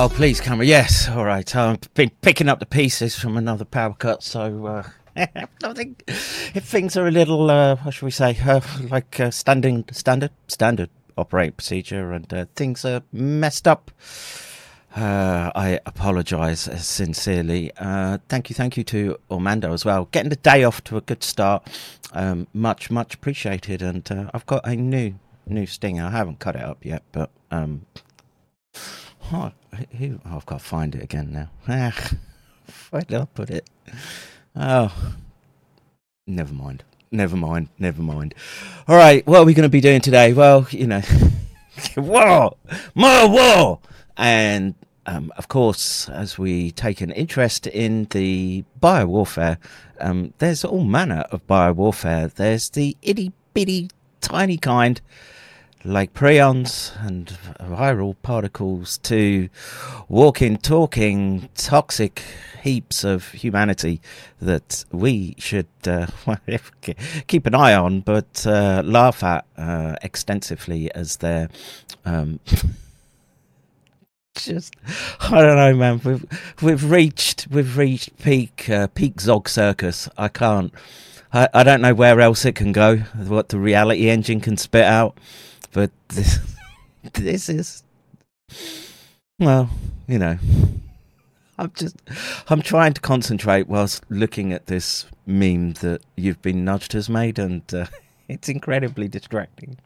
Oh, please, camera. Yes. All right. I've been picking up the pieces from another power cut, so uh, I think if things are a little, uh, what should we say, uh, like uh, standing standard standard operating procedure, and uh, things are messed up. Uh, I apologise sincerely. Uh, thank you, thank you to Orlando as well. Getting the day off to a good start, um, much, much appreciated. And uh, I've got a new, new stinger. I haven't cut it up yet, but um, Oh, who, oh, I've got to find it again now. Where did I put it? Oh, never mind. Never mind. Never mind. All right, what are we going to be doing today? Well, you know, war, more war, and um, of course, as we take an interest in the biowarfare, um, there's all manner of biowarfare. There's the itty bitty tiny kind like prions and viral particles to walking, talking, toxic heaps of humanity that we should uh, keep an eye on, but uh, laugh at uh, extensively as they're. Um, just I don't know, man. We've we've reached we've reached peak uh, peak Zog Circus. I can't. I, I don't know where else it can go. What the reality engine can spit out, but this this is well, you know. I'm just I'm trying to concentrate whilst looking at this meme that you've been nudged has made, and uh, it's incredibly distracting.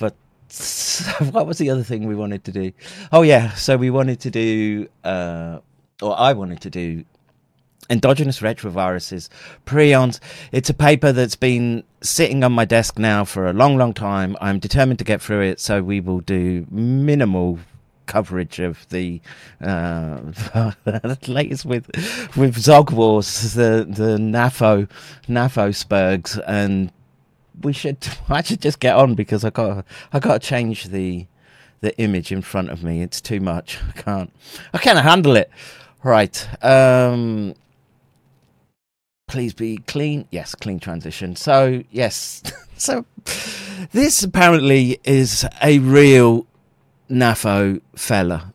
But what was the other thing we wanted to do? Oh yeah, so we wanted to do, uh, or I wanted to do, endogenous retroviruses, prions. It's a paper that's been sitting on my desk now for a long, long time. I'm determined to get through it, so we will do minimal coverage of the uh, latest with with Zog Wars, the the NAFO NAFO Spurgs, and we should I should just get on because I got I got to change the the image in front of me. It's too much. I can't I can't handle it. Right. Um please be clean. Yes, clean transition. So, yes. so this apparently is a real NAFO fella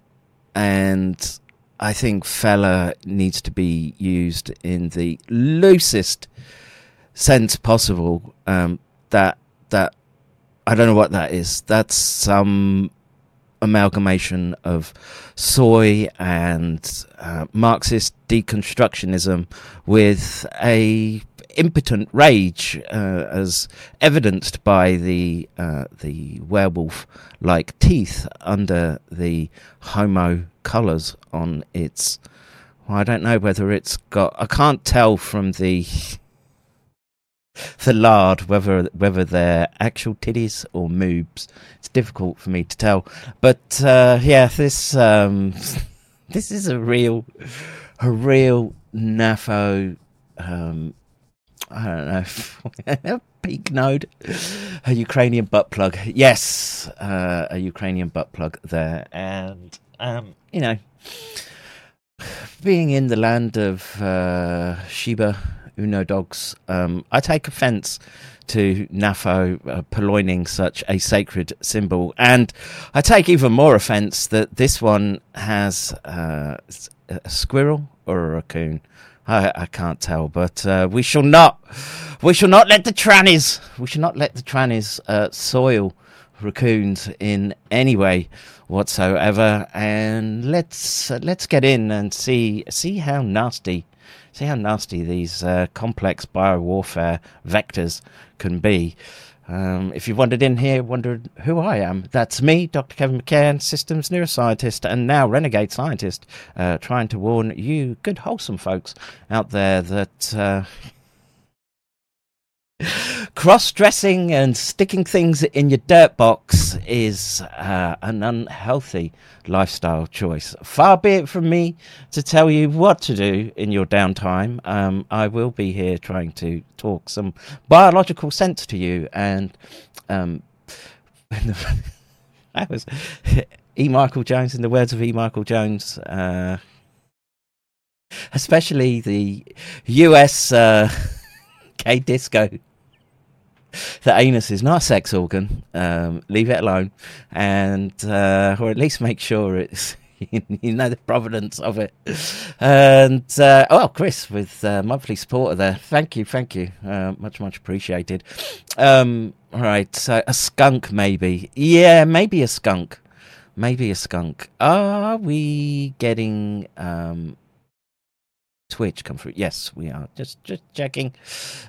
and I think fella needs to be used in the loosest sense possible. Um, that that I don't know what that is. That's some amalgamation of soy and uh, Marxist deconstructionism with a impotent rage, uh, as evidenced by the uh, the werewolf-like teeth under the homo colours on its. Well, I don't know whether it's got. I can't tell from the the lard whether whether they're actual titties or moobs. It's difficult for me to tell, but uh, yeah, this um, this is a real a real NAFO um, I don't know, peak node, a Ukrainian butt plug. Yes, uh, a Ukrainian butt plug there. And, um, you know, being in the land of uh, Shiba Inu dogs, um, I take offense to NAFO uh, purloining such a sacred symbol. And I take even more offense that this one has uh, a squirrel or a raccoon. I, I can't tell, but uh, we shall not, we shall not let the trannies, we shall not let the trannies uh, soil raccoons in any way whatsoever. And let's uh, let's get in and see see how nasty, see how nasty these uh, complex biowarfare vectors can be. Um, if you wandered in here, wondered who I am, that's me, Dr. Kevin McCairn, systems neuroscientist and now renegade scientist, uh, trying to warn you, good, wholesome folks out there, that uh, cross dressing and sticking things in your dirt box is uh, an unhealthy lifestyle choice. Far be it from me to tell you what to do in your downtime. Um, I will be here trying to talk some biological sense to you. And um, that was E. Michael Jones, in the words of E. Michael Jones. Uh, especially the US uh, K disco the anus is not a sex organ. Um, leave it alone, and uh, or at least make sure it's you know the provenance of it. And uh, oh, Chris with uh, monthly supporter there. Thank you, thank you, uh, much much appreciated. Um, right, so a skunk maybe. Yeah, maybe a skunk. Maybe a skunk. Are we getting um, Twitch come through. Yes, we are. Just just checking.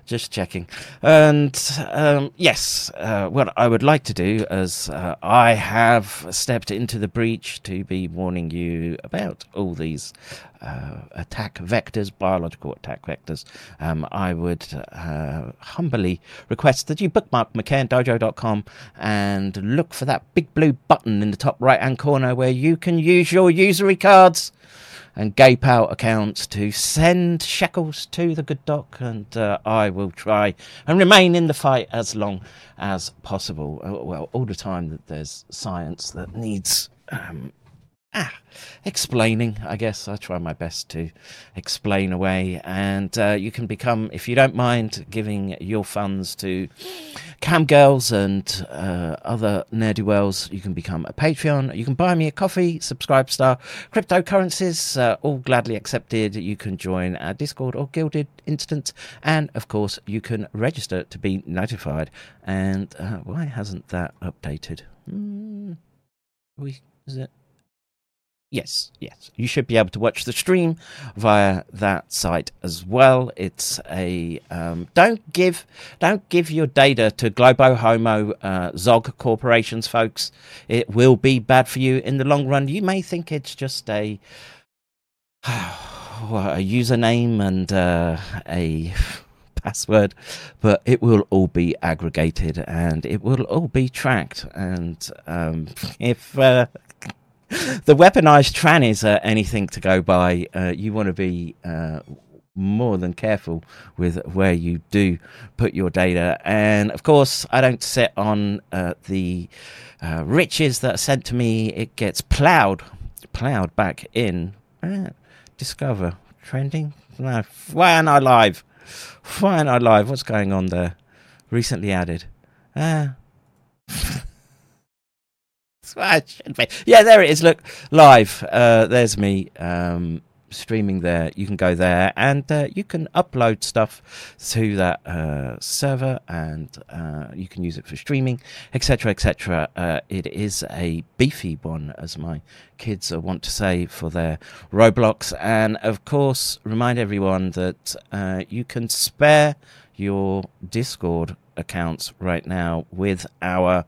Just checking. And um, yes, uh, what I would like to do as uh, I have stepped into the breach to be warning you about all these uh, attack vectors, biological attack vectors, um, I would uh, humbly request that you bookmark McCairnDojo.com and look for that big blue button in the top right hand corner where you can use your usury cards and gape out accounts to send shekels to the good doc, and uh, I will try and remain in the fight as long as possible. Uh, well, all the time that there's science that needs um, ah, explaining, I guess. I try my best to explain away. And uh, you can become, if you don't mind, giving your funds to cam girls and uh, other nerdy wells, you can become a Patreon. You can buy me a coffee, subscribe star, cryptocurrencies, uh, all gladly accepted. You can join our Discord or Guilded instance. And of course, you can register to be notified. And uh, why hasn't that updated? Mm, we, is it? Yes, yes. You should be able to watch the stream via that site as well. It's a um, don't give don't give your data to Globo Homo uh, Zog corporations, folks. It will be bad for you in the long run. You may think it's just a a username and uh, a password, but it will all be aggregated and it will all be tracked. And um, if uh, the weaponized trannies are anything to go by. Uh, you want to be uh, more than careful with where you do put your data. And of course, I don't sit on uh, the uh, riches that are sent to me. It gets plowed, plowed back in. Uh, discover trending. No, why aren't I live? Why aren't I live? What's going on there? Recently added. Ah. Yeah, there it is. Look, live. Uh, there's me. Um, streaming there. You can go there and uh, you can upload stuff to that uh, server, and uh, you can use it for streaming, etc., etc. Uh, it is a beefy one, as my kids want to say for their Roblox, and of course, remind everyone that uh, you can spare your Discord accounts right now with our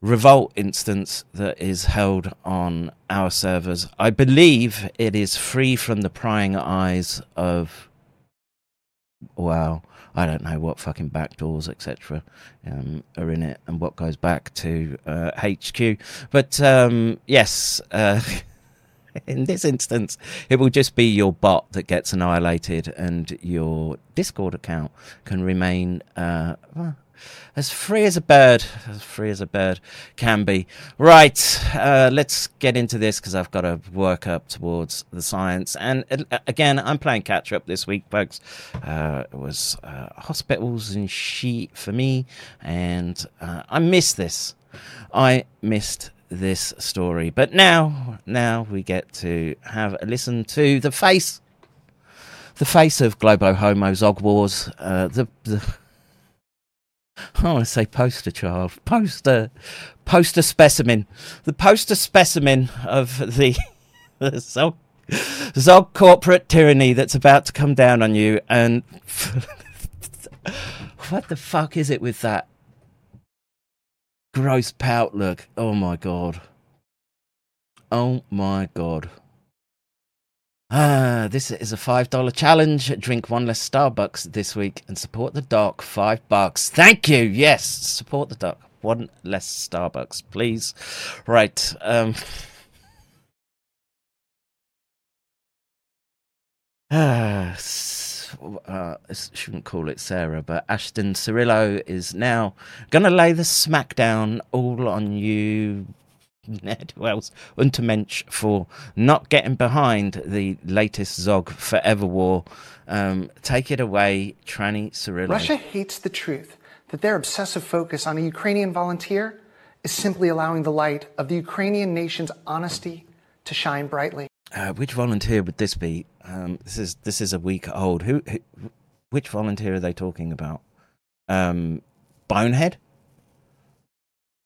revolt instance that is held on our servers. I believe it is free from the prying eyes of well, I don't know what fucking backdoors, etc., um, are in it and what goes back to uh, HQ. But um, yes, uh, in this instance, it will just be your bot that gets annihilated, and your Discord account can remain uh, as free as a bird, as free as a bird can be. Right, uh, let's get into this because I've got to work up towards the science. And uh, again, I'm playing catch up this week, folks. Uh, it was uh, hospitals and sheet for me, and uh, I missed this. I missed this story, but now, now we get to have a listen to the face the face of Globo Homo Zog Wars, uh, the, the I want to say poster child, poster, poster specimen, the poster specimen of the, the Zog, Zog corporate tyranny that's about to come down on you. And what the fuck is it with that gross pout look? Oh my god. Oh my god. Ah, this is a $5 challenge. Drink one less Starbucks this week and support the doc. Five bucks. Thank you. Yes, support the doc. One less Starbucks, please. Right. Um. Uh, I shouldn't call it Sarah, but Ashton Cirillo is now going to lay the smackdown all on you Ned Wells Untermensch for not getting behind the latest Zog Forever War. Um, take it away, Tranny Cirillo. Russia hates the truth that their obsessive focus on a Ukrainian volunteer is simply allowing the light of the Ukrainian nation's honesty to shine brightly. Uh, which volunteer would this be? Um, this is this is a week old. Who, who which volunteer are they talking about? Um, Bonehead.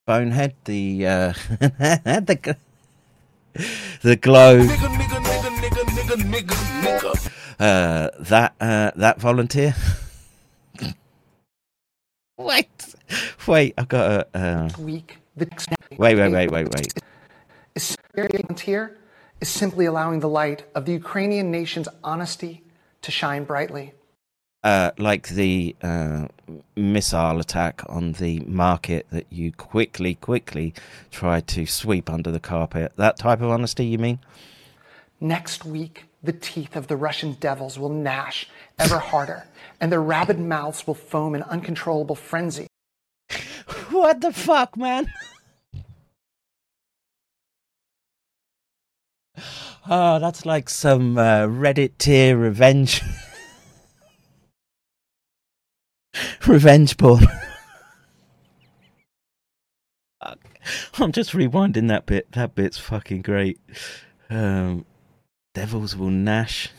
Bonehead, the uh, the the glow. Uh, that uh, that volunteer. wait, wait, I've got a. Uh... Week. Wait, wait, wait, wait, wait. Is volunteer is simply allowing the light of the Ukrainian nation's honesty to shine brightly uh, like the uh, missile attack on the market that you quickly, quickly try to sweep under the carpet. That type of honesty, you mean? Next week, the teeth of the Russian devils will gnash ever harder, and their rabid mouths will foam in uncontrollable frenzy. what the fuck, man? oh, that's like some uh, Reddit tier revenge. Revenge porn. I'm just rewinding that bit. That bit's fucking great. Um, devils will gnash.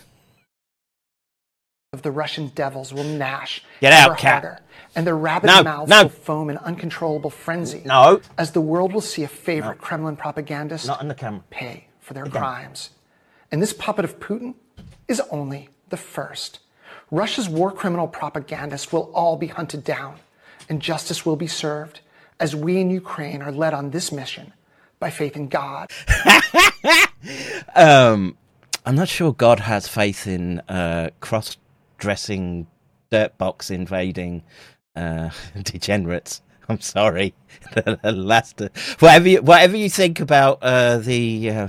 Of the Russian devils will gnash. Get out, cat. Harder, and their rabid no, mouths no. will foam in uncontrollable frenzy. No. As the world will see a favorite no. Kremlin propagandist Not in the camera. pay for their Again. crimes. And this puppet of Putin is only the first. Russia's war criminal propagandists will all be hunted down, and justice will be served as we in Ukraine are led on this mission by faith in God. um, I'm not sure God has faith in uh, cross dressing, dirt box invading uh, degenerates. I'm sorry. the last, whatever you, whatever you think about uh, the uh,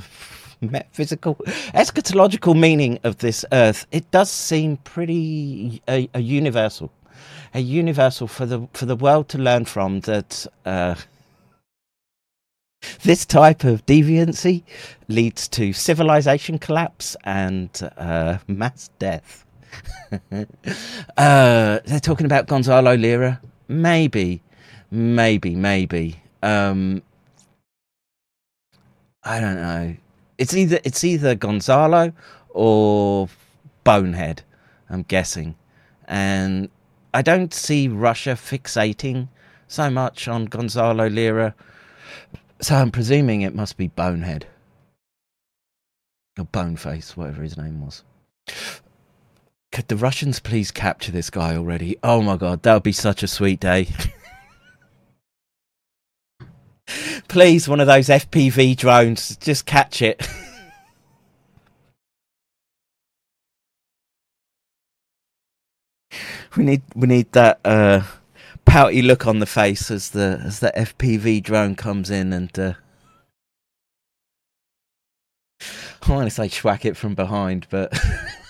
metaphysical, eschatological meaning of this earth, it does seem pretty a, a universal, a universal for the for the world to learn from that. Uh, this type of deviancy leads to civilization collapse and uh, mass death. uh, they're talking about Gonzalo Lira. Maybe, maybe, maybe. Um, I don't know it's either it's either Gonzalo or bonehead. I'm guessing, and I don't see Russia fixating so much on Gonzalo Lira, so I'm presuming it must be bonehead or boneface, whatever his name was. Could the Russians please capture this guy already? Oh my god, that would be such a sweet day. please, one of those FPV drones, just catch it. we need we need that uh, pouty look on the face as the as the FPV drone comes in and uh, I want to say schwack it from behind, but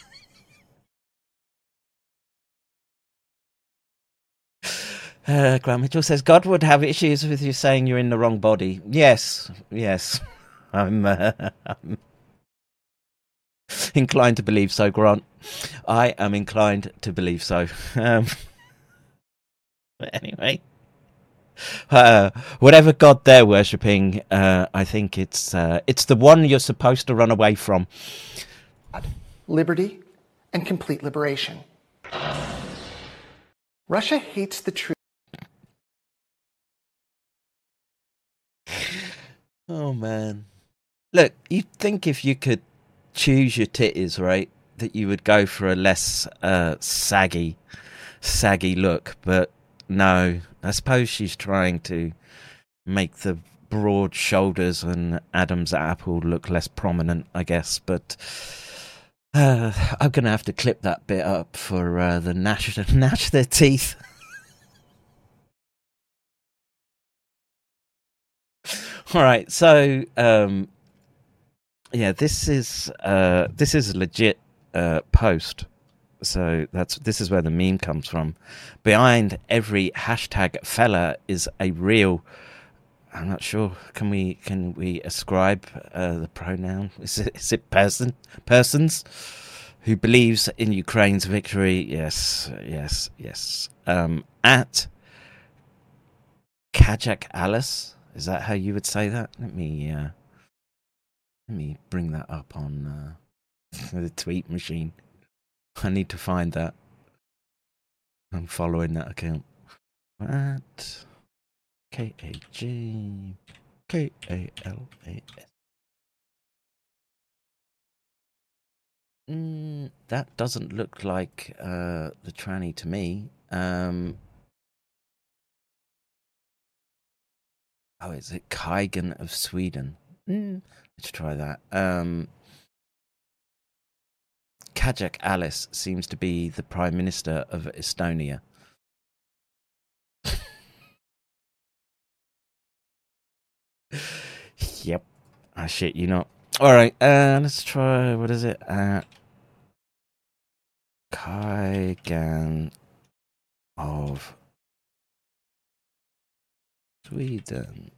Uh, Grant Mitchell says God would have issues with you saying you're in the wrong body. Yes, yes, I'm, uh, I'm inclined to believe so, Grant. I am inclined to believe so. Um, but anyway, uh, whatever God they're worshipping, uh, I think it's uh, it's the one you're supposed to run away from. Liberty and complete liberation. Russia hates the truth. Oh man, look, you'd think if you could choose your titties, right, that you would go for a less uh, saggy, saggy look, but no. I suppose she's trying to make the broad shoulders and Adam's apple look less prominent, I guess. But uh, I'm gonna have to clip that bit up for uh, the gnash, gnash their teeth. All right, so um, yeah, this is uh, this is a legit uh, post. So that's this is where the meme comes from. Behind every hashtag fella is a real. I'm not sure. Can we can we ascribe uh, the pronoun? Is it is it person persons who believes in Ukraine's victory? Yes, yes, yes. Um, at Kaja Kallas is that how you would say that? Let me uh, let me bring that up on uh, the tweet machine. I need to find that. I'm following that account. At K A G K A L A S. Mm, that doesn't look like uh, the tranny to me. Um, Oh, is it Kaigan of Sweden? Mm, let's try that. Um, Kaja Kallas seems to be the Prime Minister of Estonia. yep. Ah, shit, you know. Alright, uh, let's try. What is it? Uh, Kaigan of Sweden.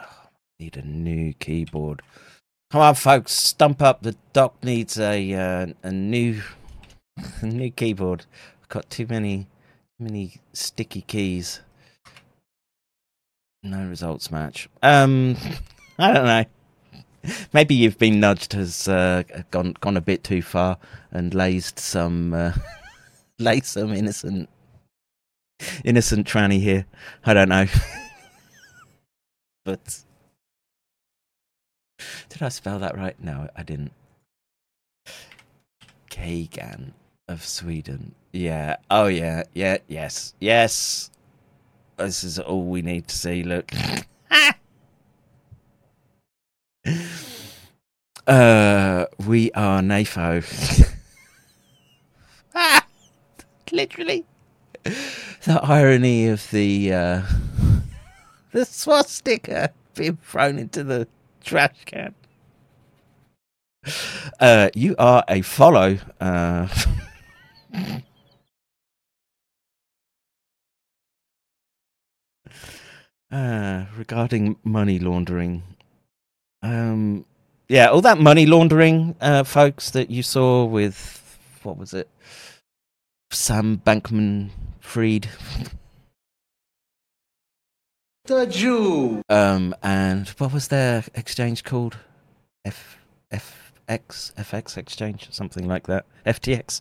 Oh, need a new keyboard. Come on, folks, stump up. The doc needs a uh, a new a new keyboard. I've got too many many sticky keys. No results match. Um, I don't know. Maybe you've been nudged, has uh, gone gone a bit too far, and lazed some uh, some innocent innocent tranny here. I don't know. but did I spell that right? No, I didn't. Kagan of Sweden. Yeah. Oh yeah. Yeah. Yes. Yes. This is all we need to see. Look. uh, we are NAFO. Literally the irony of the uh, the swastika being thrown into the trash can. Uh, you are a follow. Uh, uh, regarding money laundering. Um, yeah, all that money laundering, uh, folks, that you saw with what was it? Sam Bankman Fried. The Jew. Um, and what was their exchange called? F FX FX exchange, something like that. FTX.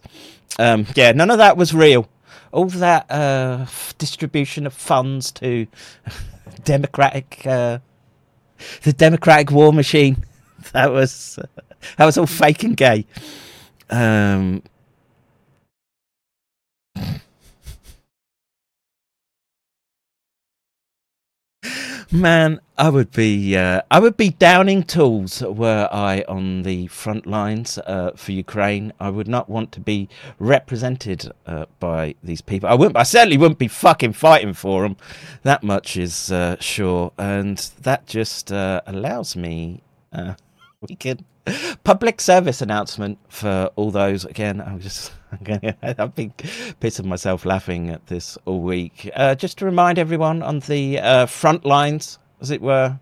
Um, yeah, none of that was real. All that uh, f- distribution of funds to democratic, uh, the democratic war machine. That was that was all fake and gay. Um, Man, I would be uh, I would be downing tools were I on the front lines uh, for Ukraine. I would not want to be represented uh, by these people. I wouldn't. I certainly wouldn't be fucking fighting for them. That much is uh, sure, and that just uh, allows me. Uh, we can public service announcement for all those. Again, I'm just I've been pissing myself laughing at this all week. Uh, just to remind everyone on the uh, front lines, as it were.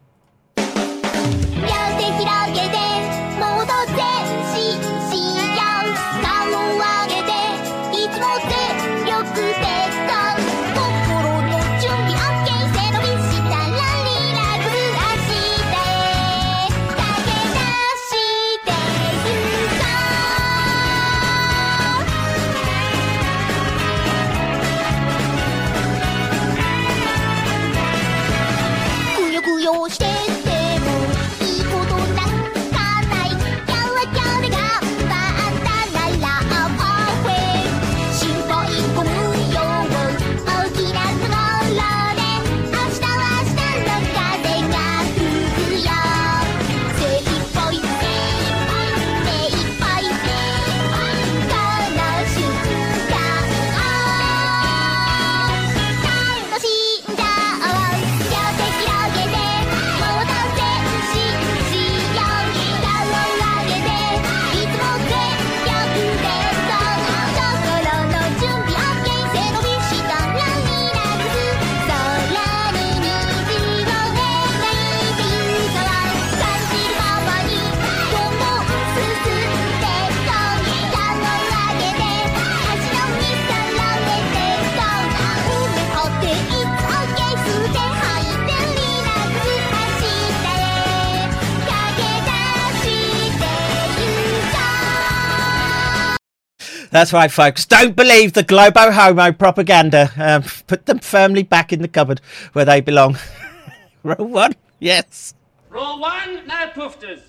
That's right, folks. Don't believe the globo homo propaganda. Um, put them firmly back in the cupboard where they belong. Roll one, yes. Roll one, no poofters.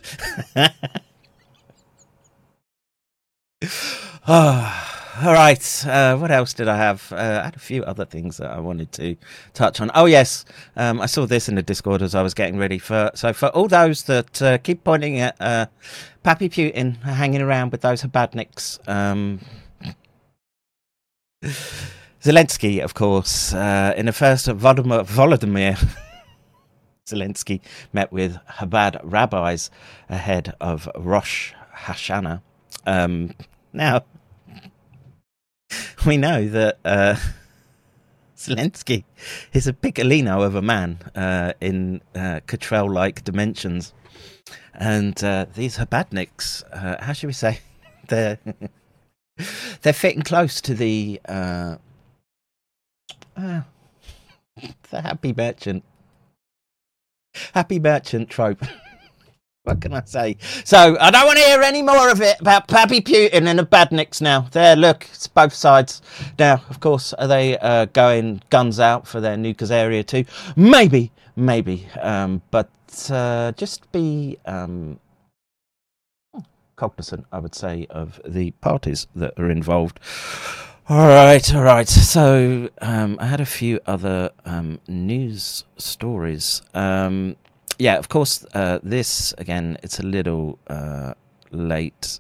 oh. All right. Uh, what else did I have? Uh, I had a few other things that I wanted to touch on. Oh yes, um, I saw this in the Discord as I was getting ready for. So for all those that uh, keep pointing at uh, Pappy Putin hanging around with those Chabadniks, um, Zelensky, of course, uh, in the first Volodymyr, Volodymyr Zelensky met with Chabad rabbis ahead of Rosh Hashanah. Um, now we know that uh, Zelensky is a piccolino of a man uh, in uh, Cottrell-like dimensions, and uh, these Chabadniks, uh, how should we say, they're they're fitting close to the uh, the happy merchant, happy merchant trope. What can I say? So I don't want to hear any more of it about Pappy Putin and the Badniks now. There, look, it's both sides. Now, of course, are they uh, going guns out for their Nukas area too? Maybe, maybe. Um, but uh, just be um, cognizant, I would say, of the parties that are involved. All right, all right. So um, I had a few other um, news stories. Yeah, of course, uh, this again, it's a little uh, late,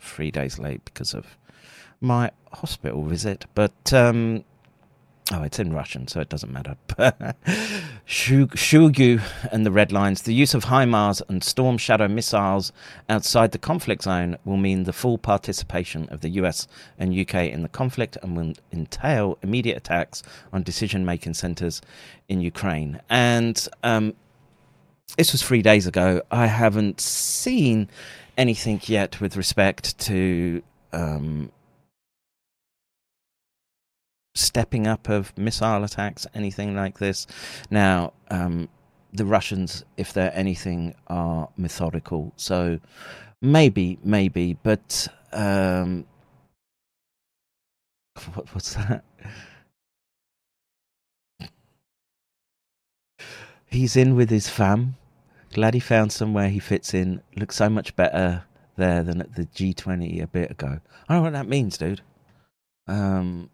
three days late because of my hospital visit, but um, oh, it's in Russian, so it doesn't matter. Shoigu and the Red Lines. The use of HIMARS and Storm Shadow missiles outside the conflict zone will mean the full participation of the US and UK in the conflict and will entail immediate attacks on decision making centres in Ukraine. And um, this was three days ago. I haven't seen anything yet with respect to um, stepping up of missile attacks, anything like this. Now, um, the Russians, if they're anything, are methodical. So maybe, maybe, but um, what, what's that? He's in with his fam. Glad he found somewhere he fits in. Looks so much better there than at the G20 a bit ago. I don't know what that means, dude. Um,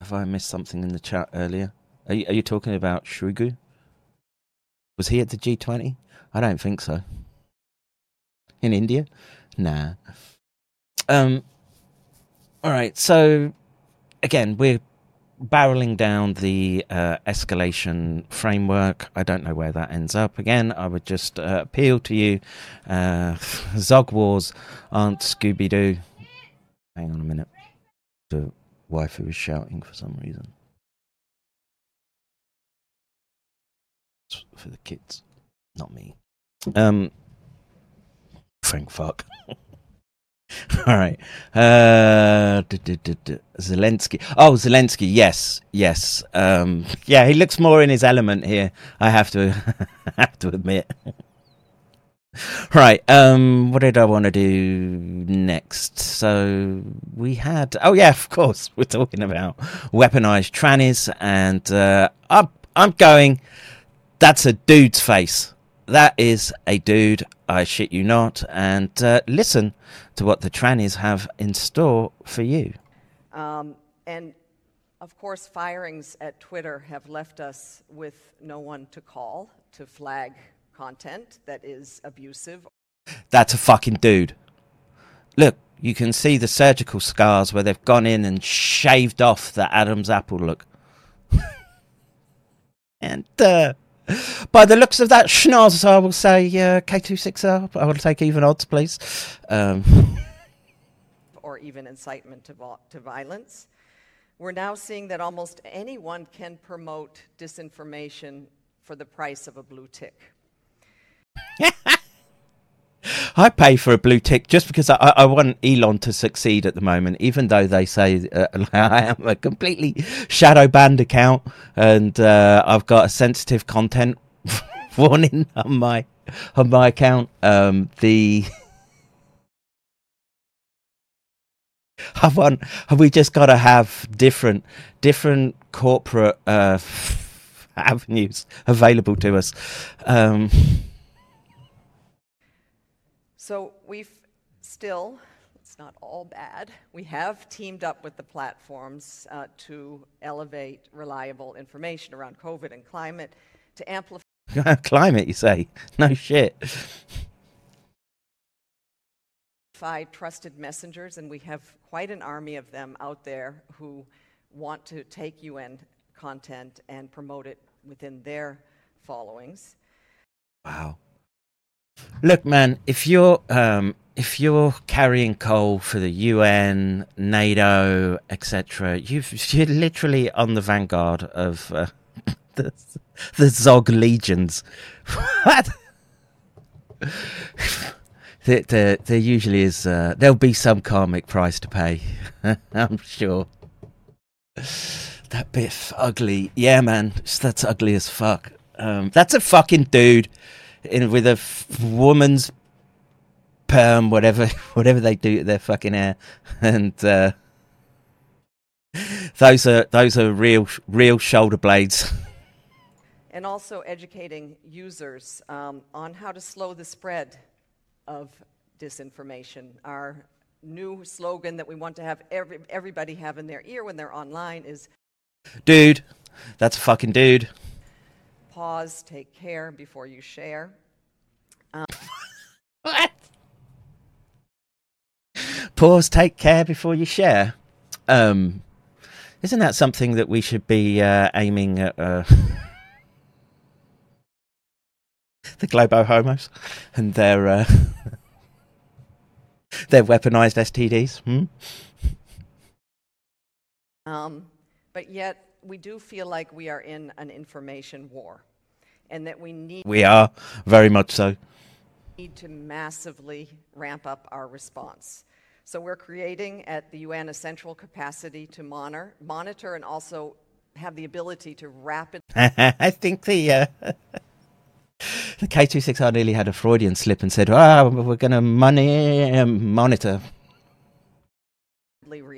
have I missed something in the chat earlier? Are you, are you talking about Shoigu? Was he at the G20? I don't think so. In India? Nah. Um. All right. So again, we're barreling down the uh, escalation framework. I don't know where that ends up. Again, I would just uh, appeal to you. Uh, Zog wars aren't Scooby Doo. Hang on a minute. The wife is shouting for some reason. It's for the kids, not me. Um, thank fuck. All right. Uh, Zelensky. Oh, Zelensky. Yes, yes. Um, yeah, he looks more in his element here. I have to, have to admit. right. Um, what did I want to do next? So we had. Oh yeah, of course. We're talking about weaponized trannies, and uh, I'm I'm going. That's a dude's face. That is a dude. I shit you not. And uh, listen to what the trannies have in store for you. Um, and of course, firings at Twitter have left us with no one to call to flag content that is abusive. That's a fucking dude. Look, you can see the surgical scars where they've gone in and shaved off the Adam's apple look. and uh, by the looks of that schnoz, I will say uh, K26R. I will take even odds, please. Um, or even incitement to, vo- to violence. We're now seeing that almost anyone can promote disinformation for the price of a blue tick. I pay for a blue tick just because I, I want Elon to succeed at the moment, even though they say uh, I am a completely shadow banned account and uh, I've got a sensitive content warning on my on my account. Um, the I want we just got to have different different corporate uh, avenues available to us. Um, So we've still, it's not all bad, we have teamed up with the platforms uh, to elevate reliable information around COVID and climate, to amplify climate, you say? No shit. trusted messengers, and we have quite an army of them out there who want to take UN content and promote it within their followings. Wow. Look, man, if you're um, if you're carrying coal for the UN, NATO, etc., you're literally on the vanguard of uh, the the Zog legions. what? there, there, usually is. Uh, there'll be some karmic price to pay. I'm sure. That bit ugly. Yeah, man, that's ugly as fuck. Um, that's a fucking dude in with a f- woman's perm, whatever, whatever they do to their fucking hair, and uh, those are those are real, real shoulder blades. And also educating users um, on how to slow the spread of disinformation. Our new slogan that we want to have every, everybody have in their ear when they're online is dude, that's a fucking dude. Pause, take care before you share. Um, what? Pause, take care before you share. Um, isn't that something that we should be uh, aiming at? Uh, the Globo homos and their uh, their weaponized STDs. Hmm? Um, but yet, we do feel like we are in an information war, and that we need we are very much so need to massively ramp up our response. So we're creating at the UN a central capacity to monitor, monitor, and also have the ability to rapidly. I think the uh, the K26R nearly had a Freudian slip and said, "Ah, we're going to money um, monitor."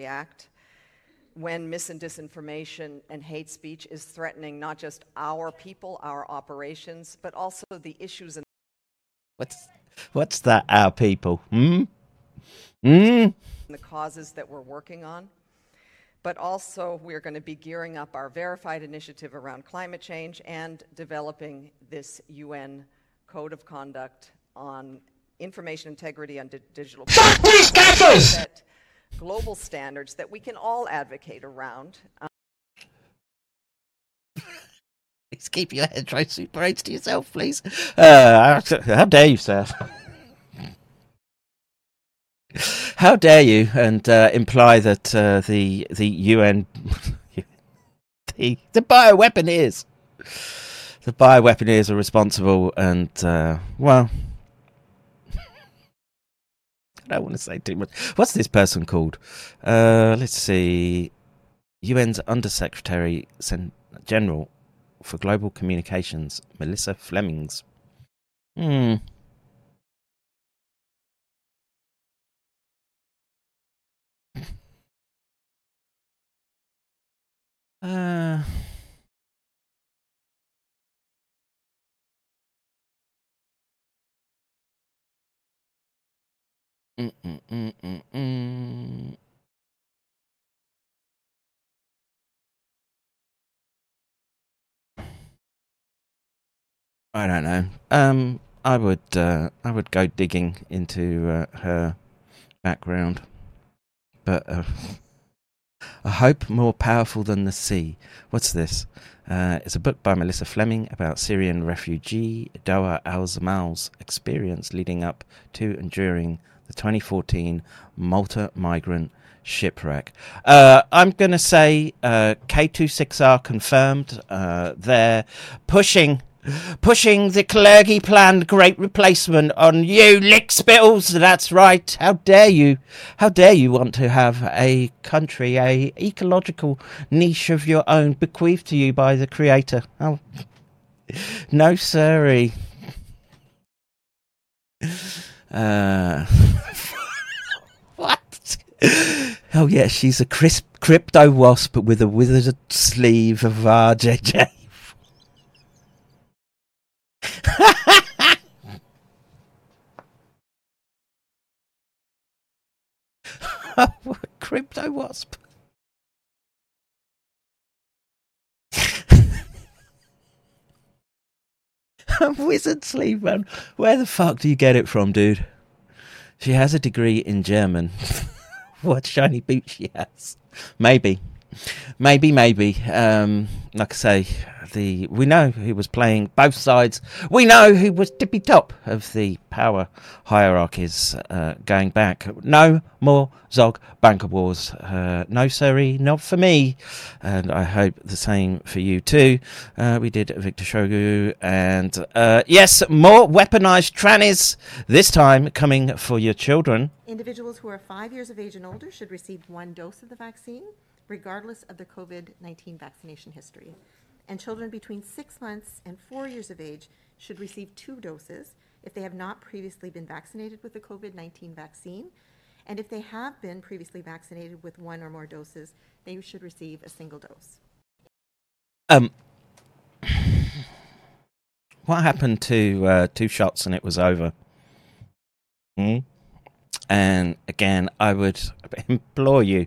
react when mis and disinformation and hate speech is threatening not just our people, our operations, but also the issues and What's what's that? Our people? Hmm. Hmm. the causes that we're working on. But also, we're going to be gearing up our verified initiative around climate change and developing this UN code of conduct on information integrity and di- digital. Fuck these gaffers! set global standards that we can all advocate around. Um, Please keep your head right super eights to yourself, please. Uh, how dare you, sir? How dare you and uh, imply that uh, the the UN the the bioweaponeers the bioweaponeers are responsible and uh, well I don't want to say too much. What's this person called? Uh, let's see. UN's Undersecretary General for Global Communications, Melissa Flemings. Hmm. Uh, I don't know. Um, I would, uh, I would go digging into uh, her background, but uh, a hope more powerful than the sea. What's this? Uh, it's a book by Melissa Fleming about Syrian refugee Dawa Al Zamal's experience leading up to and during the 2014 Malta migrant shipwreck. Uh, I'm going to say uh, K26R confirmed. Uh, they're pushing pushing the clergy planned great replacement on you lick spittles that's right how dare you how dare you want to have a country a ecological niche of your own bequeathed to you by the creator oh no sorry uh what oh yeah she's a crisp crypto wasp with a withered sleeve of rjj Crypto wasp. Wizard sleeve, man. Where the fuck do you get it from, dude? She has a degree in German. what shiny boots she has? Maybe, maybe, maybe. Um, like I say, the we know who was playing both sides. We know who was tippy top of the power hierarchies uh, going back. No more Zog Banker Wars. Uh, no, sorry, not for me. And I hope the same for you too. Uh, we did Victor Shogu. And uh, yes, more weaponized trannies, this time coming for your children. Individuals who are five years of age and older should receive one dose of the vaccine, regardless of the COVID 19 vaccination history. And children between six months and four years of age should receive two doses if they have not previously been vaccinated with the COVID 19 vaccine. And if they have been previously vaccinated with one or more doses, they should receive a single dose. Um, what happened to uh, two shots and it was over? Hmm? And again, I would implore you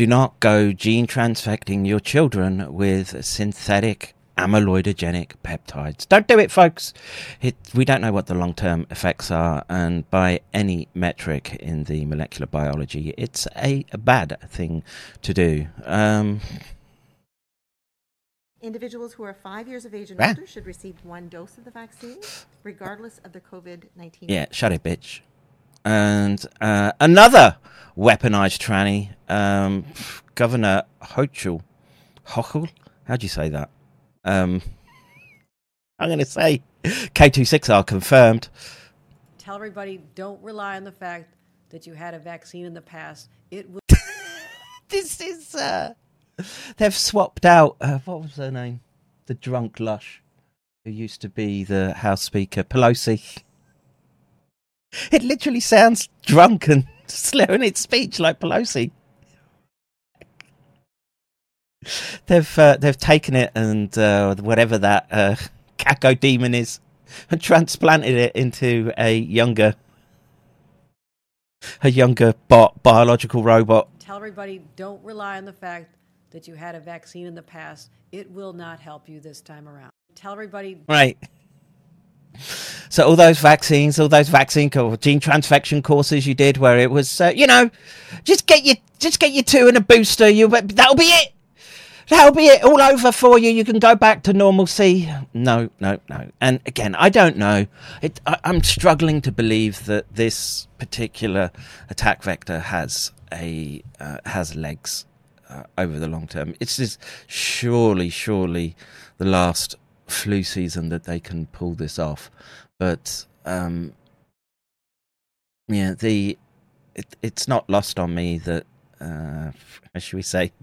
do not go gene transfecting your children with synthetic amyloidogenic peptides. Don't do it, folks. It, we don't know what the long term effects are, and by any metric in the molecular biology, it's a, a bad thing to do. Um, Individuals who are five years of age and older should receive one dose of the vaccine, regardless of the COVID 19. Yeah, shut it, bitch. And uh, another weaponized tranny, um, Governor Hochul. Hochul? How'd you say that? Um, I'm going to say K26R confirmed. Tell everybody don't rely on the fact that you had a vaccine in the past. It was. This is. Uh, they've swapped out. Uh, what was her name? The drunk lush. who used to be the House Speaker, Pelosi. It literally sounds drunk and slurring its speech like Pelosi. They've uh, they've taken it and uh, whatever that uh, cacodemon is, and transplanted it into a younger a younger bot biological robot. Tell everybody don't rely on the fact that you had a vaccine in the past. It will not help you this time around. Tell everybody Right. So all those vaccines, all those vaccine co- gene transfection courses you did, where it was, uh, you know, just get your just get your two and a booster. You that'll be it. That'll be it. All over for you. You can go back to normalcy. No, no, no. And again, I don't know. It, I, I'm struggling to believe that this particular attack vector has a uh, has legs uh, over the long term. It's just surely, surely the last flu season that they can pull this off. But um, yeah, the it, it's not lost on me that uh, how should we say.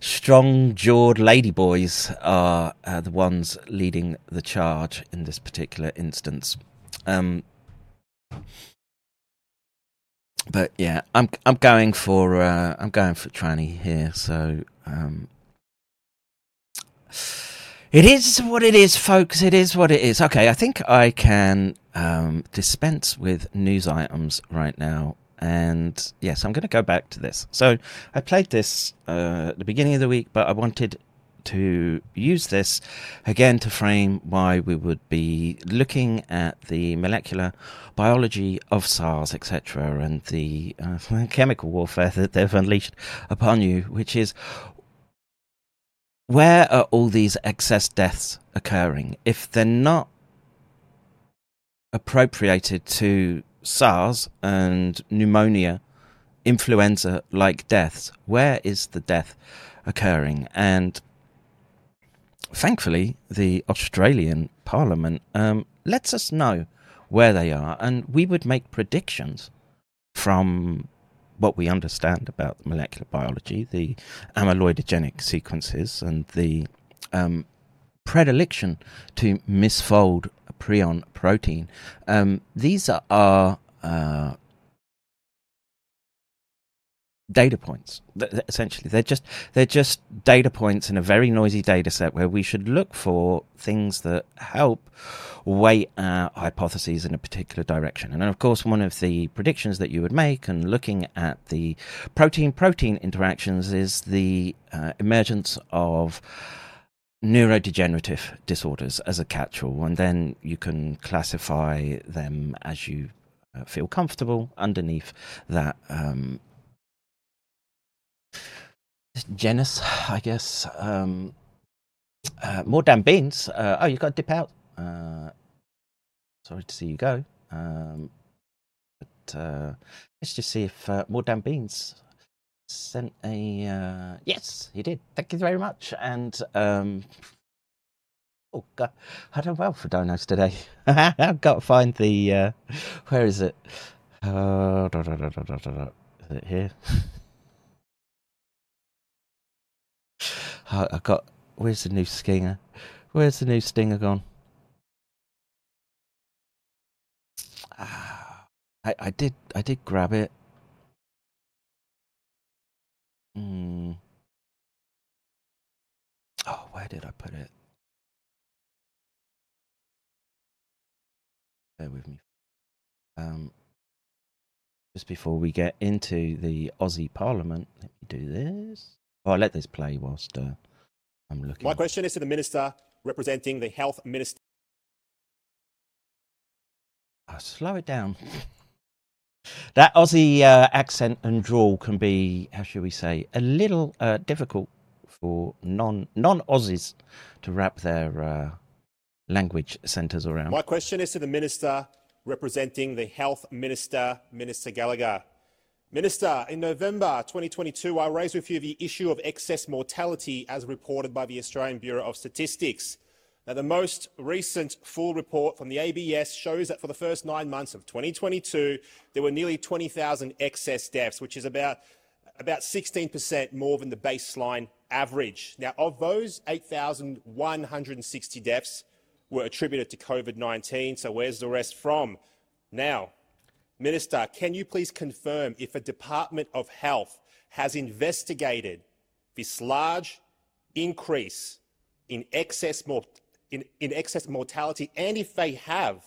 Strong jawed ladyboys are uh, the ones leading the charge in this particular instance. Um, but yeah, I'm I'm going for uh, I'm going for tranny here. So um, it is what it is, folks. It is what it is. Okay, I think I can um, dispense with news items right now. And yes, I'm going to go back to this. So I played this uh, at the beginning of the week, but I wanted to use this again to frame why we would be looking at the molecular biology of SARS, etc., and the uh, chemical warfare that they've unleashed upon you, which is where are all these excess deaths occurring? If they're not appropriated to SARS and pneumonia, influenza like deaths, where is the death occurring? And thankfully, the Australian Parliament um, lets us know where they are, and we would make predictions from what we understand about molecular biology, the amyloidogenic sequences, and the um, predilection to misfold prion protein. Um, these are uh, data points. Essentially, they're just they're just data points in a very noisy data set where we should look for things that help weight our hypotheses in a particular direction. And of course, one of the predictions that you would make, and looking at the protein-protein interactions, is the uh, emergence of neurodegenerative disorders as a catch-all, and then you can classify them as you uh, feel comfortable underneath that um, genus, I guess. Um, uh, more damn beans. Uh, oh, you've got to dip out. Uh, sorry to see you go. Um, but uh, let's just see if uh, more damn beans sent a. Uh, yes, he did. Thank you very much. And um, oh, God, I done well for donos today. I've got to find the. Where is it? Is it here? I I got. Where's the new stinger? Where's the new stinger gone? Ah, I, I did. I did grab it. Hmm. Oh, where did I put it? Bear with me. Um, just before we get into the Aussie Parliament, let me do this. Oh, I'll let this play whilst uh, I'm looking. My question is to the minister representing the health minister. Oh, slow it down. that Aussie uh, accent and drawl can be, how should we say, a little uh, difficult for non non Aussies to wrap their uh, language centres around. My question is to the minister representing the health minister, Minister Gallagher. Minister, in November 2022, I raised with you the issue of excess mortality as reported by the Australian Bureau of Statistics. Now, the most recent full report from the ABS shows that for the first nine months of 2022, there were nearly 20,000 excess deaths, which is about about 16% more than the baseline average. Now, of those, 8,160 deaths were attributed to COVID 19. So, where's the rest from? Now, Minister, can you please confirm if the Department of Health has investigated this large increase in excess, mor- in, in excess mortality? And if they have,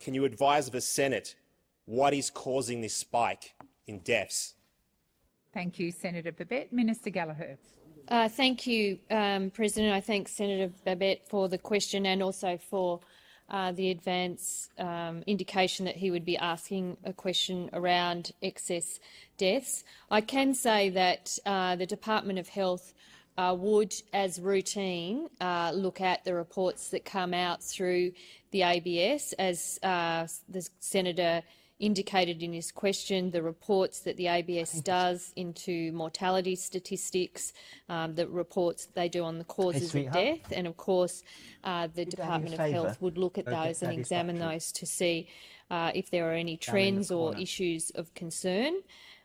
can you advise the Senate what is causing this spike in deaths? Thank you, Senator Babet. Minister Gallagher. Uh, thank you, um, President. I thank Senator Babet for the question and also for uh, the advance um, indication that he would be asking a question around excess deaths. I can say that uh, the Department of Health uh, would, as routine, uh, look at the reports that come out through the ABS, as uh, the Senator indicated in his question, the reports that the ABS does into mortality statistics, um, the reports they do on the causes Hey, of death, and of course, uh, the Department of. Health would look at those and examine those to see uh, if there are any Down in the trends or issues of concern.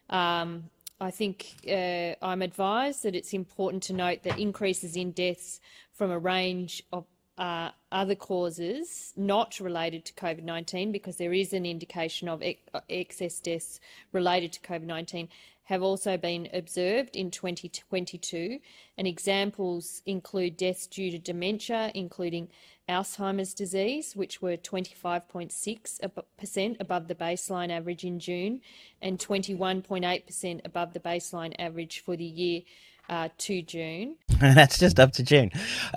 Um, I think uh, I'm advised that it's important to note that increases in deaths from a range of uh, other causes not related to COVID 19, because there is an indication of ex- excess deaths related to COVID 19, have also been observed in 2022. And examples include deaths due to dementia, including Alzheimer's disease, which were 25.6% above the baseline average in June, and 21.8% above the baseline average for the year uh, to June. that's just up to June.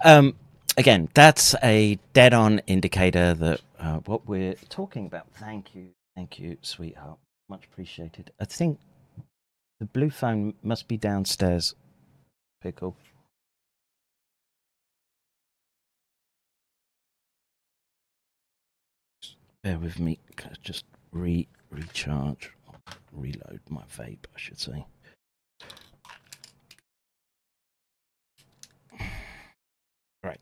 Um, again, that's a dead on indicator that uh, what we're talking about. Thank you. Thank you, sweetheart. Much appreciated. I think the blue phone must be downstairs. Pickle. Bear with me. Just re recharge, reload my vape, I should say. Right.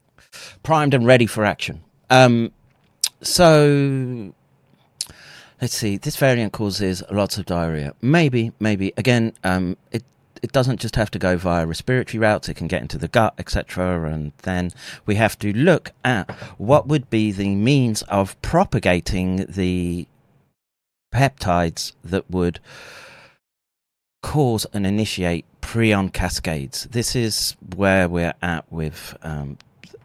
Primed and ready for action. Um, so let's see. This variant causes lots of diarrhea. Maybe, maybe. Again, um, it it doesn't just have to go via respiratory routes. It can get into the gut, etc. And then we have to look at what would be the means of propagating the peptides that would cause and initiate prion cascades. This is where we're at with um,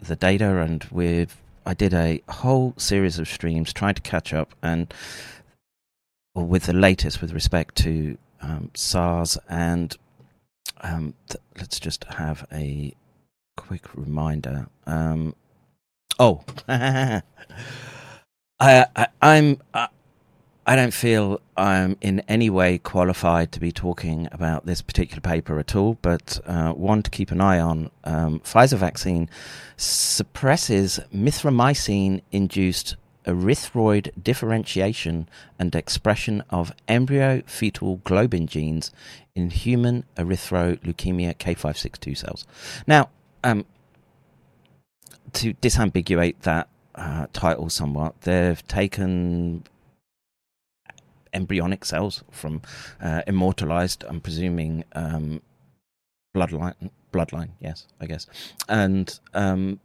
the data, and with I did a whole series of streams trying to catch up and with the latest with respect to um, SARS and um, th- let's just have a quick reminder. Um, oh, I, I'm. I, I don't feel I'm in any way qualified to be talking about this particular paper at all, but uh, one to keep an eye on. Um, Pfizer vaccine suppresses mithramycin induced erythroid differentiation and expression of embryo fetal globin genes in human erythroleukemia K562 cells. Now, um, to disambiguate that uh, title somewhat, they've taken embryonic cells from uh, immortalized, I'm presuming, um, bloodline. Bloodline, yes, I guess, and um,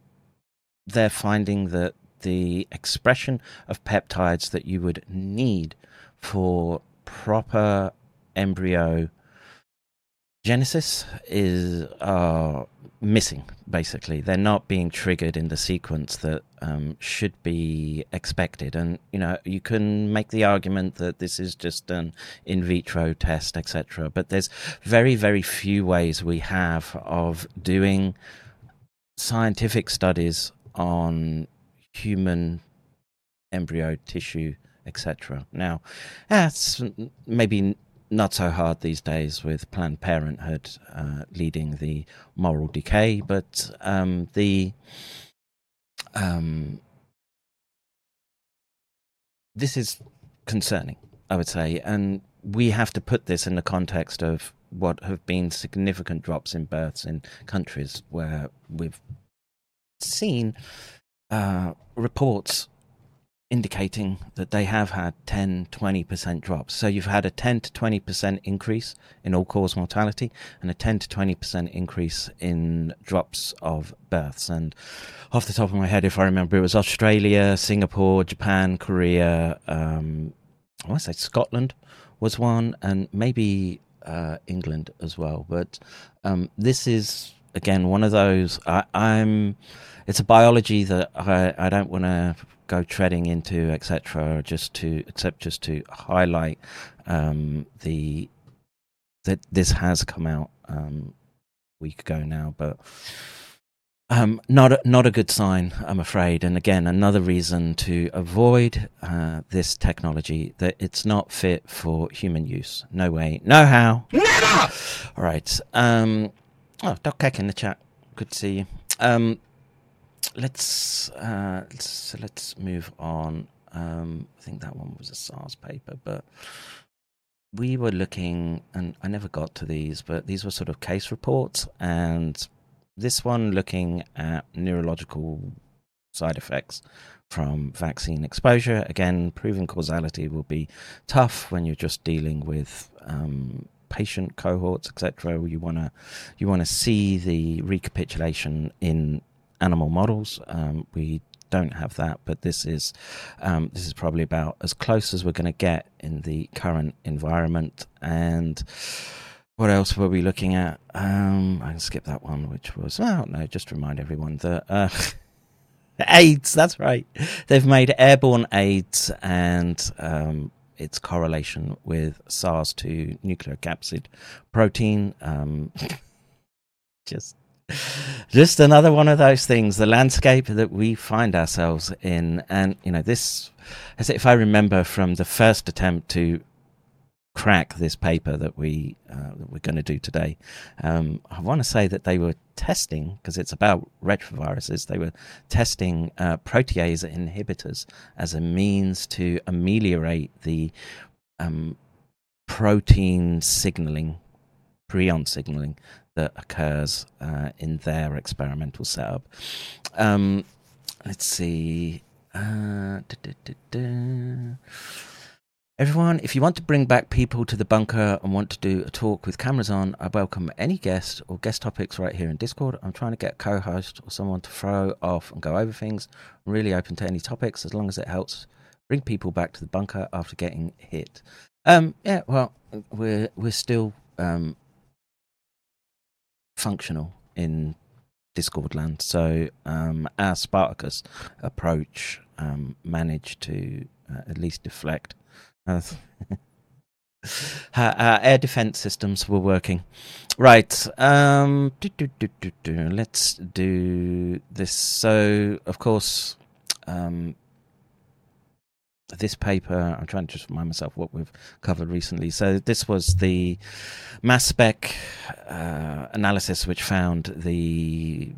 they're finding that the expression of peptides that you would need for proper embryo genesis is uh, missing basically. They're not being triggered in the sequence that um, should be expected. And you know you can make the argument that this is just an in vitro test etc but there's very very few ways we have of doing scientific studies on human embryo tissue etc now that's maybe not so hard these days with Planned Parenthood uh, leading the moral decay, but um, the um, this is concerning, I would say, and we have to put this in the context of what have been significant drops in births in countries where we've seen uh, reports indicating that they have had 10, 20% drops. So you've had a 10 to 20% increase in all cause mortality and a 10 to 20% increase in drops of births. And off the top of my head, if I remember, it was Australia, Singapore, Japan, Korea, um, I want to say Scotland was one, and maybe uh, England as well. But um, this is, again, one of those. I, I'm. It's a biology that I, I don't want to go treading into, etc. Just to except just to highlight um, the that this has come out um, a week ago now, but um, not a, not a good sign, I'm afraid. And again, another reason to avoid uh, this technology that it's not fit for human use. No way, no how. Never. All right. Um, oh, Doc Keck in the chat. Good to see you. Um, let's uh, let's let's move on. Um, I think that one was a SARS paper, but we were looking, and I never got to these, but these were sort of case reports, and this one looking at neurological side effects from vaccine exposure. Again, proving causality will be tough when you're just dealing with um, patient cohorts, etc. You want to you want to see the recapitulation in animal models. Um, we don't have that, but this is um, this is probably about as close as we're going to get in the current environment. And what else were we looking at? Um, I can skip that one, which was oh no, just remind everyone that. Uh, AIDS, that's right. They've made airborne AIDS and um, its correlation with SARS-2 nucleocapsid protein. Um, just just another one of those things the landscape that we find ourselves in. And you know this as if i remember from the first attempt to crack this paper that we uh, that we're going to do today um, i want to say that they were testing because it's about retroviruses they were testing uh, protease inhibitors as a means to ameliorate the um, protein signaling prion signaling that occurs uh, in their experimental setup. Um, let's see. Uh, da, da, da, Everyone, if you want to bring back people to the bunker and want to do a talk with cameras on, I welcome any guest or guest topics right here in Discord. I'm trying to get a co host or someone to throw off and go over things. I'm really open to any topics as long as it helps bring people back to the bunker after getting hit. Um, yeah, well, we're we're still um, functional in Discord land. So um, our Spartacus approach um, managed to uh, at least deflect. Our air defense systems were working. Right. Um, do, do, do, Let's do this. So, of course, um, this paper, I'm trying to just remind myself what we've covered recently. So, this was the mass spec uh, analysis, which found the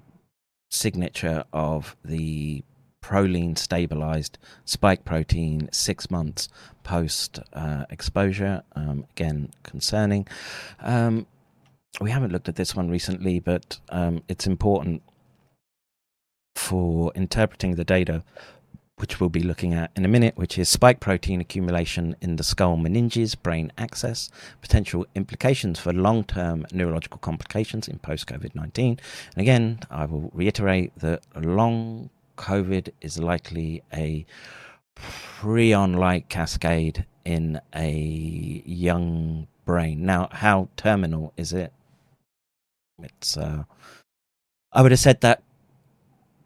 signature of the proline stabilized spike protein six months post uh, exposure. Um, again, concerning. Um, we haven't looked at this one recently, but um, it's important for interpreting the data which we'll be looking at in a minute, which is spike protein accumulation in the skull meninges, brain access, potential implications for long term neurological complications in post COVID 19. And again, I will reiterate that long COVID is likely a prion like cascade in a young brain. Now, how terminal is it? It's, uh, I would have said that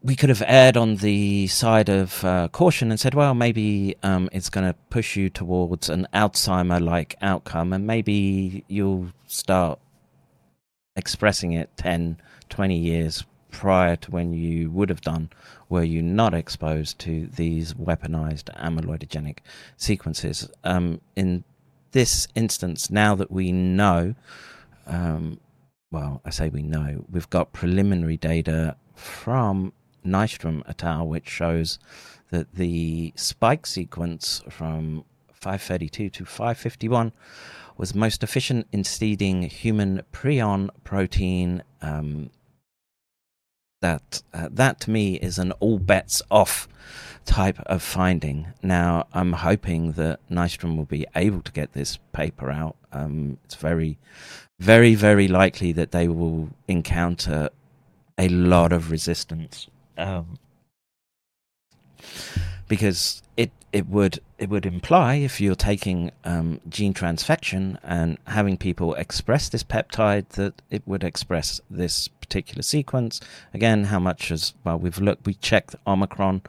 we could have erred on the side of uh, caution and said, well, maybe um, it's going to push you towards an Alzheimer like outcome, and maybe you'll start expressing it 10, 20 years prior to when you would have done were you not exposed to these weaponized amyloidogenic sequences. Um, in this instance, now that we know, um, well, I say we know, we've got preliminary data from Nystrom et al., which shows that the spike sequence from 532 to 551 was most efficient in seeding human prion protein um, that uh, that to me is an all bets off type of finding. Now, I'm hoping that Nystrom will be able to get this paper out. Um, it's very, very, very likely that they will encounter a lot of resistance. Um, because it it would it would imply if you're taking um, gene transfection and having people express this peptide that it would express this particular sequence. Again, how much as well we've looked we checked Omicron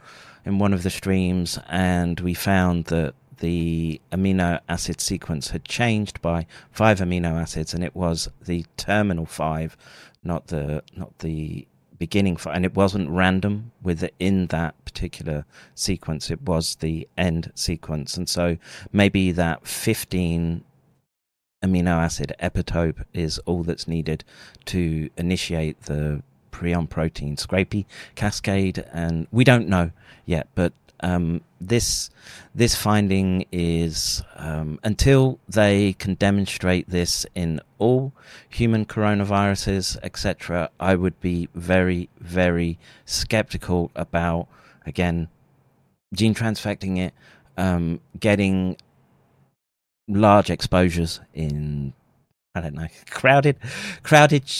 in one of the streams and we found that the amino acid sequence had changed by five amino acids and it was the terminal five, not the not the beginning for, and it wasn't random within that particular sequence. It was the end sequence, and so maybe that fifteen amino acid epitope is all that's needed to initiate the prion protein scrapie cascade, and we don't know yet, but um, this this finding is um, until they can demonstrate this in all human coronaviruses, etc. I would be very very skeptical about again gene transfecting it, um, getting large exposures in I don't know crowded crowded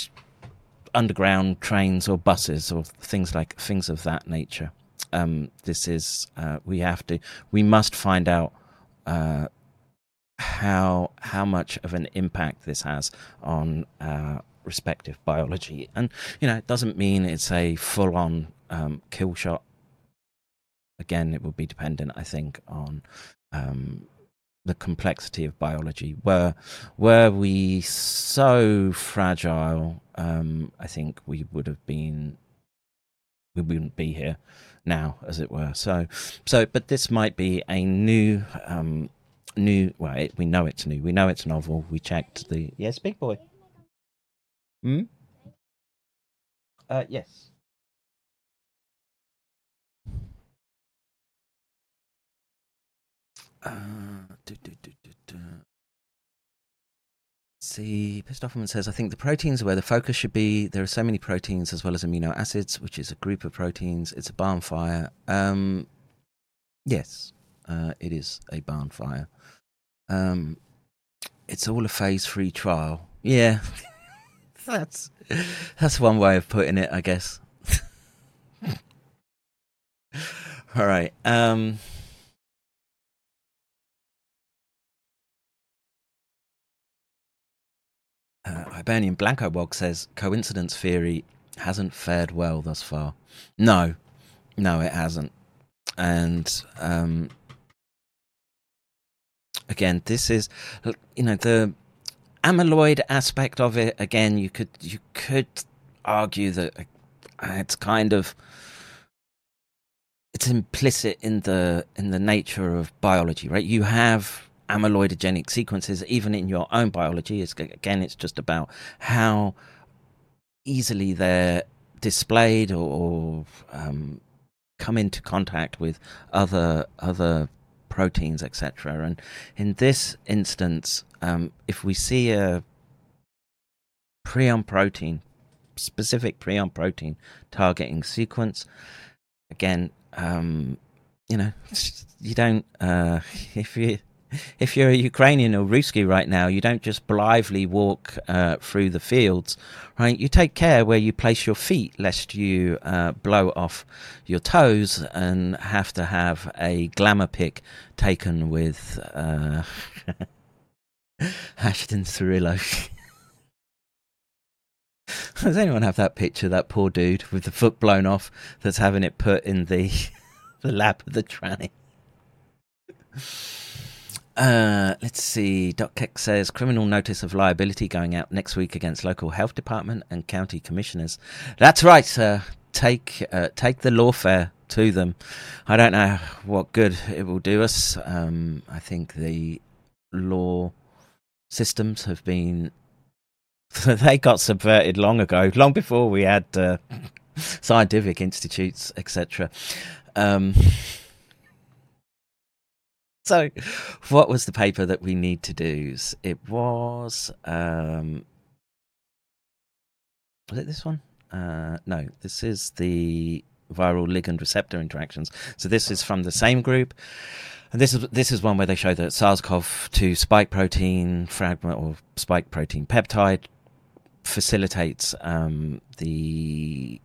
underground trains or buses or things like things of that nature um, this is uh, we have to we must find out uh, how how much of an impact this has on uh, respective biology, and you know it doesn't mean it's a full on um, kill shot. Again, it would be dependent, I think, on um, the complexity of biology. Were were we so fragile, um, I think we would have been we wouldn't be here now, as it were. So, so, but this might be a new, um, new. Well, it, we know it's new. We know it's novel. We checked the yes, big boy. Hmm. Uh, yes. Uh, do, do, do. See, Off says, I think the proteins are where the focus should be. There are so many proteins as well as amino acids, which is a group of proteins. It's a barn fire. Um, yes, uh, it is a barn fire. Um, it's all a phase three trial. Yeah, that's that's one way of putting it, I guess. all right. Um, Uh, Hibernian Blanco Wog says coincidence theory hasn't fared well thus far. No, no, it hasn't. And um, again, this is you know the amyloid aspect of it. Again, you could you could argue that uh, it's kind of it's implicit in the in the nature of biology, right? You have amyloidogenic sequences, even in your own biology. It's, again, it's just about how easily they're displayed or, or um, come into contact with other other proteins, etc. And in this instance, um, if we see a prion protein, specific prion protein targeting sequence, again, um, you know, you don't uh, if you if you're a Ukrainian or Ruski right now, you don't just blithely walk uh, through the fields, right? You take care where you place your feet, lest you uh, blow off your toes and have to have a glamour pic taken with uh, Ashton Cirillo. Does anyone have that picture, that poor dude with the foot blown off that's having it put in the the lap of the tranny? Uh, let's see. Doc Keck says criminal notice of liability going out next week against local health department and county commissioners. That's right, sir. Take uh, take the lawfare to them. I don't know what good it will do us. Um, I think the law systems have been they got subverted long ago, long before we had uh, scientific institutes, etc. Um, so, what was the paper that we need to do? It was. Um, was it this one? Uh, no, this is the viral ligand receptor interactions. So this is from the same group. And this is this is one where they show that SARS-CoV-2 spike protein fragment or spike protein peptide facilitates um, the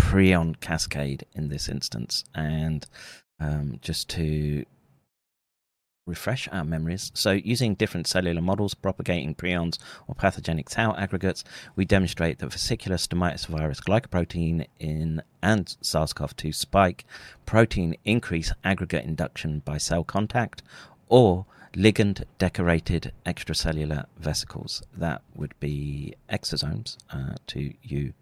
prion cascade in this instance. And um, just to refresh our memories. So, using different cellular models propagating prions or pathogenic tau aggregates, we demonstrate that vesicular stomitis virus glycoprotein in and SARS-CoV-2 spike protein increase aggregate induction by cell contact, or ligand decorated extracellular vesicles. That would be exosomes uh, to you.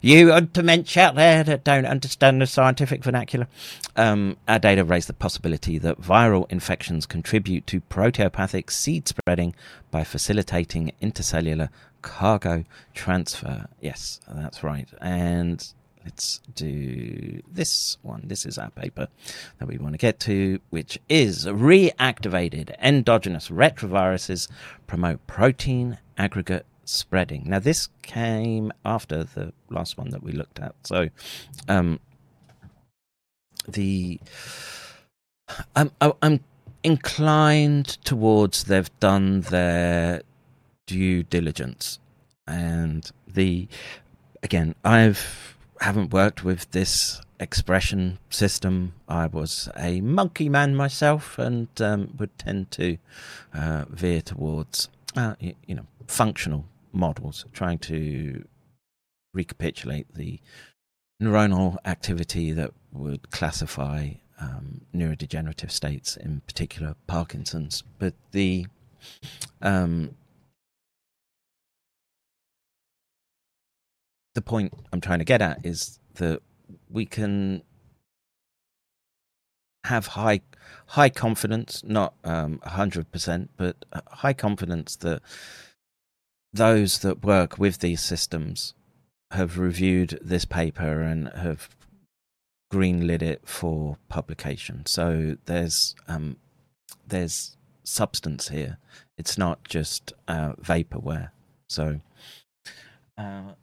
You untermensch out there that don't understand the scientific vernacular. Um, our data raise the possibility that viral infections contribute to proteopathic seed spreading by facilitating intercellular cargo transfer. Yes, that's right. And let's do this one. This is our paper that we want to get to, which is reactivated endogenous retroviruses promote protein aggregate spreading. Now, this came after the last one that we looked at. So, um, the I'm I'm inclined towards they've done their due diligence, and the again I've haven't worked with this expression system. I was a monkey man myself, and um, would tend to uh, veer towards uh, you, you know functional models, trying to recapitulate the neuronal activity that would classify um, neurodegenerative states, in particular Parkinson's. But the um, the point I'm trying to get at is that we can have high high confidence, not um, hundred percent, but high confidence that those that work with these systems have reviewed this paper and have greenlit it for publication. So there's um, there's substance here. It's not just uh, vaporware. So. Uh,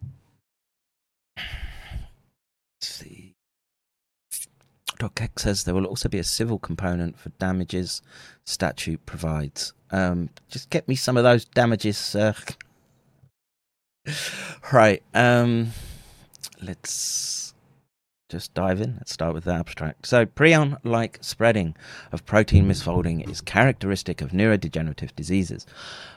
see. Dr. Keck says there will also be a civil component for damages statute provides. Um, just get me some of those damages, sir. right. Um, let's just dive in. Let's start with the abstract. So, prion like spreading of protein misfolding is characteristic of neurodegenerative diseases,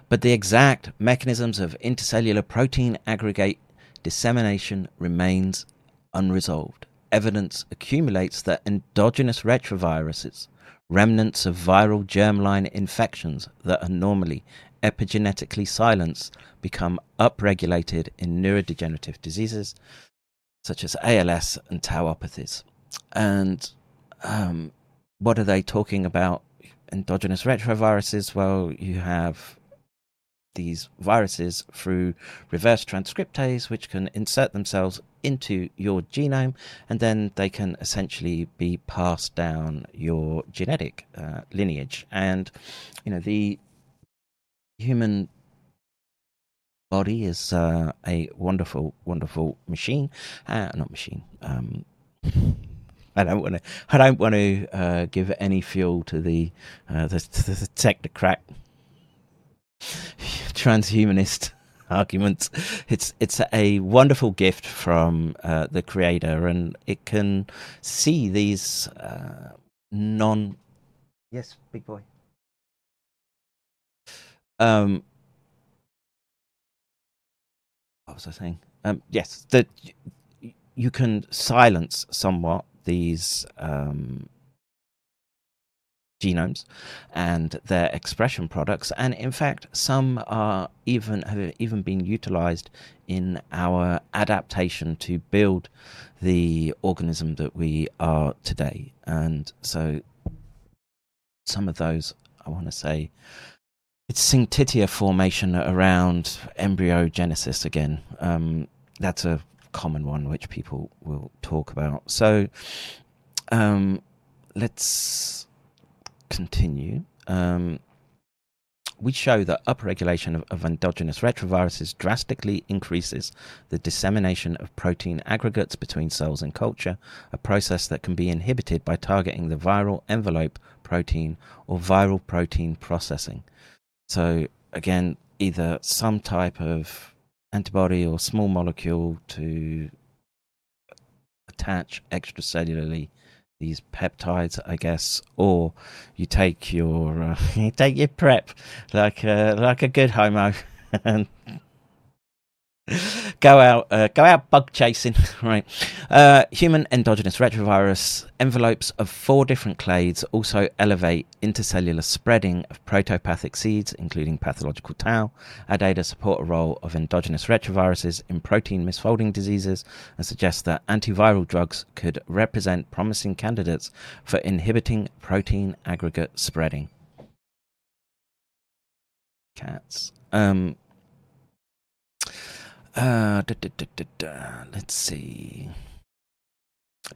but the exact mechanisms of intercellular protein aggregate dissemination remains unresolved. Evidence accumulates that endogenous retroviruses, remnants of viral germline infections that are normally epigenetically silenced, become upregulated in neurodegenerative diseases such as ALS and tauopathies. And um, what are they talking about? Endogenous retroviruses? Well, you have these viruses through reverse transcriptase, which can insert themselves into your genome, and then they can essentially be passed down your genetic uh, lineage. And you know the human body is uh, a wonderful, wonderful machine. Uh, not machine. Um, I don't want to. I don't want to uh, give any fuel to the uh, the, the technocrat transhumanist arguments. It's it's a wonderful gift from uh, the creator, and it can see these uh, non. Yes, big boy. Um, what was I saying? Um, yes, that you can silence somewhat these um, genomes and their expression products. And in fact some are even have even been utilized in our adaptation to build the organism that we are today. And so some of those i want to say it's syncytia formation around embryogenesis again. Um, that's a common one which people will talk about. So um, let's continue. Um, we show that upregulation of, of endogenous retroviruses drastically increases the dissemination of protein aggregates between cells in culture, a process that can be inhibited by targeting the viral envelope protein or viral protein processing. So, again, either some type of antibody or small molecule to attach extracellularly these peptides, I guess, or you take your uh, you take your prep like a, like a good homo. and go out, uh, go out bug chasing, right? Uh, human endogenous retrovirus envelopes of four different clades also elevate intercellular spreading of protopathic seeds, including pathological tau. Our data support a role of endogenous retroviruses in protein misfolding diseases and suggest that antiviral drugs could represent promising candidates for inhibiting protein aggregate spreading. Cats. Um, uh, da, da, da, let's see.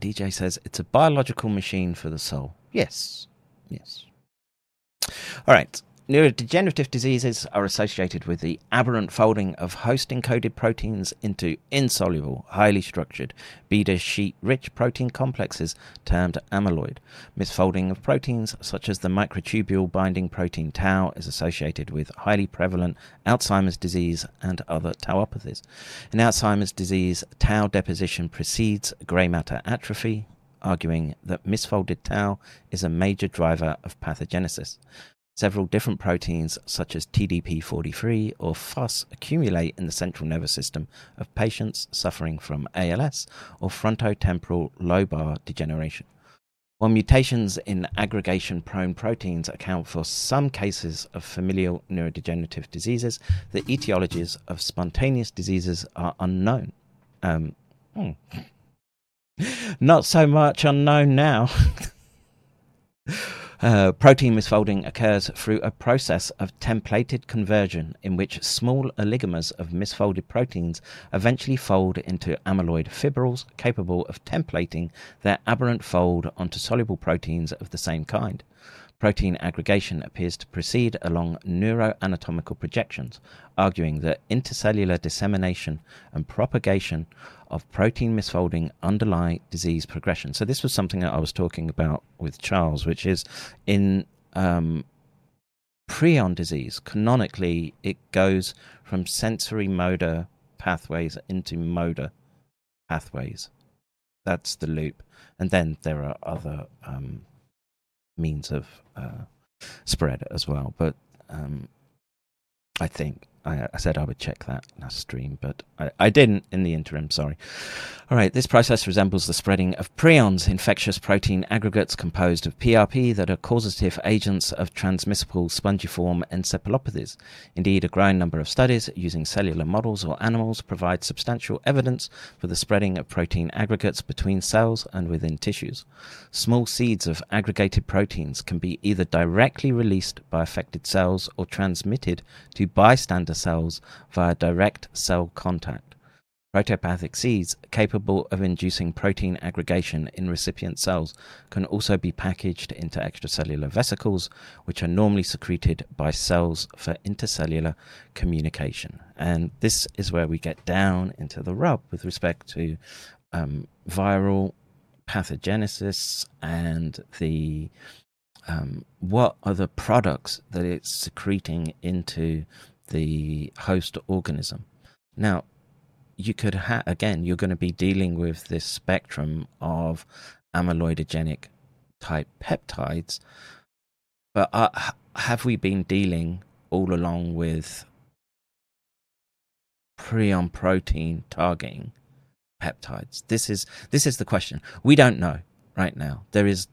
DJ says it's a biological machine for the soul. Yes. Yes. All right. Neurodegenerative diseases are associated with the aberrant folding of host encoded proteins into insoluble, highly structured, beta sheet rich protein complexes termed amyloid. Misfolding of proteins, such as the microtubule binding protein tau, is associated with highly prevalent Alzheimer's disease and other tauopathies. In Alzheimer's disease, tau deposition precedes grey matter atrophy, arguing that misfolded tau is a major driver of pathogenesis. Several different proteins, such as TDP43 or FUS, accumulate in the central nervous system of patients suffering from ALS or frontotemporal lobar degeneration. While mutations in aggregation prone proteins account for some cases of familial neurodegenerative diseases, the etiologies of spontaneous diseases are unknown. Um, hmm. Not so much unknown now. Uh, protein misfolding occurs through a process of templated conversion in which small oligomers of misfolded proteins eventually fold into amyloid fibrils capable of templating their aberrant fold onto soluble proteins of the same kind. Protein aggregation appears to proceed along neuroanatomical projections, arguing that intercellular dissemination and propagation of protein misfolding underlie disease progression. So this was something that I was talking about with Charles, which is in um, prion disease. Canonically, it goes from sensory motor pathways into motor pathways. That's the loop, and then there are other um, means of uh, spread as well. But um, I think I, I, said I would check that last stream, but I, I, didn't in the interim, sorry. All right, this process resembles the spreading of prions, infectious protein aggregates composed of PRP that are causative agents of transmissible spongiform encephalopathies. Indeed, a growing number of studies using cellular models or animals provide substantial evidence for the spreading of protein aggregates between cells and within tissues. Small seeds of aggregated proteins can be either directly released by affected cells or transmitted to bystander cells via direct cell contact. Protopathic seeds capable of inducing protein aggregation in recipient cells can also be packaged into extracellular vesicles, which are normally secreted by cells for intercellular communication. And this is where we get down into the rub with respect to um, viral pathogenesis and the um, what are the products that it's secreting into the host organism. Now, you could have, again, you're going to be dealing with this spectrum of amyloidogenic type peptides, but uh, have we been dealing all along with prion protein targeting peptides? This is this is the question. We don't know right now. There is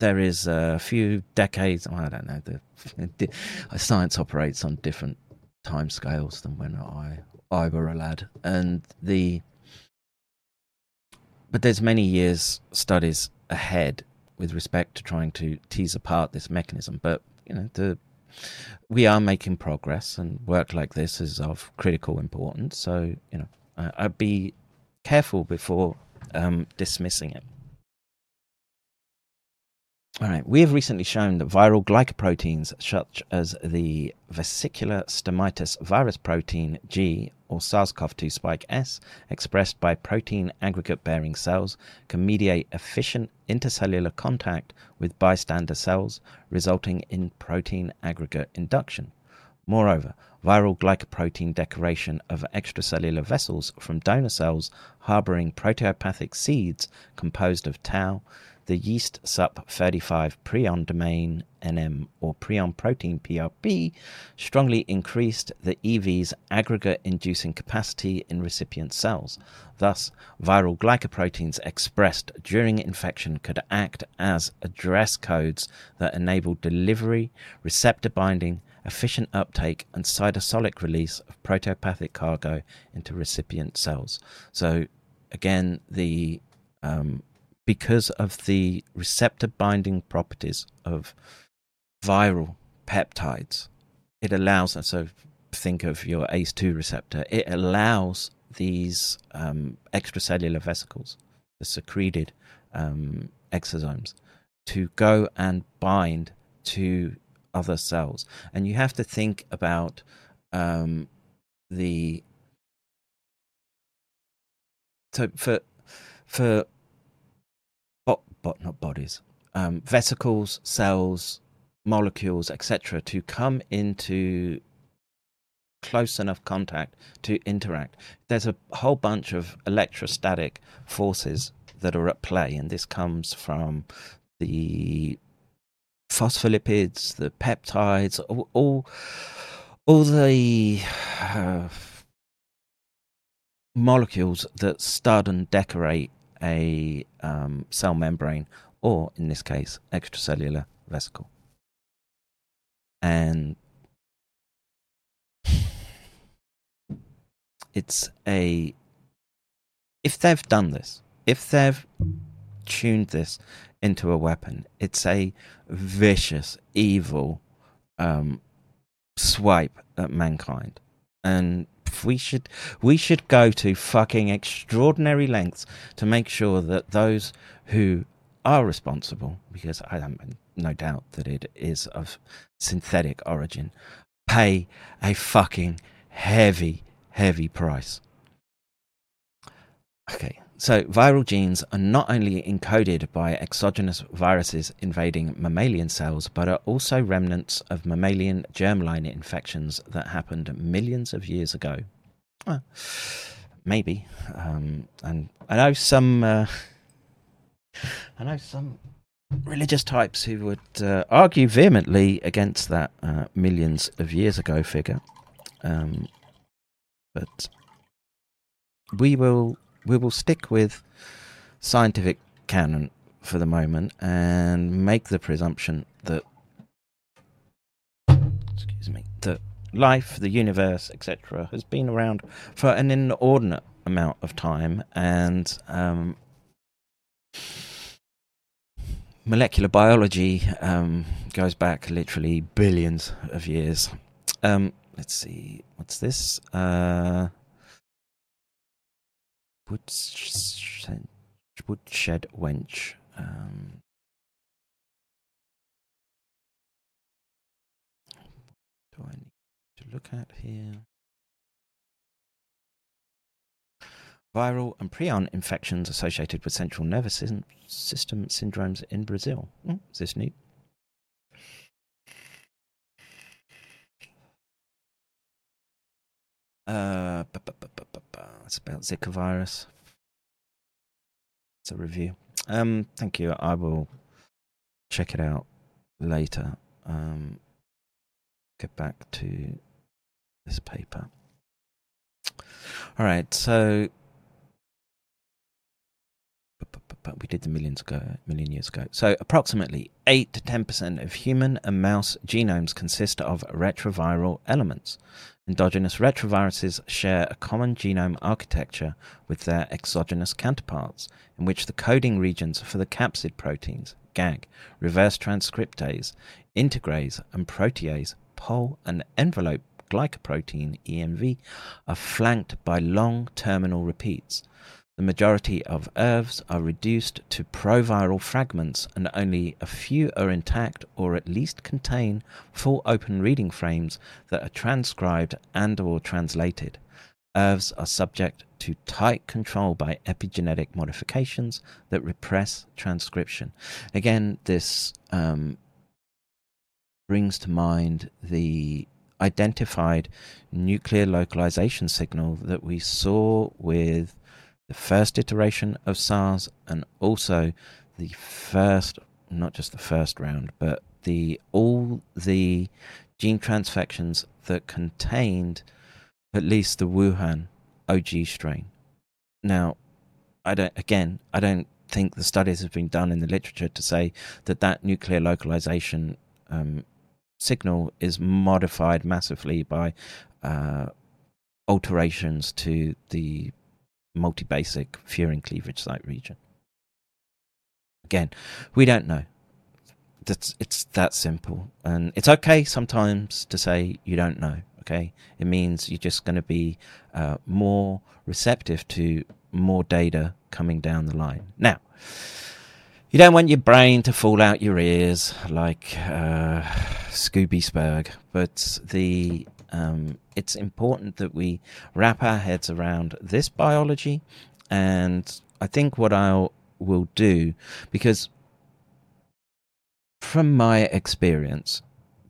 there is a few decades. Well, I don't know. The, science operates on different time scales than when I I were a lad, and the but there's many years studies ahead with respect to trying to tease apart this mechanism. But you know the we are making progress, and work like this is of critical importance. So you know I, I'd be careful before um, dismissing it. All right. We have recently shown that viral glycoproteins, such as the vesicular stomitis virus protein G or SARS CoV 2 spike S, expressed by protein aggregate bearing cells, can mediate efficient intercellular contact with bystander cells, resulting in protein aggregate induction. Moreover, viral glycoprotein decoration of extracellular vessels from donor cells harboring proteopathic seeds composed of tau the yeast SUP35 prion domain NM or prion protein PRP strongly increased the EV's aggregate inducing capacity in recipient cells. Thus, viral glycoproteins expressed during infection could act as address codes that enable delivery, receptor binding, efficient uptake, and cytosolic release of proteopathic cargo into recipient cells. So, again, the um, because of the receptor binding properties of viral peptides, it allows, so think of your ACE2 receptor, it allows these um, extracellular vesicles, the secreted um, exosomes, to go and bind to other cells. And you have to think about um, the. So for for but not bodies, um, vesicles, cells, molecules, etc., to come into close enough contact to interact. There's a whole bunch of electrostatic forces that are at play, and this comes from the phospholipids, the peptides, all, all, all the uh, molecules that stud and decorate a um, cell membrane, or in this case, extracellular vesicle. And it's a. If they've done this, if they've tuned this into a weapon, it's a vicious, evil um, swipe at mankind. And we should we should go to fucking extraordinary lengths to make sure that those who are responsible, because I have no doubt that it is of synthetic origin, pay a fucking heavy, heavy price. Okay, so viral genes are not only encoded by exogenous viruses invading mammalian cells, but are also remnants of mammalian germline infections that happened millions of years ago. Well, maybe. Um, and I know some. Uh, I know some religious types who would uh, argue vehemently against that uh, millions of years ago figure. Um, but we will we will stick with scientific canon for the moment and make the presumption that excuse me that life, the universe, etc., has been around for an inordinate amount of time, and um, molecular biology um, goes back literally billions of years. Um, let's see, what's this? Uh, woodshed, woodshed wench. Um, do I need to look at here? Viral and prion infections associated with central nervous system syndromes in Brazil. Hmm, is this neat? Uh, it's about Zika virus. It's a review. Um, thank you. I will check it out later. Um, get back to this paper. All right, so we did the millions ago, million years ago. So, approximately 8 to 10% of human and mouse genomes consist of retroviral elements. Endogenous retroviruses share a common genome architecture with their exogenous counterparts, in which the coding regions for the capsid proteins, GAG, reverse transcriptase, integrase, and protease, pol, and envelope glycoprotein, EMV, are flanked by long terminal repeats. The majority of ERVs are reduced to proviral fragments, and only a few are intact or at least contain full open reading frames that are transcribed and or translated. ERVs are subject to tight control by epigenetic modifications that repress transcription. Again, this um, brings to mind the identified nuclear localization signal that we saw with the first iteration of SARS and also the first, not just the first round, but the all the gene transfections that contained at least the Wuhan OG strain. Now, I don't. Again, I don't think the studies have been done in the literature to say that that nuclear localization um, signal is modified massively by uh, alterations to the multi-basic furin cleavage site region. Again, we don't know. That's it's that simple, and it's okay sometimes to say you don't know. Okay, it means you're just going to be uh, more receptive to more data coming down the line. Now, you don't want your brain to fall out your ears like uh, Scooby Spurg, but the um, it's important that we wrap our heads around this biology, and I think what I will do because from my experience,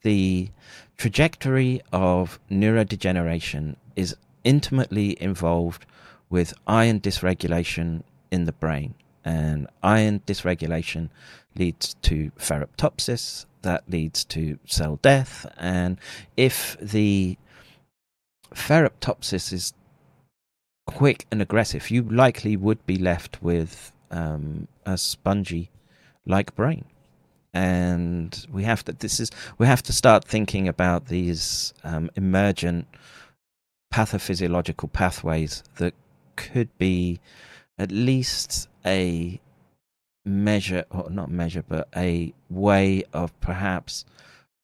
the trajectory of neurodegeneration is intimately involved with iron dysregulation in the brain. And iron dysregulation leads to ferroptopsis, that leads to cell death. And if the ferroptopsis is quick and aggressive, you likely would be left with um, a spongy like brain and we have to this is we have to start thinking about these um, emergent pathophysiological pathways that could be at least a measure or not measure but a way of perhaps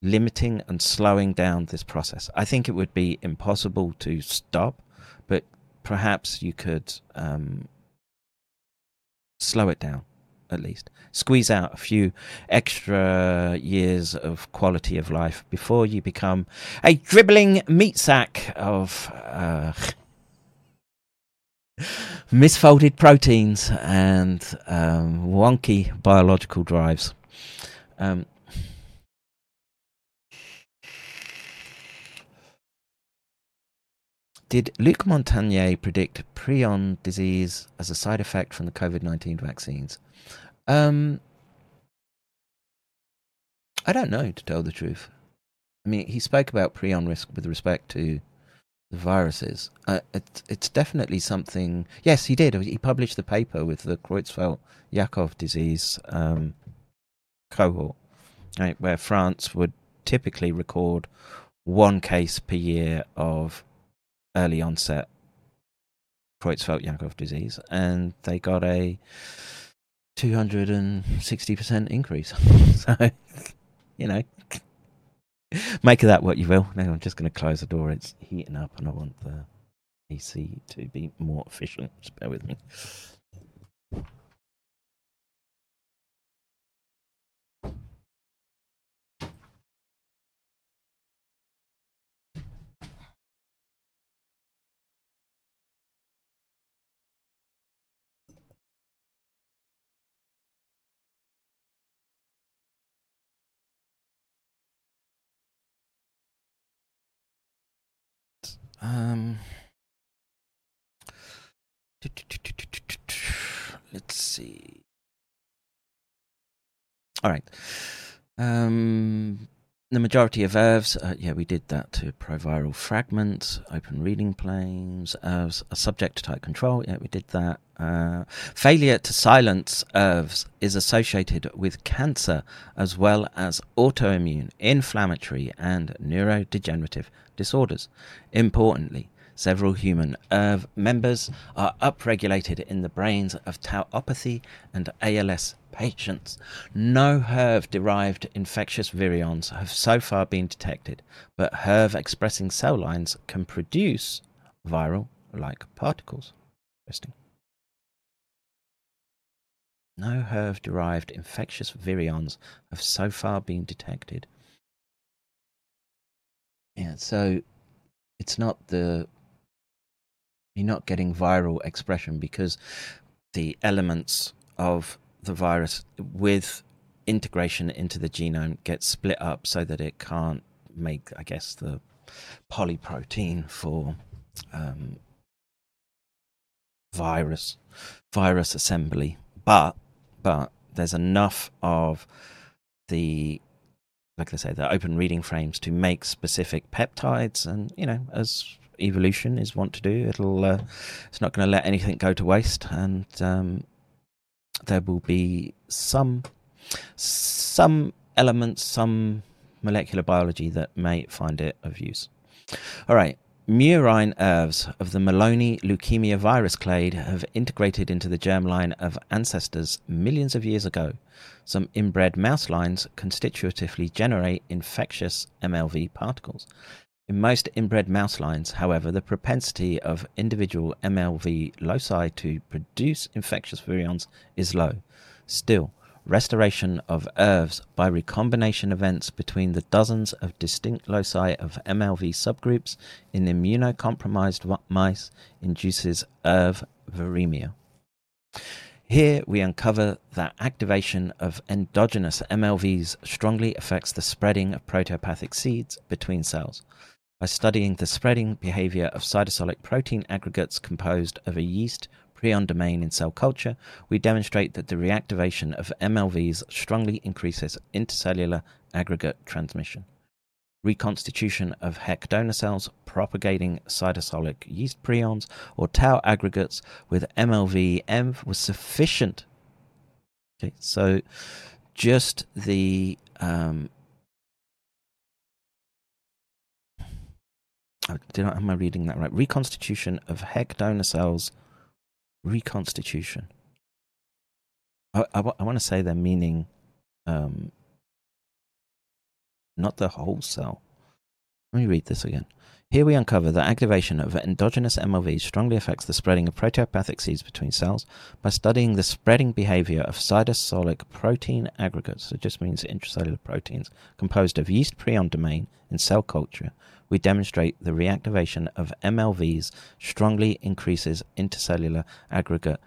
limiting and slowing down this process i think it would be impossible to stop but perhaps you could um, slow it down at least. Squeeze out a few extra years of quality of life before you become a dribbling meat sack of uh, misfolded proteins and um, wonky biological drives. Um, Did Luc Montagnier predict prion disease as a side effect from the COVID 19 vaccines? Um, I don't know, to tell the truth. I mean, he spoke about prion risk with respect to the viruses. Uh, it, it's definitely something. Yes, he did. He published the paper with the Creutzfeldt-Jakob disease um, cohort, right, where France would typically record one case per year of early onset Creutzfeldt-Jakob disease, and they got a 260% increase. so, you know, make of that what you will. Now I'm just going to close the door. It's heating up and I want the AC to be more efficient. Just bear with me. Um, let's see. All right. Um, the majority of ERVs, uh, yeah, we did that to proviral fragments, open reading planes, a subject to tight control, yeah, we did that. Uh, failure to silence ERVs is associated with cancer as well as autoimmune, inflammatory, and neurodegenerative disorders. Importantly, Several human ERV members are upregulated in the brains of tauopathy and ALS patients. No HERV derived infectious virions have so far been detected, but HERV expressing cell lines can produce viral like particles. Interesting. No HERV derived infectious virions have so far been detected. Yeah, so it's not the. You're not getting viral expression because the elements of the virus with integration into the genome get split up so that it can't make, I guess, the polyprotein for um, virus virus assembly. But but there's enough of the like I say, the open reading frames to make specific peptides, and you know, as evolution is want to do, it'll uh, it's not going to let anything go to waste, and um, there will be some some elements, some molecular biology that may find it of use. All right. Murine ERVs of the Maloney leukemia virus clade have integrated into the germline of ancestors millions of years ago. Some inbred mouse lines constitutively generate infectious MLV particles. In most inbred mouse lines, however, the propensity of individual MLV loci to produce infectious virions is low. Still, restoration of ERVs by recombination events between the dozens of distinct loci of MLV subgroups in immunocompromised mice induces ERV viremia. Here we uncover that activation of endogenous MLVs strongly affects the spreading of proteopathic seeds between cells. By studying the spreading behavior of cytosolic protein aggregates composed of a yeast prion domain in cell culture, we demonstrate that the reactivation of MLVs strongly increases intercellular aggregate transmission. Reconstitution of HEK donor cells propagating cytosolic yeast prions or tau aggregates with MLV ENV was sufficient. Okay, so just the um, did I, am I reading that right? Reconstitution of HEK donor cells reconstitution. I, I, I want to say they're meaning um, not the whole cell. Let me read this again. Here we uncover that activation of endogenous MLVs strongly affects the spreading of proteopathic seeds between cells by studying the spreading behavior of cytosolic protein aggregates. It just means intracellular proteins composed of yeast prion domain in cell culture. We demonstrate the reactivation of MLVs strongly increases intercellular aggregate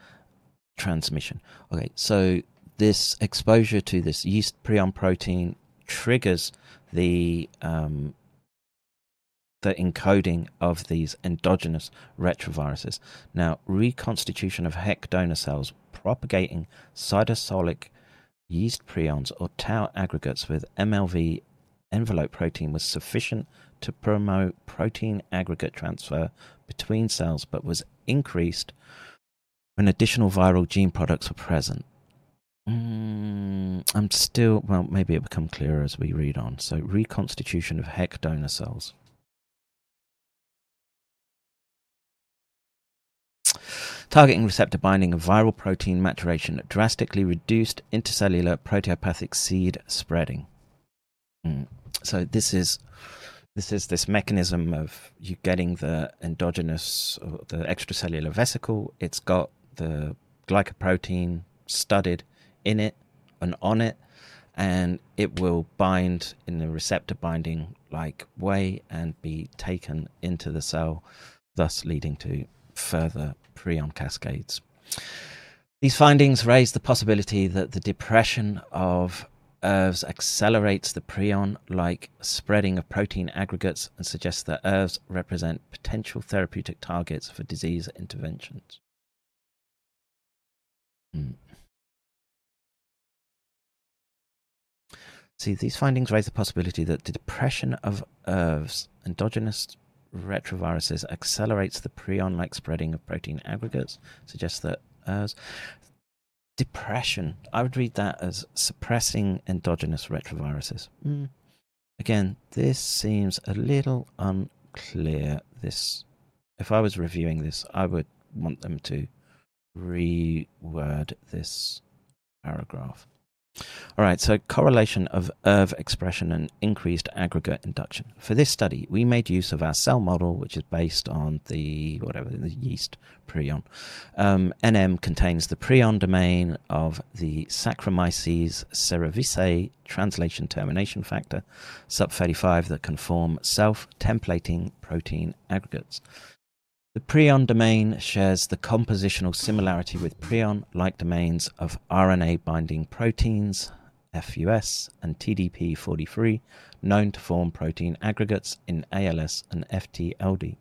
transmission. Okay, so this exposure to this yeast prion protein triggers the um, the encoding of these endogenous retroviruses. Now, reconstitution of HEK donor cells propagating cytosolic yeast prions or tau aggregates with MLV envelope protein was sufficient to promote protein aggregate transfer between cells, but was increased when additional viral gene products were present. Mm, I'm still, well, maybe it will become clearer as we read on. So, reconstitution of HEK donor cells. Targeting receptor binding of viral protein maturation drastically reduced intercellular proteopathic seed spreading. Mm. So this is this is this mechanism of you getting the endogenous the extracellular vesicle. It's got the glycoprotein studded in it and on it, and it will bind in a receptor binding like way and be taken into the cell, thus leading to further prion cascades. These findings raise the possibility that the depression of ERVs accelerates the prion like spreading of protein aggregates and suggests that ERVs represent potential therapeutic targets for disease interventions. Hmm. See, these findings raise the possibility that the depression of ERVs, endogenous retroviruses accelerates the prion-like spreading of protein aggregates, suggests that as depression, I would read that as suppressing endogenous retroviruses. Mm. Again, this seems a little unclear. This, if I was reviewing this, I would want them to reword this paragraph. All right, so correlation of ERV expression and increased aggregate induction. For this study, we made use of our cell model, which is based on the whatever the yeast prion. Um, NM contains the prion domain of the Saccharomyces cerevisiae translation termination factor, sub35, that can form self-templating protein aggregates. The prion domain shares the compositional similarity with prion-like domains of RNA-binding proteins, FUS, and TDP43, known to form protein aggregates in ALS and FTLD.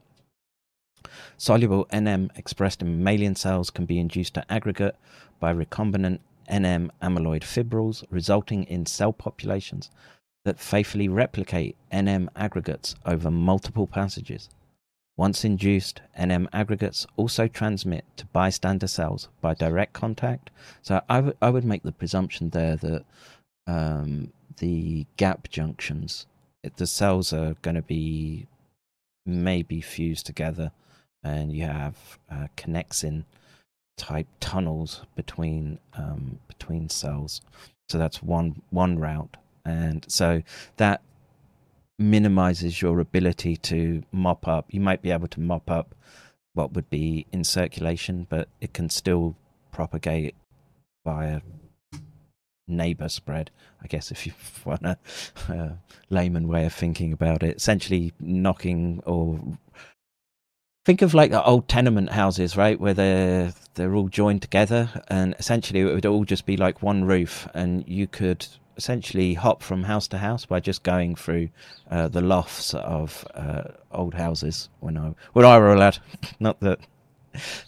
Soluble NM expressed in mammalian cells can be induced to aggregate by recombinant NM amyloid fibrils, resulting in cell populations that faithfully replicate NM aggregates over multiple passages. Once induced, NM aggregates also transmit to bystander cells by direct contact. So I, w- I would make the presumption there that um, the gap junctions, the cells are going to be maybe fused together, and you have uh, connexin type tunnels between um, between cells. So that's one one route, and so that minimizes your ability to mop up. You might be able to mop up what would be in circulation, but it can still propagate via neighbor spread, I guess, if you want a, a layman way of thinking about it. Essentially, knocking or think of like the old tenement houses, right, where they're they're all joined together, and essentially it would all just be like one roof, and you could essentially hop from house to house by just going through uh, the lofts of uh, old houses when I when I were a lad. Not that,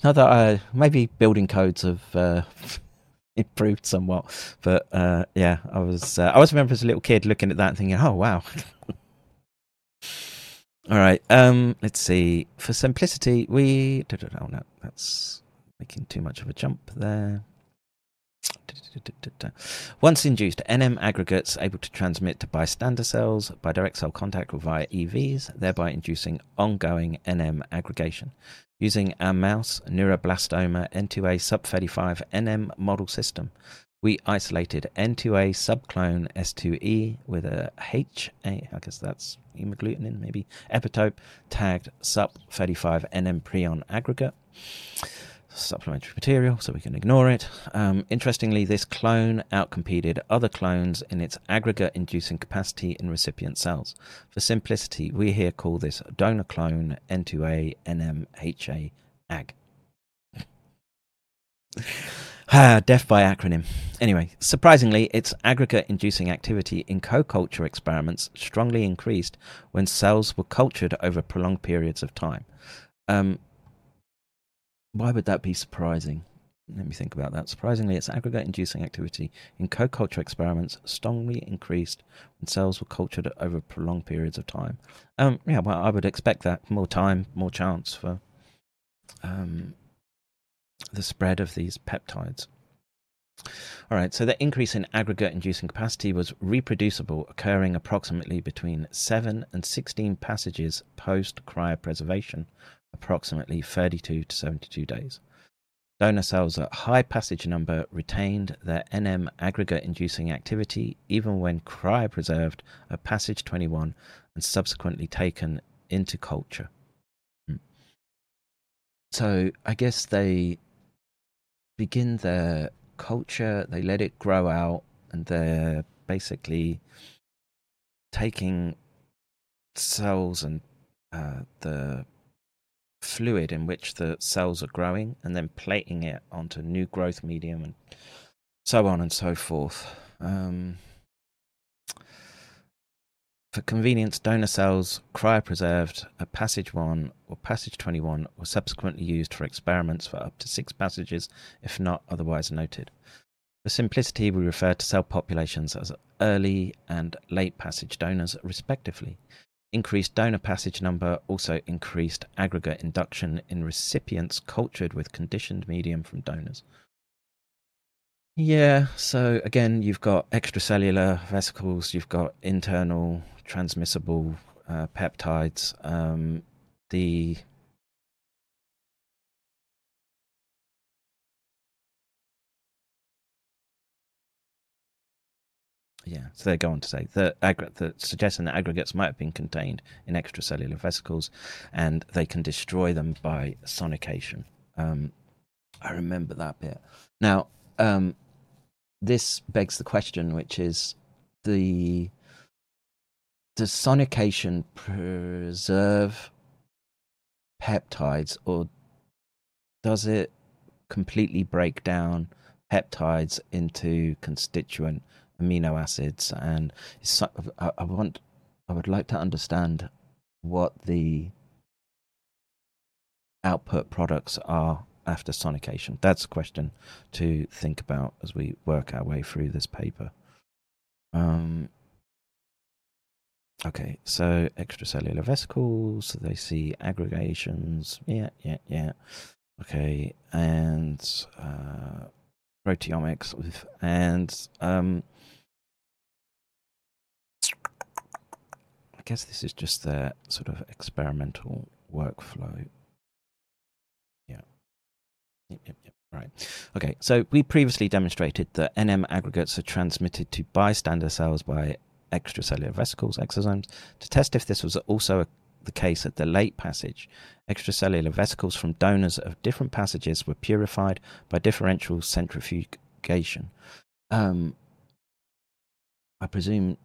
not that I maybe building codes have uh, improved somewhat, but uh, yeah, I was uh, I always remember as a little kid looking at that and thinking, oh wow. All right, um, let's see. For simplicity, we oh no, that's making too much of a jump there. Once induced, NM aggregates able to transmit to bystander cells by direct cell contact or via EVs, thereby inducing ongoing NM aggregation. Using our mouse neuroblastoma N2A sub35 NM model system, we isolated N2A subclone S2E with a HA, I guess that's hemagglutinin, maybe, epitope tagged sub35 NM prion aggregate supplementary material, so we can ignore it. Um, interestingly, this clone outcompeted other clones in its aggregate inducing capacity in recipient cells. For simplicity, we here call this donor clone N2A NMHA AG. Ah, death by acronym. Anyway, surprisingly, its aggregate inducing activity in co culture experiments strongly increased when cells were cultured over prolonged periods of time. Um, why would that be surprising? Let me think about that. Surprisingly, its aggregate inducing activity in co culture experiments strongly increased when cells were cultured over prolonged periods of time. Um, yeah, well, I would expect that. More time, more chance for um, the spread of these peptides. All right, so the increase in aggregate inducing capacity was reproducible, occurring approximately between 7 and 16 passages post cryopreservation, approximately 32 to 72 days. Donor cells at high passage number retained their NM aggregate inducing activity even when cryopreserved at passage 21 and subsequently taken into culture. Hmm. So I guess they begin their culture, they let it grow out, and they're basically taking cells and uh, the fluid in which the cells are growing and then plating it onto new growth medium and so on and so forth. Um, for convenience, donor cells cryopreserved at passage 1 or passage 21 were subsequently used for experiments for up to six passages, if not otherwise noted. For simplicity, we refer to cell populations as early and late passage donors, respectively. Increased donor passage number also increased aggregate induction in recipients cultured with conditioned medium from donors. Yeah, so again, you've got extracellular vesicles, you've got internal transmissible uh, peptides. Um, the yeah, so they go on to say that suggesting that aggregates might have been contained in extracellular vesicles, and they can destroy them by sonication. Um, I remember that bit. Now, um, this begs the question, which is the does sonication preserve peptides, or does it completely break down peptides into constituent amino acids? And so, I, I want, I would like to understand what the output products are after sonication? That's a question to think about as we work our way through this paper. Um, okay, so extracellular vesicles, they see aggregations. Yeah, yeah, yeah. Okay, and uh, proteomics with, and um, I guess this is just their sort of experimental workflow. Yep, yep, yep. Right. Okay. So we previously demonstrated that NM aggregates are transmitted to bystander cells by extracellular vesicles, exosomes. To test if this was also a, the case at the late passage, extracellular vesicles from donors of different passages were purified by differential centrifugation. Um, I presume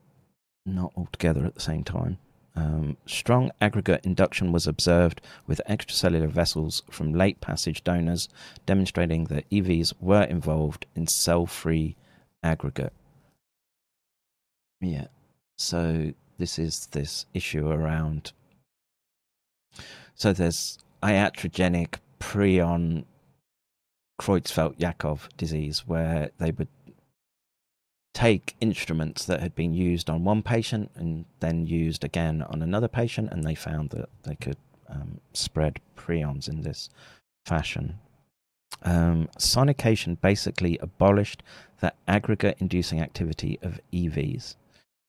not all together at the same time. Um, strong aggregate induction was observed with extracellular vessels from late passage donors, demonstrating that EVs were involved in cell free aggregate. Yeah, so this is this issue around. So there's iatrogenic prion Creutzfeldt Jakob disease, where they would take instruments that had been used on one patient and then used again on another patient, and they found that they could um, spread prions in this fashion. Um, sonication basically abolished the aggregate inducing activity of EVs.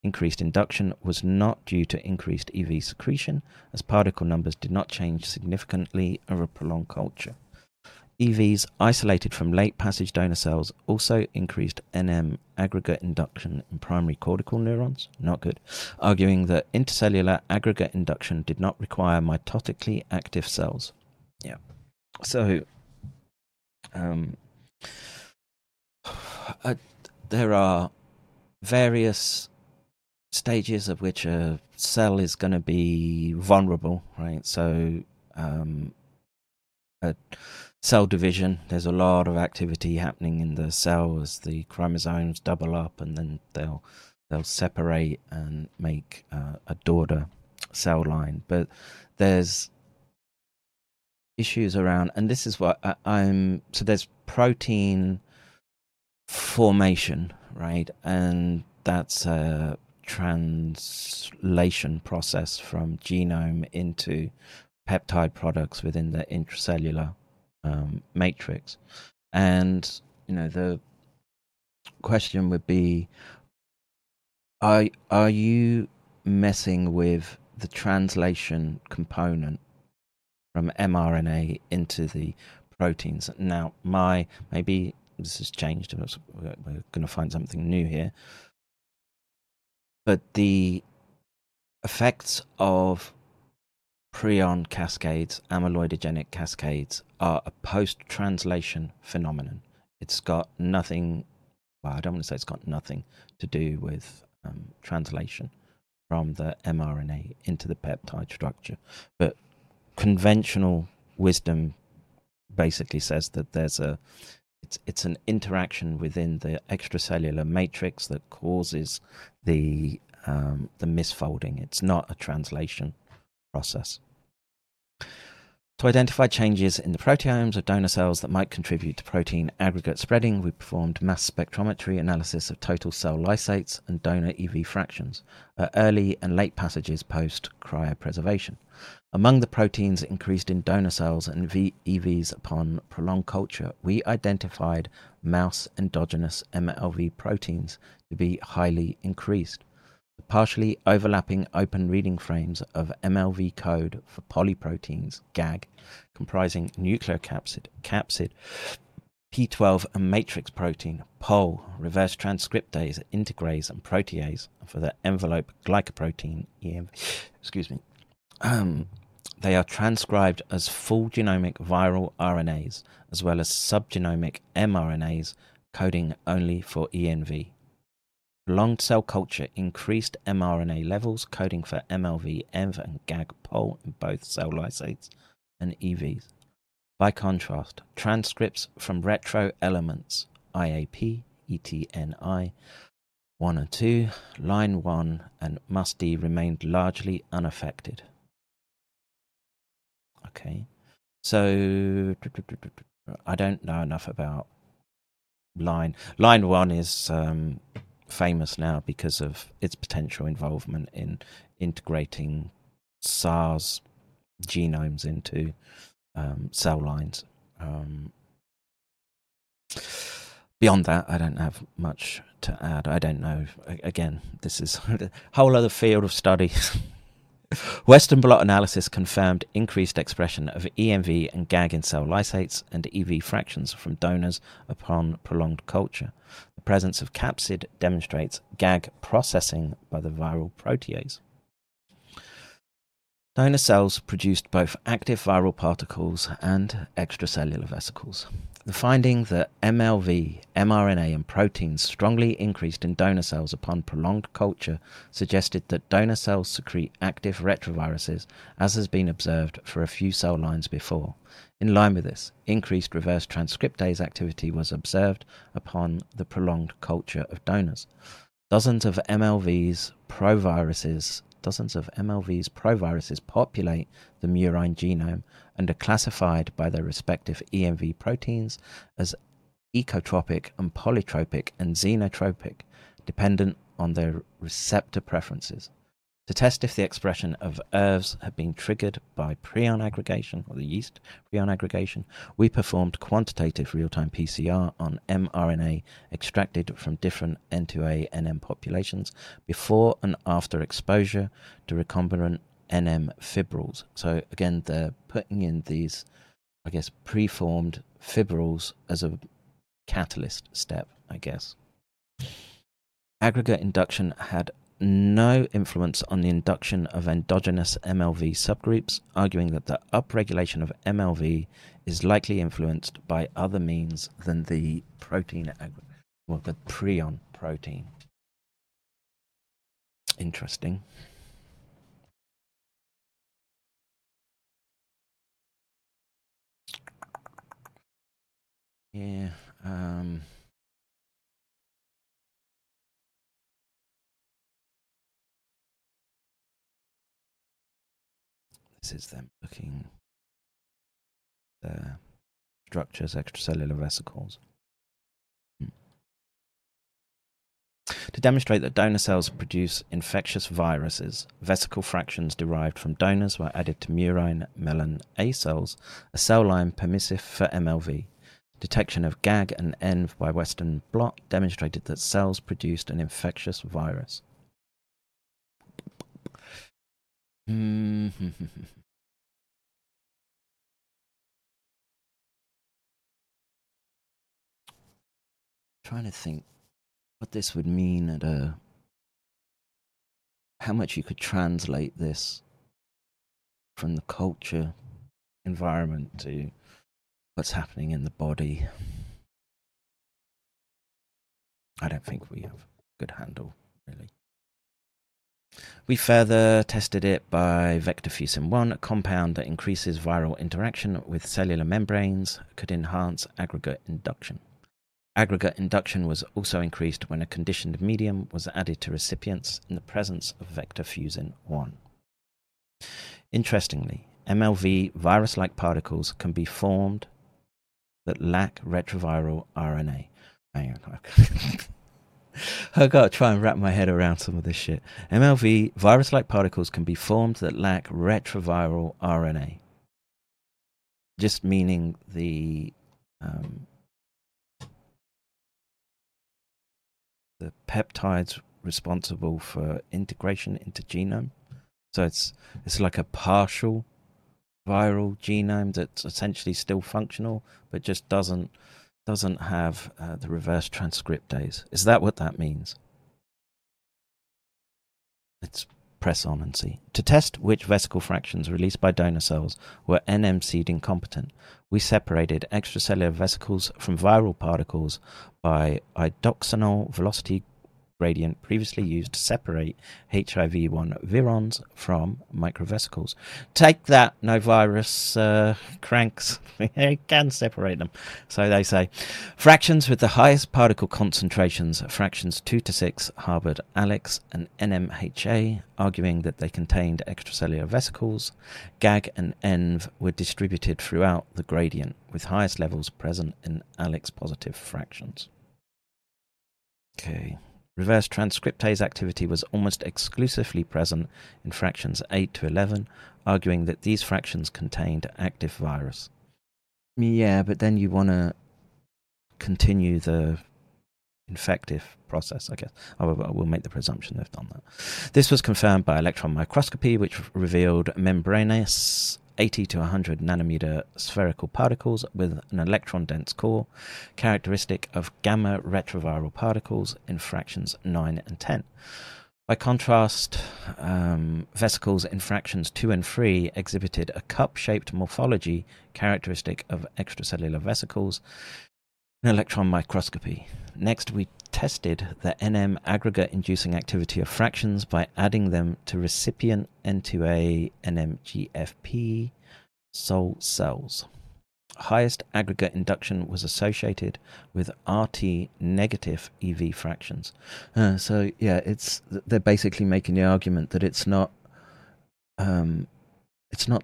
Increased induction was not due to increased EV secretion, as particle numbers did not change significantly over prolonged culture. EVs isolated from late passage donor cells also increased NM aggregate induction in primary cortical neurons, not good, arguing that intercellular aggregate induction did not require mitotically active cells. Yeah. So, um, uh, there are various stages of which a cell is going to be vulnerable, right? So, um, a cell division. There's a lot of activity happening in the cell as the chromosomes double up, and then they'll they'll separate and make uh, a daughter cell line. But there's issues around, and this is what I, I'm. So there's protein formation, right, and that's a translation process from genome into peptide products within the intracellular um, matrix. And, you know, the question would be are, are you messing with the translation component from mRNA into the proteins? Now, my maybe this has changed. We're going to find something new here. But the effects of prion cascades, amyloidogenic cascades, are a post translation phenomenon. It's got nothing, well, I don't want to say it's got nothing to do with um, translation from the mRNA into the peptide structure. But conventional wisdom basically says that there's a it's it's an interaction within the extracellular matrix that causes the um, the misfolding. It's not a translation process. To identify changes in the proteomes of donor cells that might contribute to protein aggregate spreading, we performed mass spectrometry analysis of total cell lysates and donor EV fractions at early and late passages post cryopreservation. Among the proteins increased in donor cells and EVs upon prolonged culture, we identified mouse endogenous MLV proteins to be highly increased. The partially overlapping open reading frames of MLV code for polyproteins (GAG), comprising nucleocapsid, capsid, P12 and matrix protein, POL, reverse transcriptase, integrase, and protease for the envelope glycoprotein, EM, excuse me. Um, they are transcribed as full genomic viral RNAs as well as subgenomic mRNAs coding only for ENV. Prolonged cell culture increased mRNA levels coding for MLV, ENV, and GAG POL in both cell lysates and EVs. By contrast, transcripts from retro elements IAP, ETNI, 1 and 2, line 1, and MUSD remained largely unaffected. Okay, so I don't know enough about line. Line 1 is um, famous now because of its potential involvement in integrating SARS genomes into um, cell lines. Um, beyond that, I don't have much to add. I don't know. Again, this is a whole other field of study. Western blot analysis confirmed increased expression of EMV and GAG in cell lysates and EV fractions from donors upon prolonged culture. The presence of capsid demonstrates GAG processing by the viral protease. Donor cells produced both active viral particles and extracellular vesicles. The finding that MLV, mRNA, and proteins strongly increased in donor cells upon prolonged culture suggested that donor cells secrete active retroviruses, as has been observed for a few cell lines before. In line with this, increased reverse transcriptase activity was observed upon the prolonged culture of donors. Dozens of MLVs, proviruses, dozens of MLVs proviruses populate the murine genome and are classified by their respective EMV proteins as ecotropic and polytropic and xenotropic, dependent on their receptor preferences. To test if the expression of ERVs had been triggered by prion aggregation, or the yeast prion aggregation, we performed quantitative real time PCR on mRNA extracted from different N2A NM populations before and after exposure to recombinant NM fibrils. So, again, they're putting in these, I guess, preformed fibrils as a catalyst step, I guess. Aggregate induction had no influence on the induction of endogenous MLV subgroups, arguing that the upregulation of MLV is likely influenced by other means than the protein, well, the prion protein. Interesting. Yeah. Um, this is them looking the structures, extracellular vesicles. Hmm. To demonstrate that donor cells produce infectious viruses, vesicle fractions derived from donors were added to murine melon A cells, a cell line permissive for MLV. Detection of GAG and ENV by Western blot demonstrated that cells produced an infectious virus. Trying to think what this would mean at a. How much you could translate this from the culture environment to what's happening in the body. I don't think we have a good handle, really. We further tested it by vectorfusin 1, a compound that increases viral interaction with cellular membranes, could enhance aggregate induction. Aggregate induction was also increased when a conditioned medium was added to recipients in the presence of vectorfusin 1. Interestingly, MLV virus like particles can be formed that lack retroviral RNA. Hang on. I gotta try and wrap my head around some of this shit. MLV virus like particles can be formed that lack retroviral RNA. Just meaning the um, the peptides responsible for integration into genome. So it's it's like a partial viral genome that's essentially still functional, but just doesn't doesn't have uh, the reverse transcriptase. Is that what that means? Let's press on and see. To test which vesicle fractions released by donor cells were NM-seed incompetent, we separated extracellular vesicles from viral particles by idoxinol velocity gradient previously used to separate HIV-1 virons from microvesicles. Take that, no virus uh, cranks. you can separate them. So they say. Fractions with the highest particle concentrations, fractions 2 to 6, harbored Alex and NMHA, arguing that they contained extracellular vesicles. GAG and ENV were distributed throughout the gradient, with highest levels present in Alex positive fractions. Okay. Reverse transcriptase activity was almost exclusively present in fractions 8 to 11, arguing that these fractions contained active virus. Yeah, but then you want to continue the infective process, I guess. I I will make the presumption they've done that. This was confirmed by electron microscopy, which revealed membranous 80 to 100 nanometer spherical particles with an electron dense core, characteristic of gamma retroviral particles in fractions 9 and 10. By contrast, um, vesicles in fractions 2 and 3 exhibited a cup shaped morphology characteristic of extracellular vesicles electron microscopy. Next, we tested the NM aggregate inducing activity of fractions by adding them to recipient N2A NMGFP SOL cells. Highest aggregate induction was associated with RT negative EV fractions. Uh, so yeah, it's they're basically making the argument that it's not um, it's not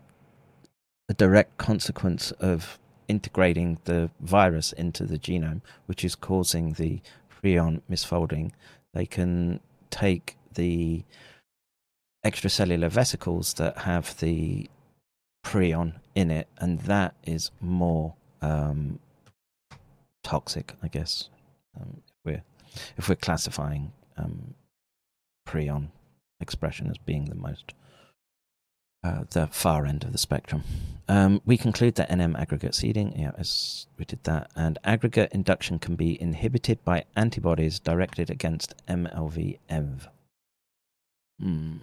a direct consequence of integrating the virus into the genome, which is causing the prion misfolding, they can take the extracellular vesicles that have the prion in it, and that is more um, toxic, I guess. Um, if we're if we're classifying um, prion expression as being the most uh, the far end of the spectrum. Um, we conclude that NM aggregate seeding, yeah, as we did that, and aggregate induction can be inhibited by antibodies directed against MLV ENV. Hmm.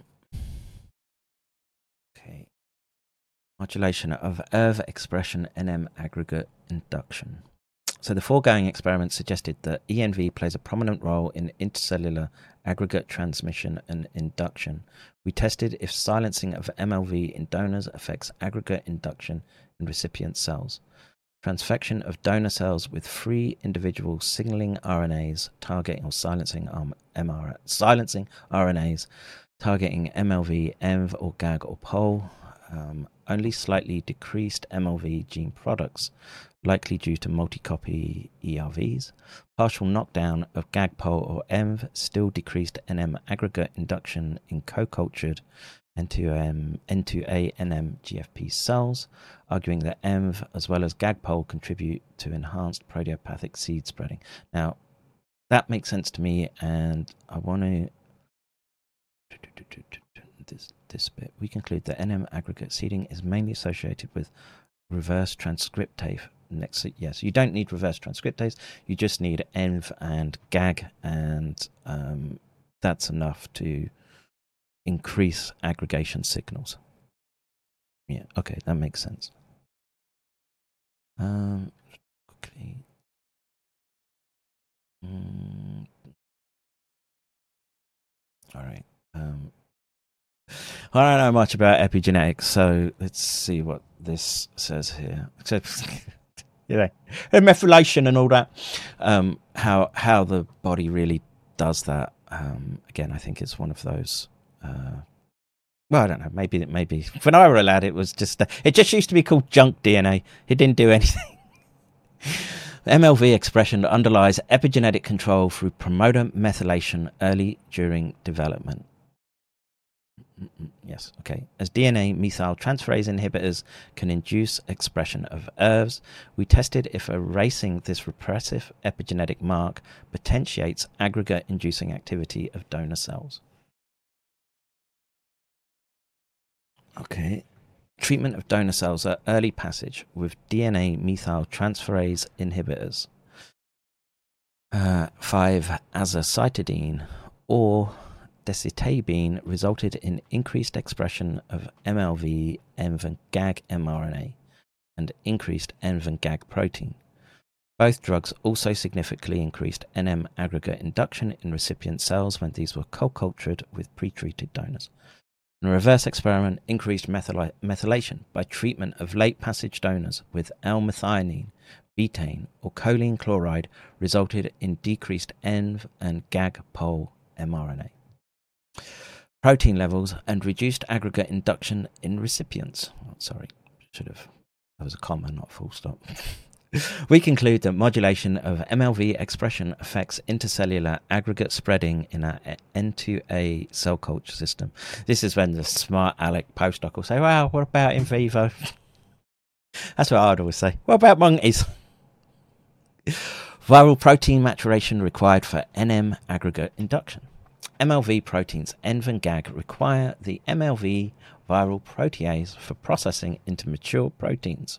Okay. Modulation of ERV expression NM aggregate induction. So the foregoing experiment suggested that ENV plays a prominent role in intercellular aggregate transmission and induction. We tested if silencing of MLV in donors affects aggregate induction in recipient cells. Transfection of donor cells with free individual signaling RNAs targeting or silencing um, MR, silencing RNAs targeting MLV, ENV, or GAG or POL. Um, only slightly decreased MLV gene products likely due to multi-copy ERVs. Partial knockdown of GAGPOL or ENV still decreased NM aggregate induction in co-cultured N2M, N2A NM GFP cells, arguing that ENV as well as GAGPOL contribute to enhanced proteopathic seed spreading. Now, that makes sense to me, and I want to this this bit. We conclude that NM aggregate seeding is mainly associated with reverse transcriptase next yes you don't need reverse transcriptase you just need env and gag and um, that's enough to increase aggregation signals yeah okay that makes sense um quickly mm. all right um I don't know much about epigenetics, so let's see what this says here. you know, methylation and all that. Um, how how the body really does that. Um, again, I think it's one of those. Uh, well, I don't know. Maybe maybe when I were a lad, it was just uh, it just used to be called junk DNA. It didn't do anything. MLV expression underlies epigenetic control through promoter methylation early during development. Yes, okay. As DNA methyl transferase inhibitors can induce expression of ERVs, we tested if erasing this repressive epigenetic mark potentiates aggregate inducing activity of donor cells. Okay. Treatment of donor cells at early passage with DNA methyl transferase inhibitors. uh, 5-azacitidine or decitabine resulted in increased expression of MLV env GAG mRNA and increased env GAG protein. Both drugs also significantly increased NM aggregate induction in recipient cells when these were co-cultured with pre-treated donors. In a reverse experiment, increased methyl- methylation by treatment of late passage donors with L-methionine, betaine, or choline chloride resulted in decreased ENV and GAG pol mRNA. Protein levels and reduced aggregate induction in recipients. Oh, sorry, should have. That was a comma, not full stop. we conclude that modulation of MLV expression affects intercellular aggregate spreading in our N2A cell culture system. This is when the smart Alec postdoc will say, Well, what about in vivo? That's what I'd always say. What about monkeys? Viral protein maturation required for NM aggregate induction. MLV proteins ENV and GAG require the MLV viral protease for processing into mature proteins.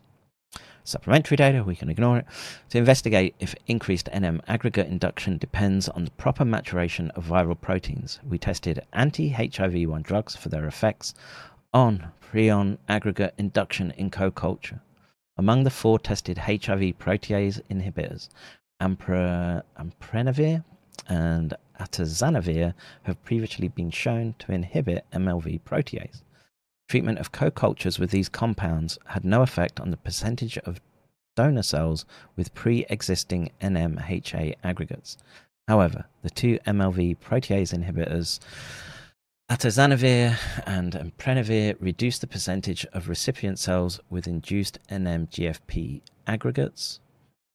Supplementary data, we can ignore it, to investigate if increased NM aggregate induction depends on the proper maturation of viral proteins. We tested anti HIV 1 drugs for their effects on prion aggregate induction in co culture. Among the four tested HIV protease inhibitors, Ampre- Amprenavir and Atazanavir have previously been shown to inhibit MLV protease. Treatment of co-cultures with these compounds had no effect on the percentage of donor cells with pre-existing NMHA aggregates. However, the two MLV protease inhibitors, atazanavir and emprenavir, reduced the percentage of recipient cells with induced NMGFP aggregates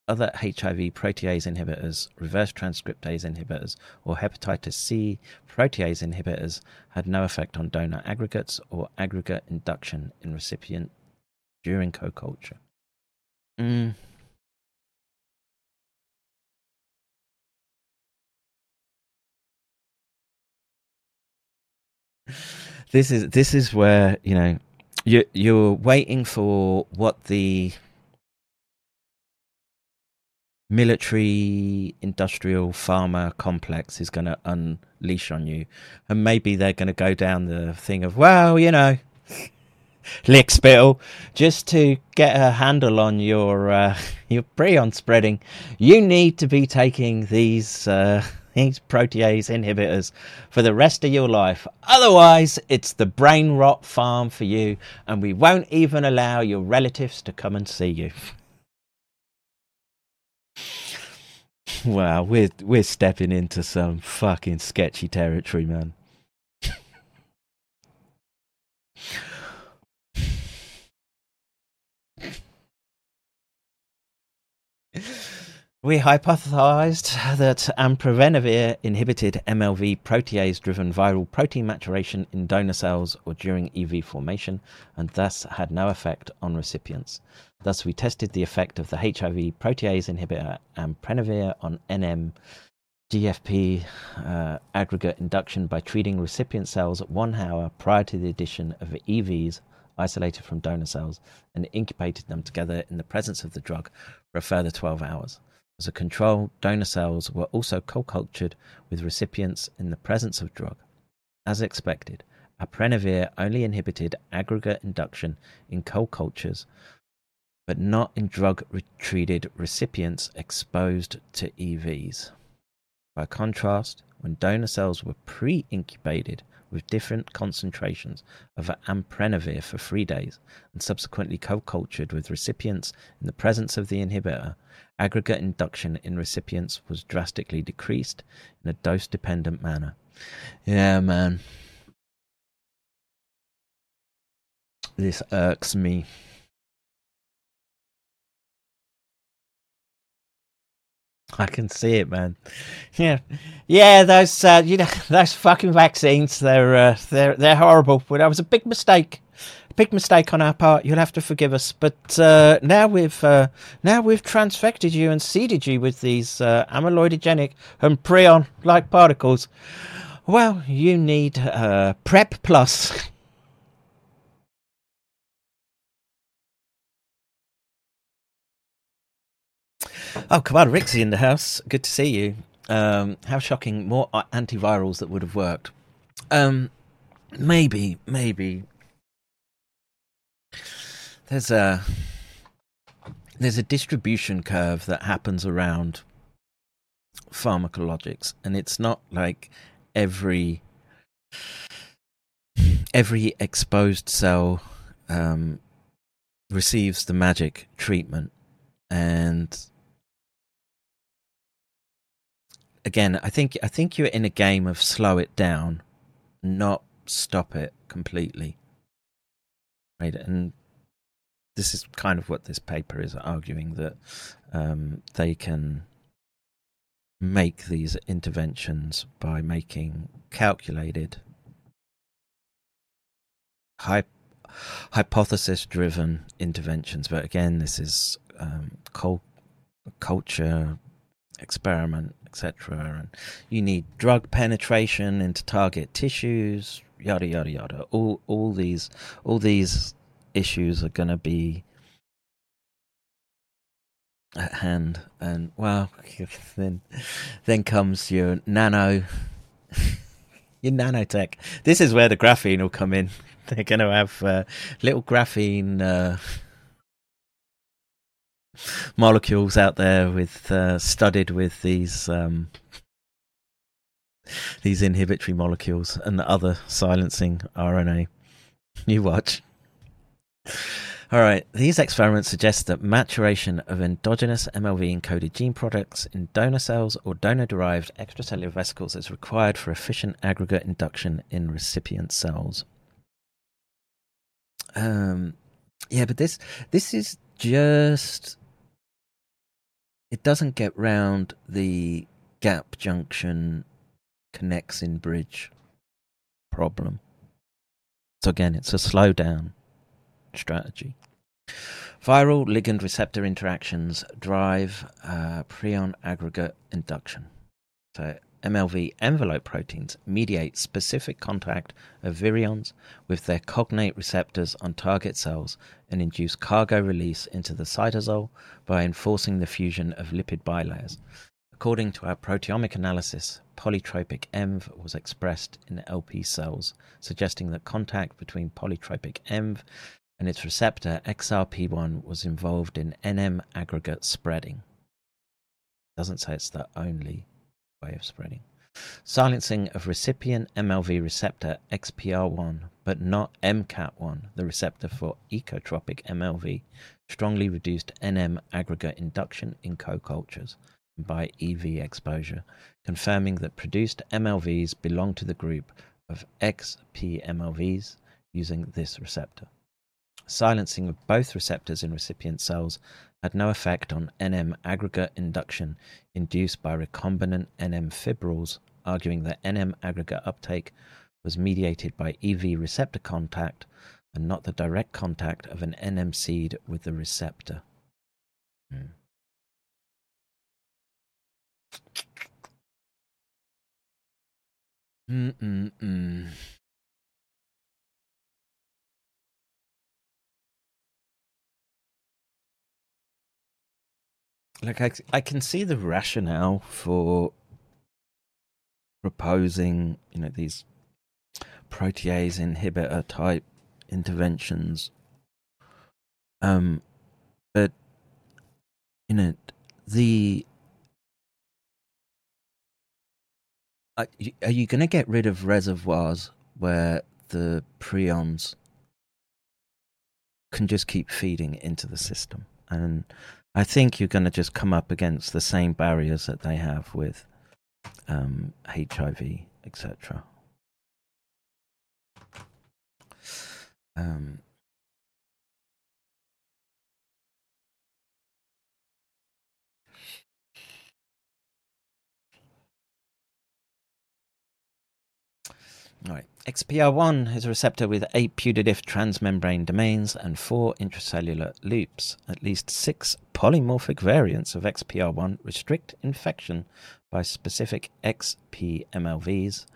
other HIV protease inhibitors, reverse transcriptase inhibitors, or hepatitis C protease inhibitors had no effect on donor aggregates or aggregate induction in recipient during co culture. Mm. This is this is where you know you you're waiting for what the military industrial pharma complex is going to unleash on you. And maybe they're going to go down the thing of well you know lick spittle just to get a handle on your uh, your prion spreading. You need to be taking these uh, these protease inhibitors for the rest of your life. Otherwise it's the brain rot farm for you and we won't even allow your relatives to come and see you Wow, we're we're stepping into some fucking sketchy territory, man. We hypothesized that amprevenavir inhibited MLV protease driven viral protein maturation in donor cells or during EV formation and thus had no effect on recipients. Thus, we tested the effect of the HIV protease inhibitor amprenavir on NM GFP uh, aggregate induction by treating recipient cells at one hour prior to the addition of EVs isolated from donor cells and incubated them together in the presence of the drug for a further 12 hours. As a control, donor cells were also co-cultured with recipients in the presence of drug. As expected, aprenavir only inhibited aggregate induction in co-cultures, but not in drug-treated recipients exposed to EVs. By contrast, when donor cells were pre-incubated with different concentrations of amprenavir for three days and subsequently co-cultured with recipients in the presence of the inhibitor, aggregate induction in recipients was drastically decreased in a dose-dependent manner. Yeah, man. This irks me. I can see it, man. Yeah, yeah. Those, uh, you know, those fucking vaccines. They're, uh, they're, they're horrible. But that was a big mistake. A big mistake on our part. You'll have to forgive us. But uh, now we've, uh, now we've transfected you and seeded you with these uh, amyloidogenic and prion-like particles. Well, you need uh, Prep Plus. Oh, come on, Rixie in the house. Good to see you. Um, how shocking! More antivirals that would have worked. Um, maybe, maybe. There's a there's a distribution curve that happens around pharmacologics, and it's not like every every exposed cell um, receives the magic treatment, and again, I think I think you're in a game of slow it down, not stop it completely. Right, and this is kind of what this paper is arguing that um, they can make these interventions by making calculated hypothesis driven interventions but again this is um, cult- culture experiment etc and you need drug penetration into target tissues yada yada yada. All all these all these issues are going to be at hand. And well then then comes your nano your nanotech. This is where the graphene will come in. They're going to have uh, little graphene uh, molecules out there with uh, studied with these um, these inhibitory molecules and other silencing RNA. You watch. All right, these experiments suggest that maturation of endogenous MLV encoded gene products in donor cells or donor derived extracellular vesicles is required for efficient aggregate induction in recipient cells. Um, yeah, but this this is just it doesn't get round the gap junction connexin bridge problem. So again, it's a slowdown strategy. Viral ligand receptor interactions drive uh, prion aggregate induction. So MLV envelope proteins mediate specific contact of virions with their cognate receptors on target cells and induce cargo release into the cytosol by enforcing the fusion of lipid bilayers. According to our proteomic analysis, polytropic EMV was expressed in LP cells, suggesting that contact between polytropic EMV and its receptor XRP1 was involved in NM aggregate spreading. Doesn't say it's the only way of spreading. Silencing of recipient MLV receptor XPR1, but not MCAT1, the receptor for ecotropic MLV, strongly reduced NM aggregate induction in co-cultures by EV exposure, confirming that produced MLVs belong to the group of XPMLVs using this receptor. Silencing of both receptors in recipient cells had no effect on NM aggregate induction induced by recombinant NM fibrils, arguing that NM aggregate uptake was mediated by EV receptor contact and not the direct contact of an NM seed with the receptor. Hmm. Mm-mm-mm. Like I, I can see the rationale for proposing you know these protease inhibitor type interventions. Um but you know the are you going to get rid of reservoirs where the prions can just keep feeding into the system? And I think you're going to just come up against the same barriers that they have with um, HIV, etc. Um, Right. XPR1 is a receptor with eight putative transmembrane domains and four intracellular loops. At least six polymorphic variants of XPR1 restrict infection by specific XPMLVs,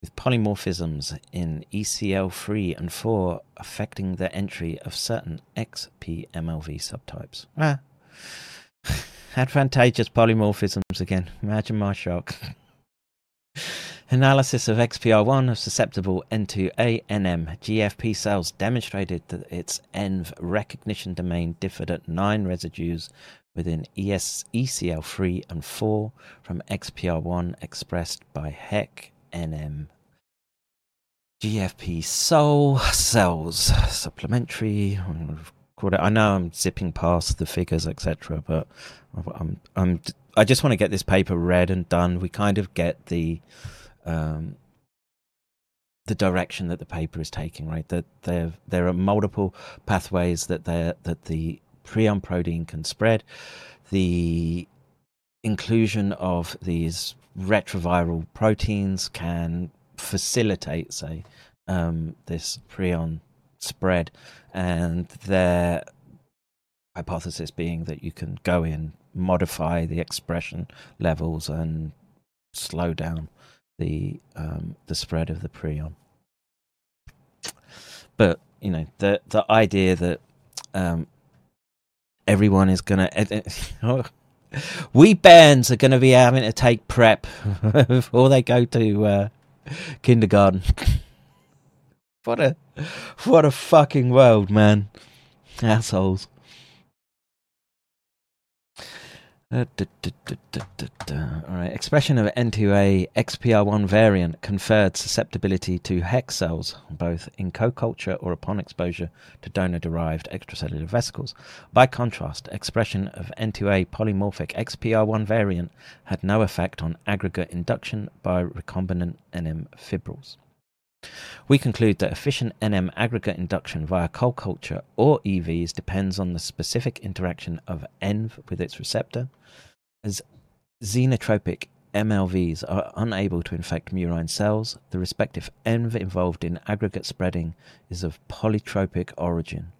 with polymorphisms in ECL3 and 4 affecting the entry of certain XPMLV subtypes. Ah. advantageous polymorphisms again. Imagine my shock. Analysis of XPR1 of susceptible N2A NM GFP cells demonstrated that its ENV recognition domain differed at nine residues within ES, ECL3 and 4 from XPR1 expressed by HEC NM. GFP soul cells supplementary. I know I'm zipping past the figures, etc., but I'm, I'm, I just want to get this paper read and done. We kind of get the um, the direction that the paper is taking, right? That there there are multiple pathways that that the prion protein can spread. The inclusion of these retroviral proteins can facilitate, say, um, this prion spread, and their hypothesis being that you can go in, modify the expression levels, and slow down the um, the spread of the prion. But you know the the idea that um, everyone is gonna we bands are gonna be having to take prep before they go to uh, kindergarten. what a what a fucking world, man! Assholes. Uh, All right. Expression of N2A XPR1 variant conferred susceptibility to hex cells, both in co culture or upon exposure to donor derived extracellular vesicles. By contrast, expression of N2A polymorphic XPR1 variant had no effect on aggregate induction by recombinant NM fibrils. We conclude that efficient NM aggregate induction via co-culture or EVs depends on the specific interaction of ENV with its receptor, as xenotropic MLVs are unable to infect murine cells, the respective ENV involved in aggregate spreading is of polytropic origin.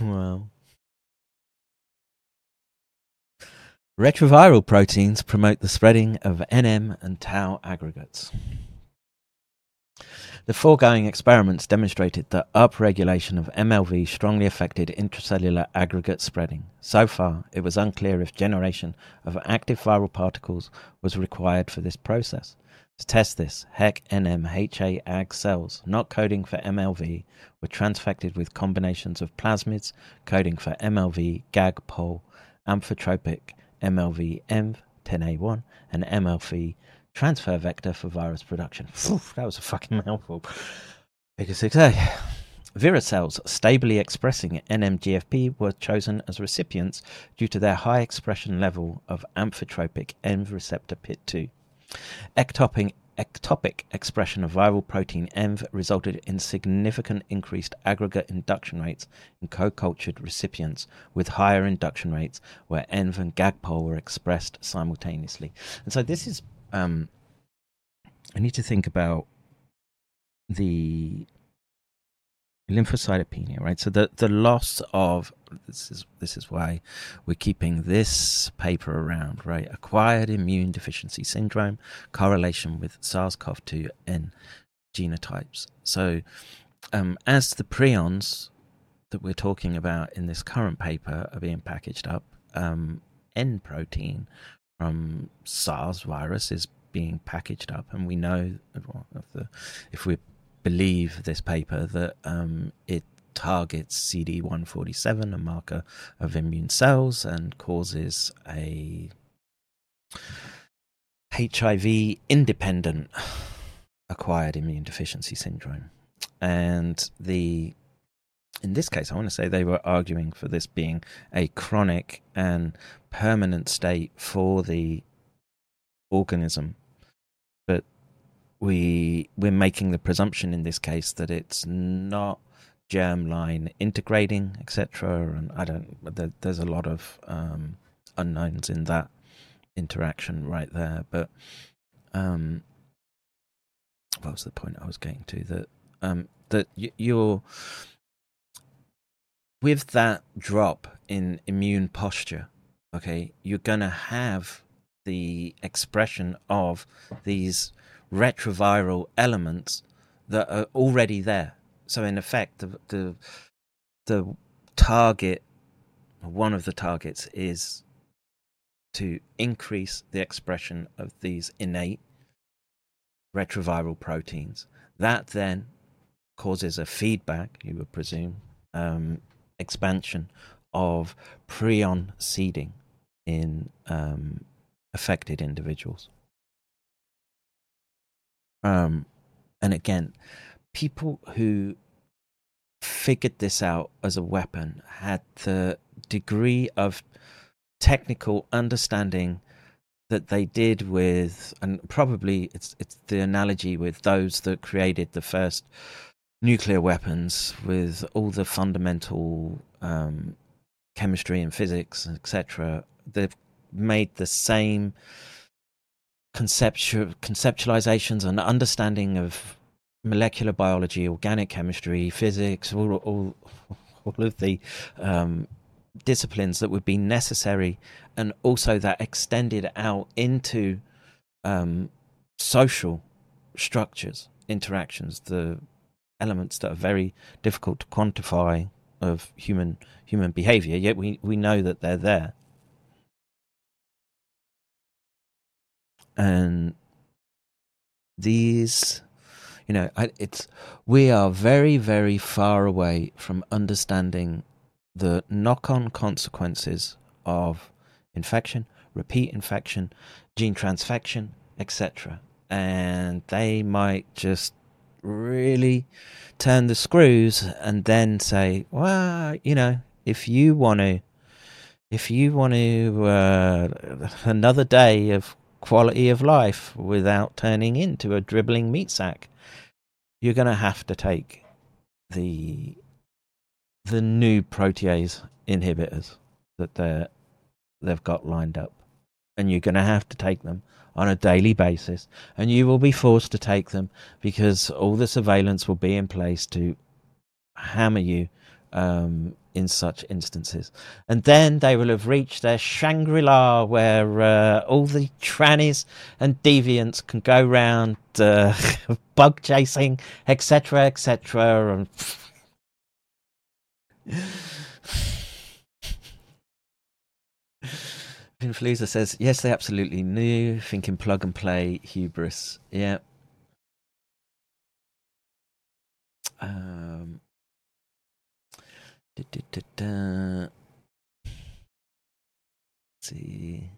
well. Retroviral proteins promote the spreading of NM and tau aggregates. The foregoing experiments demonstrated that upregulation of MLV strongly affected intracellular aggregate spreading. So far, it was unclear if generation of active viral particles was required for this process. To test this, HEC NM HA AG cells not coding for MLV were transfected with combinations of plasmids coding for MLV, GAG, POL, amphitropic, MLV ENV 10A1, and MLV transfer vector for virus production. that was a fucking mouthful. Figure 6A. Vira cells stably expressing NMGFP were chosen as recipients due to their high expression level of amphotropic ENV receptor PIT2. Ectopic ectopic expression of viral protein ENV resulted in significant increased aggregate induction rates in co-cultured recipients with higher induction rates where ENV and GAGPOL were expressed simultaneously. And so this is, um, I need to think about the lymphocytopenia, right? So the, the loss of this is this is why we're keeping this paper around, right? Acquired immune deficiency syndrome, correlation with SARS-CoV-2 and genotypes. So um, as the prions that we're talking about in this current paper are being packaged up, um, N protein from SARS virus is being packaged up, and we know if, if we're believe this paper that um, it targets CD147, a marker of immune cells, and causes a HIV independent acquired immune deficiency syndrome. And the in this case, I want to say they were arguing for this being a chronic and permanent state for the organism we we're making the presumption in this case that it's not germline integrating, etc. And I don't. There, there's a lot of um, unknowns in that interaction right there. But um, what was the point I was getting to? That um, that y- you're with that drop in immune posture. Okay, you're gonna have the expression of these retroviral elements that are already there. so in effect, the the the target, one of the targets is to increase the expression of these innate retroviral proteins. That then causes a feedback, you would presume, um, expansion of prion seeding in um, affected individuals. Um, and again, people who figured this out as a weapon had the degree of technical understanding that they did with, and probably it's it's the analogy with those that created the first nuclear weapons with all the fundamental um, chemistry and physics, etc. They've made the same conceptual conceptualizations and understanding of molecular biology, organic chemistry, physics, all all, all of the um, disciplines that would be necessary, and also that extended out into um, social structures, interactions, the elements that are very difficult to quantify of human human behavior. Yet we we know that they're there. And these you know it's we are very very far away from understanding the knock-on consequences of infection repeat infection gene transfection etc and they might just really turn the screws and then say well you know if you want to if you want to uh, another day of quality of life without turning into a dribbling meat sack. You're going to have to take the the new protease inhibitors that they they've got lined up, and you're going to have to take them on a daily basis, and you will be forced to take them because all the surveillance will be in place to hammer you um, in such instances. And then they will have reached their Shangri La where uh, all the trannies and deviants can go round uh, bug chasing, etc., etc. And Influenza says, yes, they absolutely knew, thinking plug and play hubris. Yeah. Um, Da, da, da, see.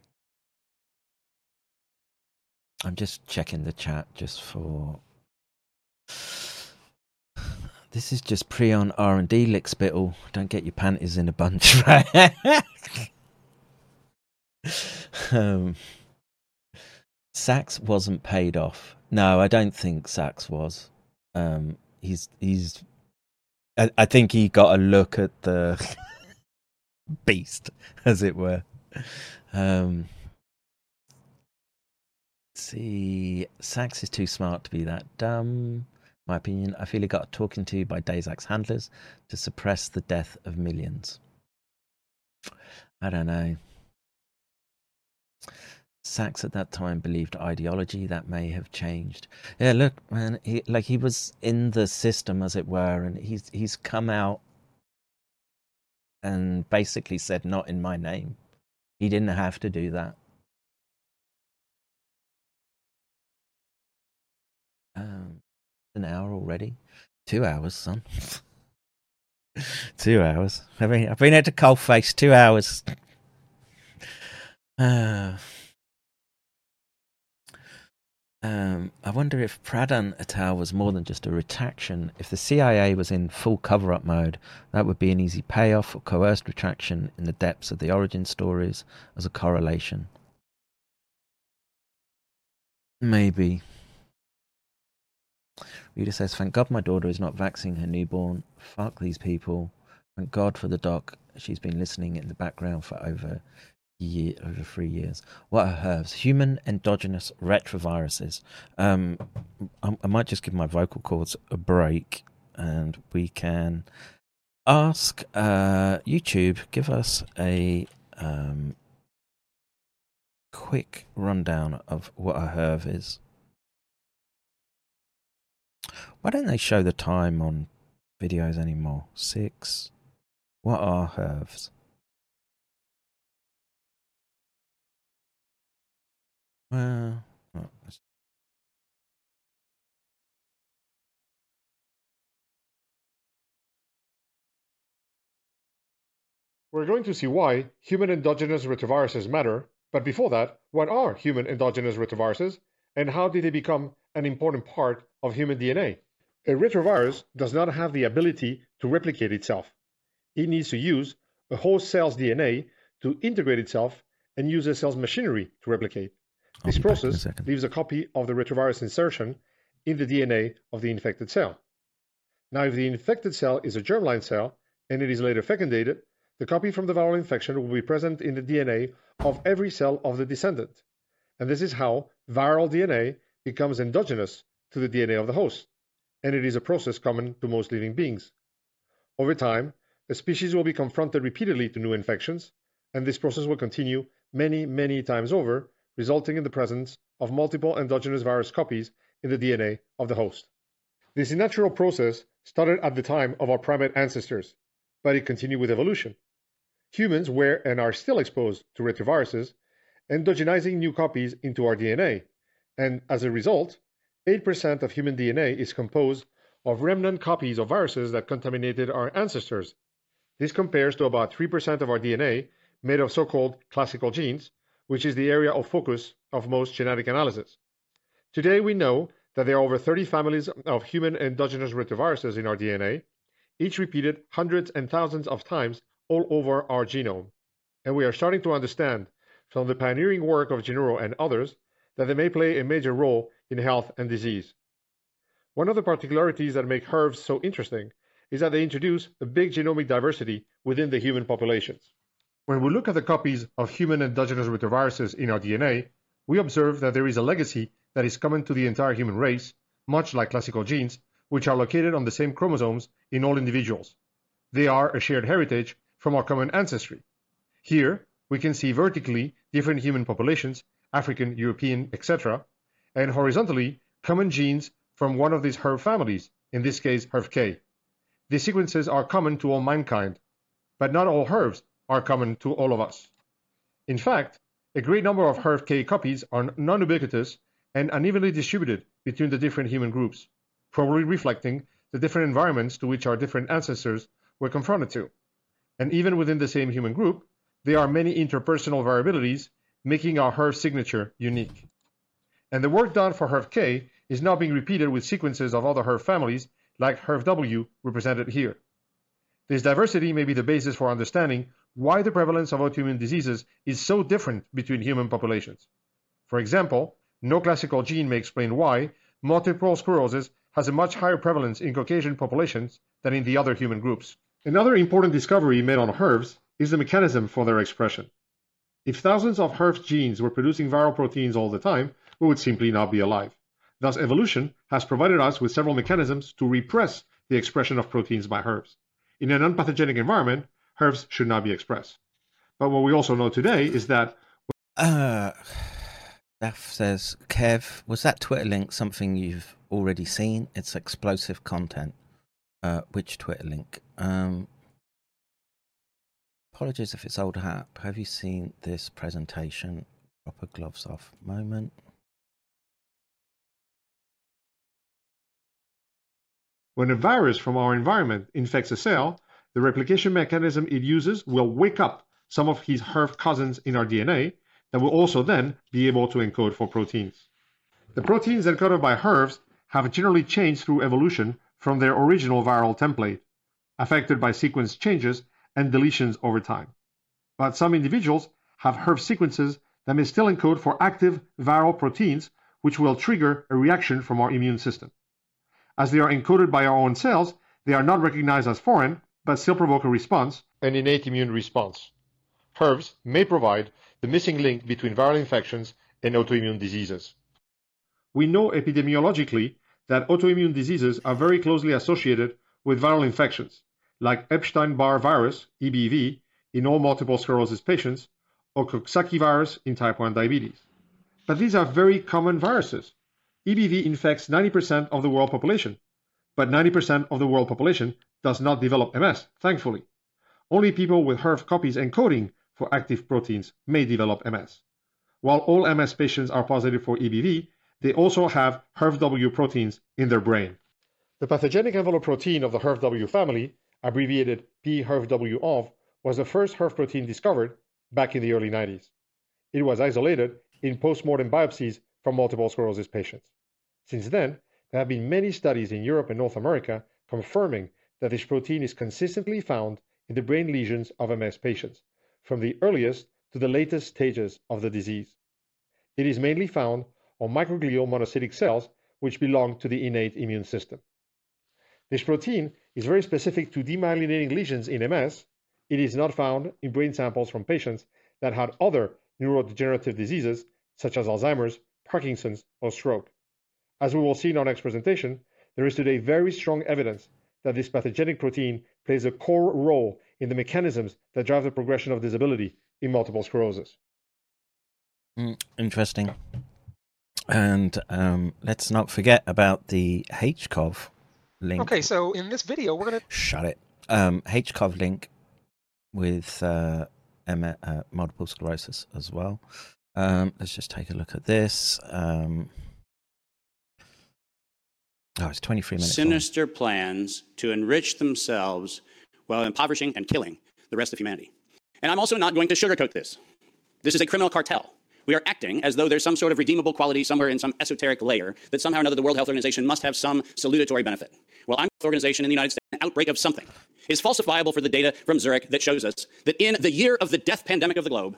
I'm just checking the chat just for. This is just pre-on R and D lickspittle. Don't get your panties in a bunch, right? um, Sachs wasn't paid off. No, I don't think Sachs was. Um, he's he's I, think he got a look at the beast, as it were. Um, see, Sax is too smart to be that dumb. My opinion, I feel he got talking to by Daszak's handlers to suppress the death of millions. I don't know. Sachs at that time believed ideology that may have changed. Yeah, look, man, he like he was in the system, as it were, and he's he's come out and basically said, "Not in my name." He didn't have to do that. Um, an hour already, two hours, son. two hours. I mean, I've been at the cold face two hours. Uh, um, I wonder if Pradhan et al. was more than just a retraction. If the CIA was in full cover up mode, that would be an easy payoff or coerced retraction in the depths of the origin stories as a correlation. Maybe. Rita says, Thank God my daughter is not vaccinating her newborn. Fuck these people. Thank God for the doc. She's been listening in the background for over year over three years. What are herbs? Human endogenous retroviruses. Um, I, I might just give my vocal cords a break, and we can ask uh, YouTube give us a um, quick rundown of what a herb is. Why don't they show the time on videos anymore. Six. What are HERVs? Well, oh, We're going to see why human endogenous retroviruses matter, but before that, what are human endogenous retroviruses and how did they become an important part of human DNA? A retrovirus does not have the ability to replicate itself. It needs to use a host cell's DNA to integrate itself and use a cell's machinery to replicate. This process leaves a copy of the retrovirus insertion in the DNA of the infected cell. Now, if the infected cell is a germline cell and it is later fecundated, the copy from the viral infection will be present in the DNA of every cell of the descendant. And this is how viral DNA becomes endogenous to the DNA of the host. And it is a process common to most living beings. Over time, a species will be confronted repeatedly to new infections, and this process will continue many, many times over, resulting in the presence of multiple endogenous virus copies in the DNA of the host. This natural process started at the time of our primate ancestors, but it continued with evolution. Humans were and are still exposed to retroviruses, endogenizing new copies into our DNA, and as a result, 8% of human DNA is composed of remnant copies of viruses that contaminated our ancestors. This compares to about 3% of our DNA made of so called classical genes, which is the area of focus of most genetic analysis. Today, we know that there are over 30 families of human endogenous retroviruses in our DNA, each repeated hundreds and thousands of times all over our genome. And we are starting to understand from the pioneering work of Genuro and others that they may play a major role in health and disease. One of the particularities that make HERVs so interesting is that they introduce a big genomic diversity within the human populations. When we look at the copies of human endogenous retroviruses in our DNA, we observe that there is a legacy that is common to the entire human race, much like classical genes, which are located on the same chromosomes in all individuals. They are a shared heritage from our common ancestry. Here, we can see vertically different human populations, African, European, etc., and horizontally common genes from one of these HERV families, in this case HERV-K. These sequences are common to all mankind, but not all HERVs are common to all of us. In fact, a great number of HERV-K copies are non-ubiquitous and unevenly distributed between the different human groups, probably reflecting the different environments to which our different ancestors were confronted to. And even within the same human group, there are many interpersonal variabilities, making our HERV signature unique. And the work done for HERV-K is now being repeated with sequences of other HERV families, like HERV-W represented here. This diversity may be the basis for understanding why the prevalence of autoimmune diseases is so different between human populations. For example, no classical gene may explain why multiple sclerosis has a much higher prevalence in Caucasian populations than in the other human groups. Another important discovery made on HERVs is the mechanism for their expression. If thousands of HERV genes were producing viral proteins all the time, we would simply not be alive. Thus, evolution has provided us with several mechanisms to repress the expression of proteins by HERVs. In an unpathogenic environment, HERVs should not be expressed. But what we also know today is that Uh, Daff says, Kev, was that Twitter link something you've already seen? It's explosive content. Uh, which Twitter link? Um, apologies if it's old hat. Have you seen this presentation? Proper gloves off moment. when a virus from our environment infects a cell, the replication mechanism it uses will wake up some of his HERV cousins in our DNA that will also then be able to encode for proteins. The proteins encoded by HERVs have generally changed through evolution from their original viral template, affected by sequence changes and deletions over time. But some individuals have HERV sequences that may still encode for active viral proteins, which will trigger a reaction from our immune system. As they are encoded by our own cells, they are not recognized as foreign, but still provoke a response, an innate immune response. HERVs may provide the missing link between viral infections and autoimmune diseases. We know epidemiologically that autoimmune diseases are very closely associated with viral infections, like Epstein-Barr virus, EBV, in all multiple sclerosis patients, or Coxsackie virus in type 1 diabetes. But these are very common viruses. EBV infects 90% of the world population, but 90% of the world population does not develop MS, thankfully. Only people with HERV copies encoding for active proteins may develop MS. While all MS patients are positive for EBV, they also have HERV-W proteins in their brain. The pathogenic envelope protein of the HERV-W family, abbreviated p-HERV-W-OV, was the first HERV protein discovered back in the early 90s. It was isolated in post-mortem biopsies from multiple sclerosis patients. Since then, there have been many studies in Europe and North America confirming that this protein is consistently found in the brain lesions of MS patients, from the earliest to the latest stages of the disease. It is mainly found on microglial monocytic cells, which belong to the innate immune system. This protein is very specific to demyelinating lesions in MS. It is not found in brain samples from patients that had other neurodegenerative diseases, such as Alzheimer's, Parkinson's, or stroke. As we will see in our next presentation, there is today very strong evidence that this pathogenic protein plays a core role in the mechanisms that drive the progression of disability in multiple sclerosis. Mm, interesting. And um, let's not forget about the HCOV link. Okay, so in this video, we're going to. Shut it. Um, HCOV link with uh, M- uh, multiple sclerosis as well. Um, let's just take a look at this. Um, oh, it's 23 minutes. long. Sinister plans to enrich themselves while impoverishing and killing the rest of humanity. And I'm also not going to sugarcoat this. This is a criminal cartel. We are acting as though there's some sort of redeemable quality somewhere in some esoteric layer that somehow or another the World Health Organization must have some salutatory benefit. Well, I'm an organization in the United States, an outbreak of something is falsifiable for the data from Zurich that shows us that in the year of the death pandemic of the globe,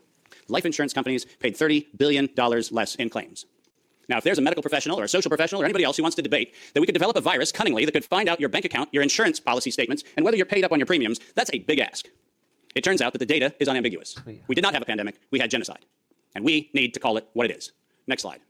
life insurance companies paid $30 billion less in claims. Now, if there's a medical professional or a social professional or anybody else who wants to debate that we could develop a virus cunningly that could find out your bank account, your insurance policy statements, and whether you're paid up on your premiums, that's a big ask. It turns out that the data is unambiguous. Oh, we did not have a pandemic, we had genocide. And we need to call it what it is. Next slide.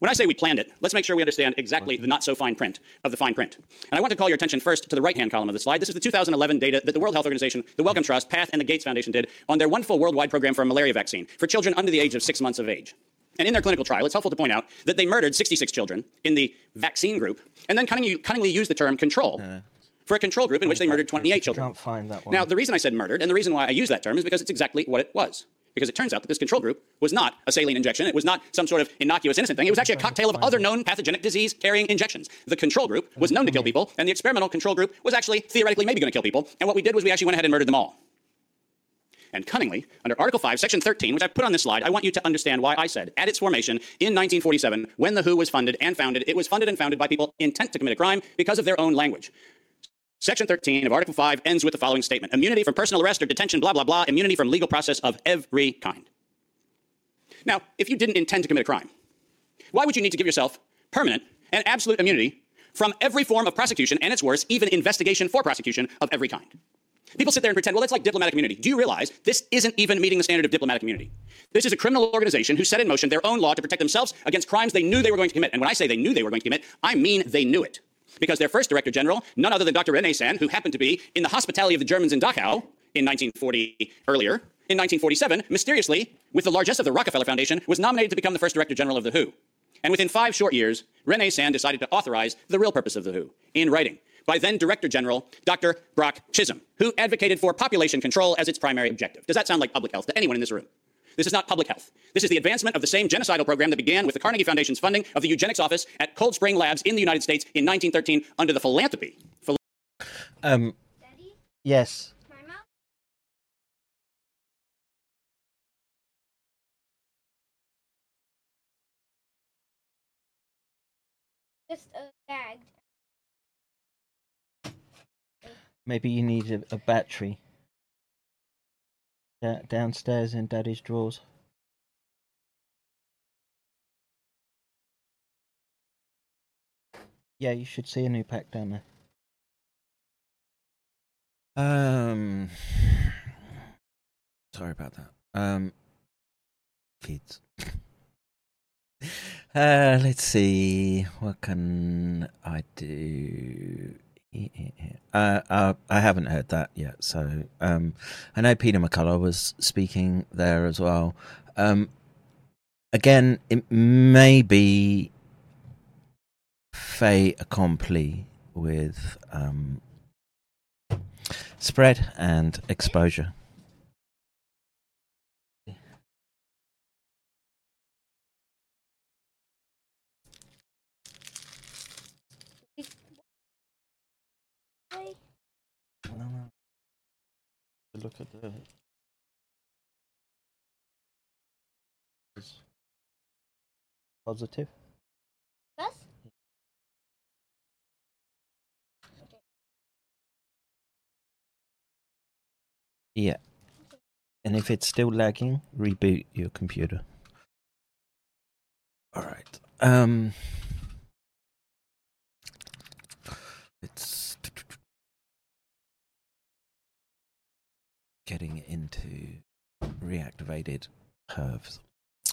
When I say we planned it, let's make sure we understand exactly the not so fine print of the fine print. And I want to call your attention first to the right hand column of the slide. This is the 2011 data that the World Health Organization, the Wellcome Trust, PATH, and the Gates Foundation did on their wonderful worldwide program for a malaria vaccine for children under the age of six months of age. And in their clinical trial, it's helpful to point out that they murdered 66 children in the vaccine group and then cunningly, cunningly used the term control uh-huh. for a control group in which they murdered 28 children. Can't find that one. Now, the reason I said murdered, and the reason why I use that term is because it's exactly what it was. Because it turns out that this control group was not a saline injection. It was not some sort of innocuous, innocent thing. It was actually a cocktail of other known pathogenic disease carrying injections. The control group was known to kill people, and the experimental control group was actually theoretically maybe going to kill people. And what we did was we actually went ahead and murdered them all. And cunningly, under Article 5, Section 13, which I put on this slide, I want you to understand why I said at its formation in 1947, when the WHO was funded and founded, it was funded and founded by people intent to commit a crime because of their own language. Section 13 of Article 5 ends with the following statement immunity from personal arrest or detention, blah, blah, blah, immunity from legal process of every kind. Now, if you didn't intend to commit a crime, why would you need to give yourself permanent and absolute immunity from every form of prosecution, and it's worse, even investigation for prosecution of every kind? People sit there and pretend, well, that's like diplomatic immunity. Do you realize this isn't even meeting the standard of diplomatic immunity? This is a criminal organization who set in motion their own law to protect themselves against crimes they knew they were going to commit. And when I say they knew they were going to commit, I mean they knew it. Because their first director general, none other than Dr. Rene San, who happened to be in the hospitality of the Germans in Dachau in 1940 earlier, in 1947, mysteriously, with the largesse of the Rockefeller Foundation, was nominated to become the first director general of the WHO. And within five short years, Rene San decided to authorize the real purpose of the WHO in writing by then Director General Dr. Brock Chisholm, who advocated for population control as its primary objective. Does that sound like public health to anyone in this room? This is not public health. This is the advancement of the same genocidal program that began with the Carnegie Foundation's funding of the eugenics office at Cold Spring Labs in the United States in 1913 under the philanthropy. Phil- Um, yes. Just uh, gagged. Maybe you need a, a battery. Da- downstairs in Daddy's drawers. Yeah, you should see a new pack down there. Um, sorry about that. Um, kids. Uh, let's see. What can I do? Uh, uh, I haven't heard that yet. So um, I know Peter McCullough was speaking there as well. Um, again, it may be fait accompli with um, spread and exposure. Look at the. Positive. Yes? Yeah. And if it's still lagging, reboot your computer. All right. Um. It's getting into reactivated curves.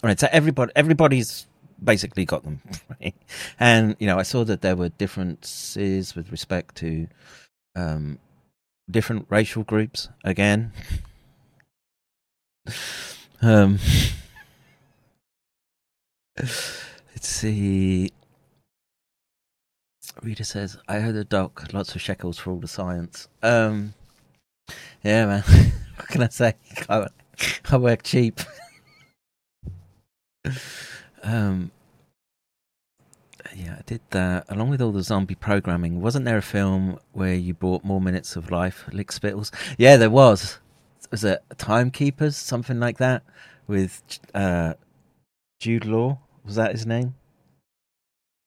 All right. So everybody, everybody's basically got them, and you know, I saw that there were differences with respect to um, different racial groups again. um, let's see. Rita says, "I heard a doc, lots of shekels for all the science." Um, yeah, man. what can I say? I, work cheap. um, yeah, I did that along with all the zombie programming. Wasn't there a film where you bought more minutes of life, lick spittles? Yeah, there was. Was it Timekeepers, something like that, with uh, Jude Law? Was that his name?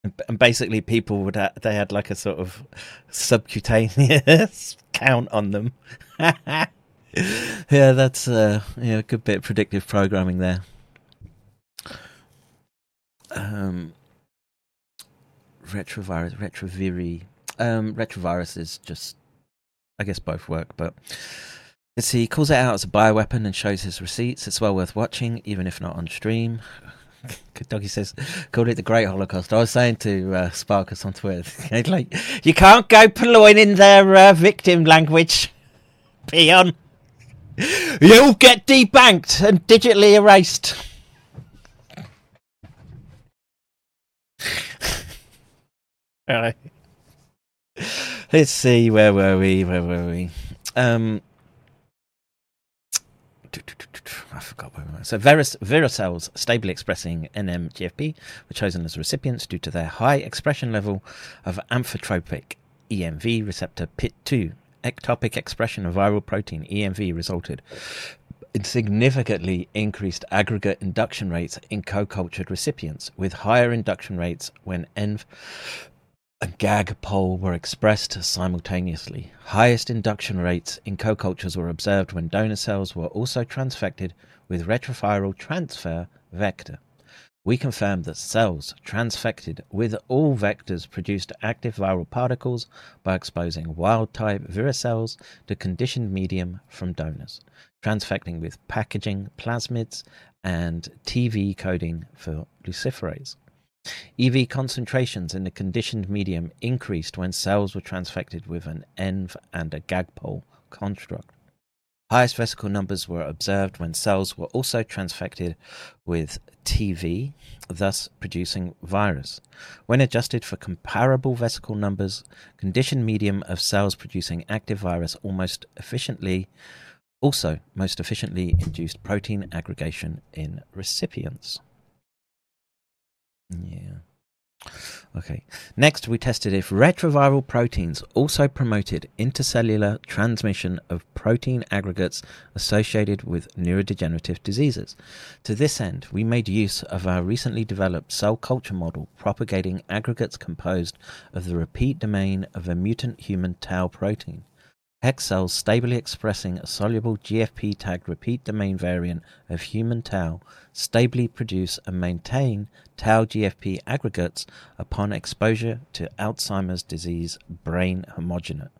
And, and basically, people would ha- they had like a sort of subcutaneous count on them. yeah, that's uh, yeah, a good bit of predictive programming there. Um, retrovirus, retroviri. Um, retrovirus is just, I guess both work, but let's see. He calls it out as a bioweapon and shows his receipts. It's well worth watching, even if not on stream. Doggy says, called it the Great Holocaust. I was saying to uh, Sparkus on Twitter, like, you can't go purloining in their uh, victim language, peon. You'll get debanked and digitally erased. All right. Let's see, where were we? Where were we? Um, I forgot where we were. So, virus, virucells stably expressing NMGFP were chosen as recipients due to their high expression level of amphitropic EMV receptor PIT2. Ectopic expression of viral protein EMV resulted in significantly increased aggregate induction rates in co-cultured recipients, with higher induction rates when ENV and GAG pole were expressed simultaneously. Highest induction rates in co-cultures were observed when donor cells were also transfected with retroviral transfer vector. We confirmed that cells transfected with all vectors produced active viral particles by exposing wild type virucells to conditioned medium from donors, transfecting with packaging plasmids and TV coding for luciferase. EV concentrations in the conditioned medium increased when cells were transfected with an ENV and a GAGPOL construct. Highest vesicle numbers were observed when cells were also transfected with TV, thus producing virus. When adjusted for comparable vesicle numbers, conditioned medium of cells producing active virus almost efficiently also most efficiently induced protein aggregation in recipients. Yeah. Okay. Next, we tested if retroviral proteins also promoted intercellular transmission of protein aggregates associated with neurodegenerative diseases. To this end, we made use of our recently developed cell culture model propagating aggregates composed of the repeat domain of a mutant human tau protein. Hex cells stably expressing a soluble GFP tagged repeat domain variant of human tau stably produce and maintain tau GFP aggregates upon exposure to Alzheimer's disease brain homogenate.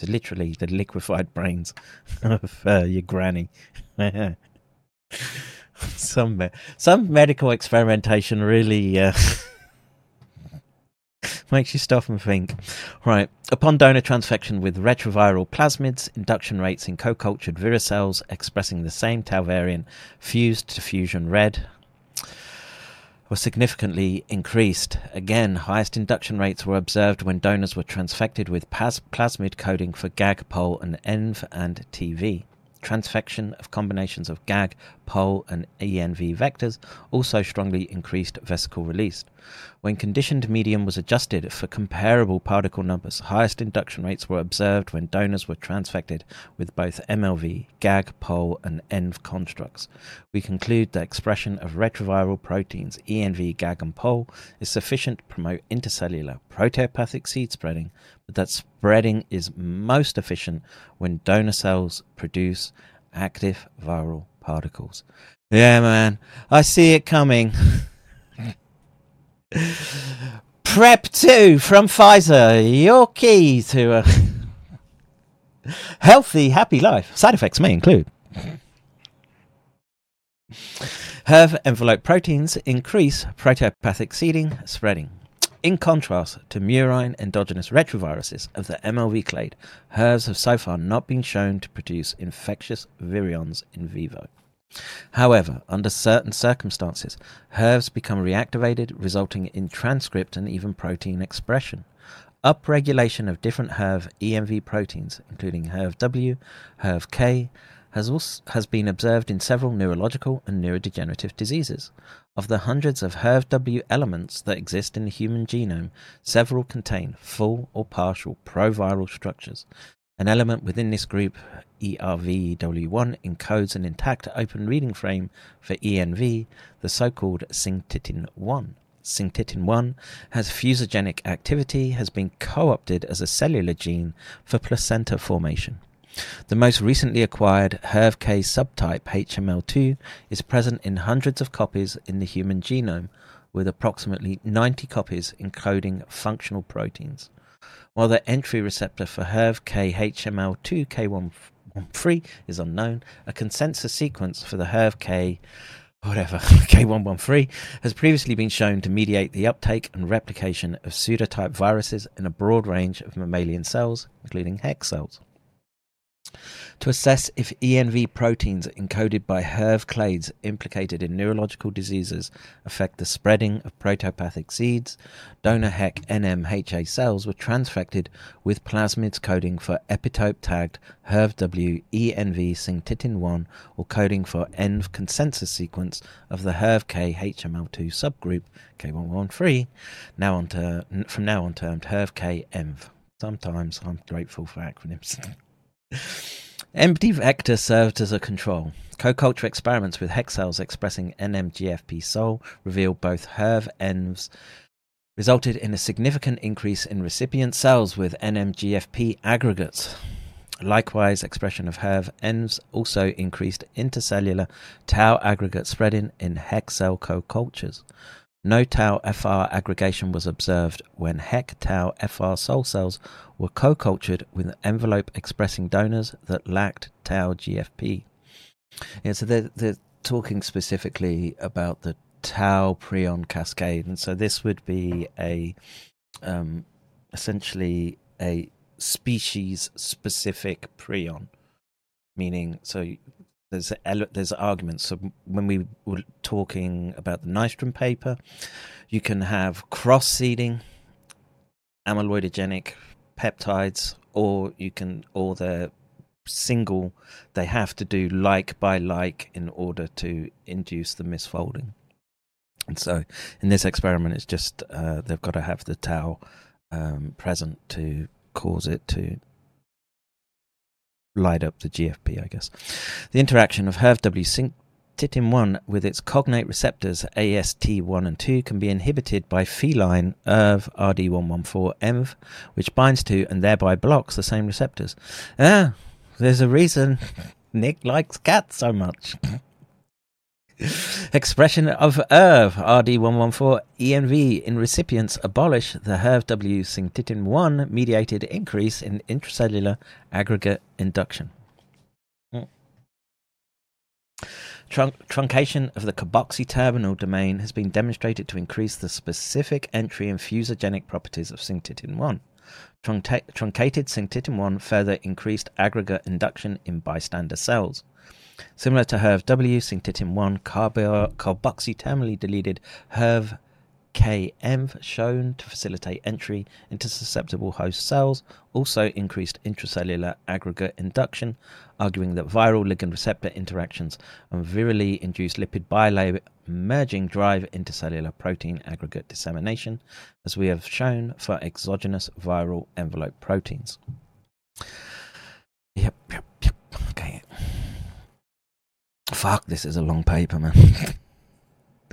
So literally the liquefied brains of uh, your granny. some me- some medical experimentation really uh, makes you stop and think. Right. Upon donor transfection with retroviral plasmids, induction rates in co cultured virucells expressing the same tau variant fused to fusion red. were significantly increased. Again, highest induction rates were observed when donors were transfected with plasmid coding for GAG, POL, and ENV and TV. Transfection of combinations of GAG, POL, and ENV vectors also strongly increased vesicle release. When conditioned medium was adjusted for comparable particle numbers, highest induction rates were observed when donors were transfected with both MLV, GAG, POL, and ENV constructs. We conclude that expression of retroviral proteins ENV, GAG, and POL is sufficient to promote intercellular proteopathic seed spreading, that spreading is most efficient when donor cells produce active viral particles. Yeah, man, I see it coming. Prep 2 from Pfizer, your key to a healthy, happy life. Side effects may include. HERV envelope proteins increase proteopathic seeding spreading. In contrast to murine endogenous retroviruses of the MLV clade, HERVs have so far not been shown to produce infectious virions in vivo. However, under certain circumstances, HERVs become reactivated, resulting in transcript and even protein expression. Upregulation of different HERV EMV proteins, including HERV-W, HERV-K, has, also, has been observed in several neurological and neurodegenerative diseases. Of the hundreds of HERV-W elements that exist in the human genome, several contain full or partial proviral structures. An element within this group, ERVW1, encodes an intact open reading frame for ENV, the so-called synctitin-1. Synctitin-1 has fusogenic activity, has been co-opted as a cellular gene for placenta formation. The most recently acquired HERV-K subtype HML2 is present in hundreds of copies in the human genome, with approximately 90 copies encoding functional proteins. While the entry receptor for HERV-K HML2 K113 is unknown, a consensus sequence for the HERV-K whatever, K113, has previously been shown to mediate the uptake and replication of pseudotype viruses in a broad range of mammalian cells, including HEK cells. To assess if ENV proteins encoded by HERV clades implicated in neurological diseases affect the spreading of protopathic seeds, donor HEK NMHA cells were transfected with plasmids coding for epitope tagged HERV-W ENV synctitin-1 or coding for ENV consensus sequence of the HERV-K HML2 subgroup K113, now on from now on termed HERV-K ENV. Sometimes I'm grateful for acronyms. Empty vector served as a control. Co-culture experiments with hex cells expressing NMGFP sol revealed both HERV ENVs resulted in a significant increase in recipient cells with NMGFP aggregates. Likewise, expression of HERV ENVs also increased intercellular tau aggregate spreading in hex cell co-cultures. No tau FR aggregation was observed when HEK tau FR sol cells were co cultured with envelope expressing donors that lacked tau GFP. Yeah, so they're, they're talking specifically about the tau prion cascade, and so this would be a um, essentially a species specific prion, meaning so there's there's arguments. So when we were talking about the Nystrom paper, you can have cross seeding, amyloidogenic peptides, or you can or they're single. They have to do like by like in order to induce the misfolding. And so in this experiment, it's just uh, they've got to have the tau um, present to cause it to light up the GFP, I guess. The interaction of HERV-W synctitin-1 with its cognate receptors AST1 and 2 can be inhibited by feline ERV RD114-ENV, which binds to and thereby blocks the same receptors. Ah, there's a reason Nick likes cats so much. Expression of ERV RD114 ENV in recipients abolish the HERV-W synctitin-1 mediated increase in intracellular aggregate induction. Hmm. Trun- truncation of the carboxy terminal domain has been demonstrated to increase the specific entry and fusogenic properties of synctitin-1. Trunca- truncated synctitin-1 further increased aggregate induction in bystander cells. Similar to HERV-W, synctitin-1 carbo- carboxythermally deleted HERV KM shown to facilitate entry into susceptible host cells, also increased intracellular aggregate induction, arguing that viral ligand receptor interactions and virally induced lipid bilayer merging drive intercellular protein aggregate dissemination, as we have shown for exogenous viral envelope proteins. Yep, yep, yep. Okay. Fuck, this is a long paper, man.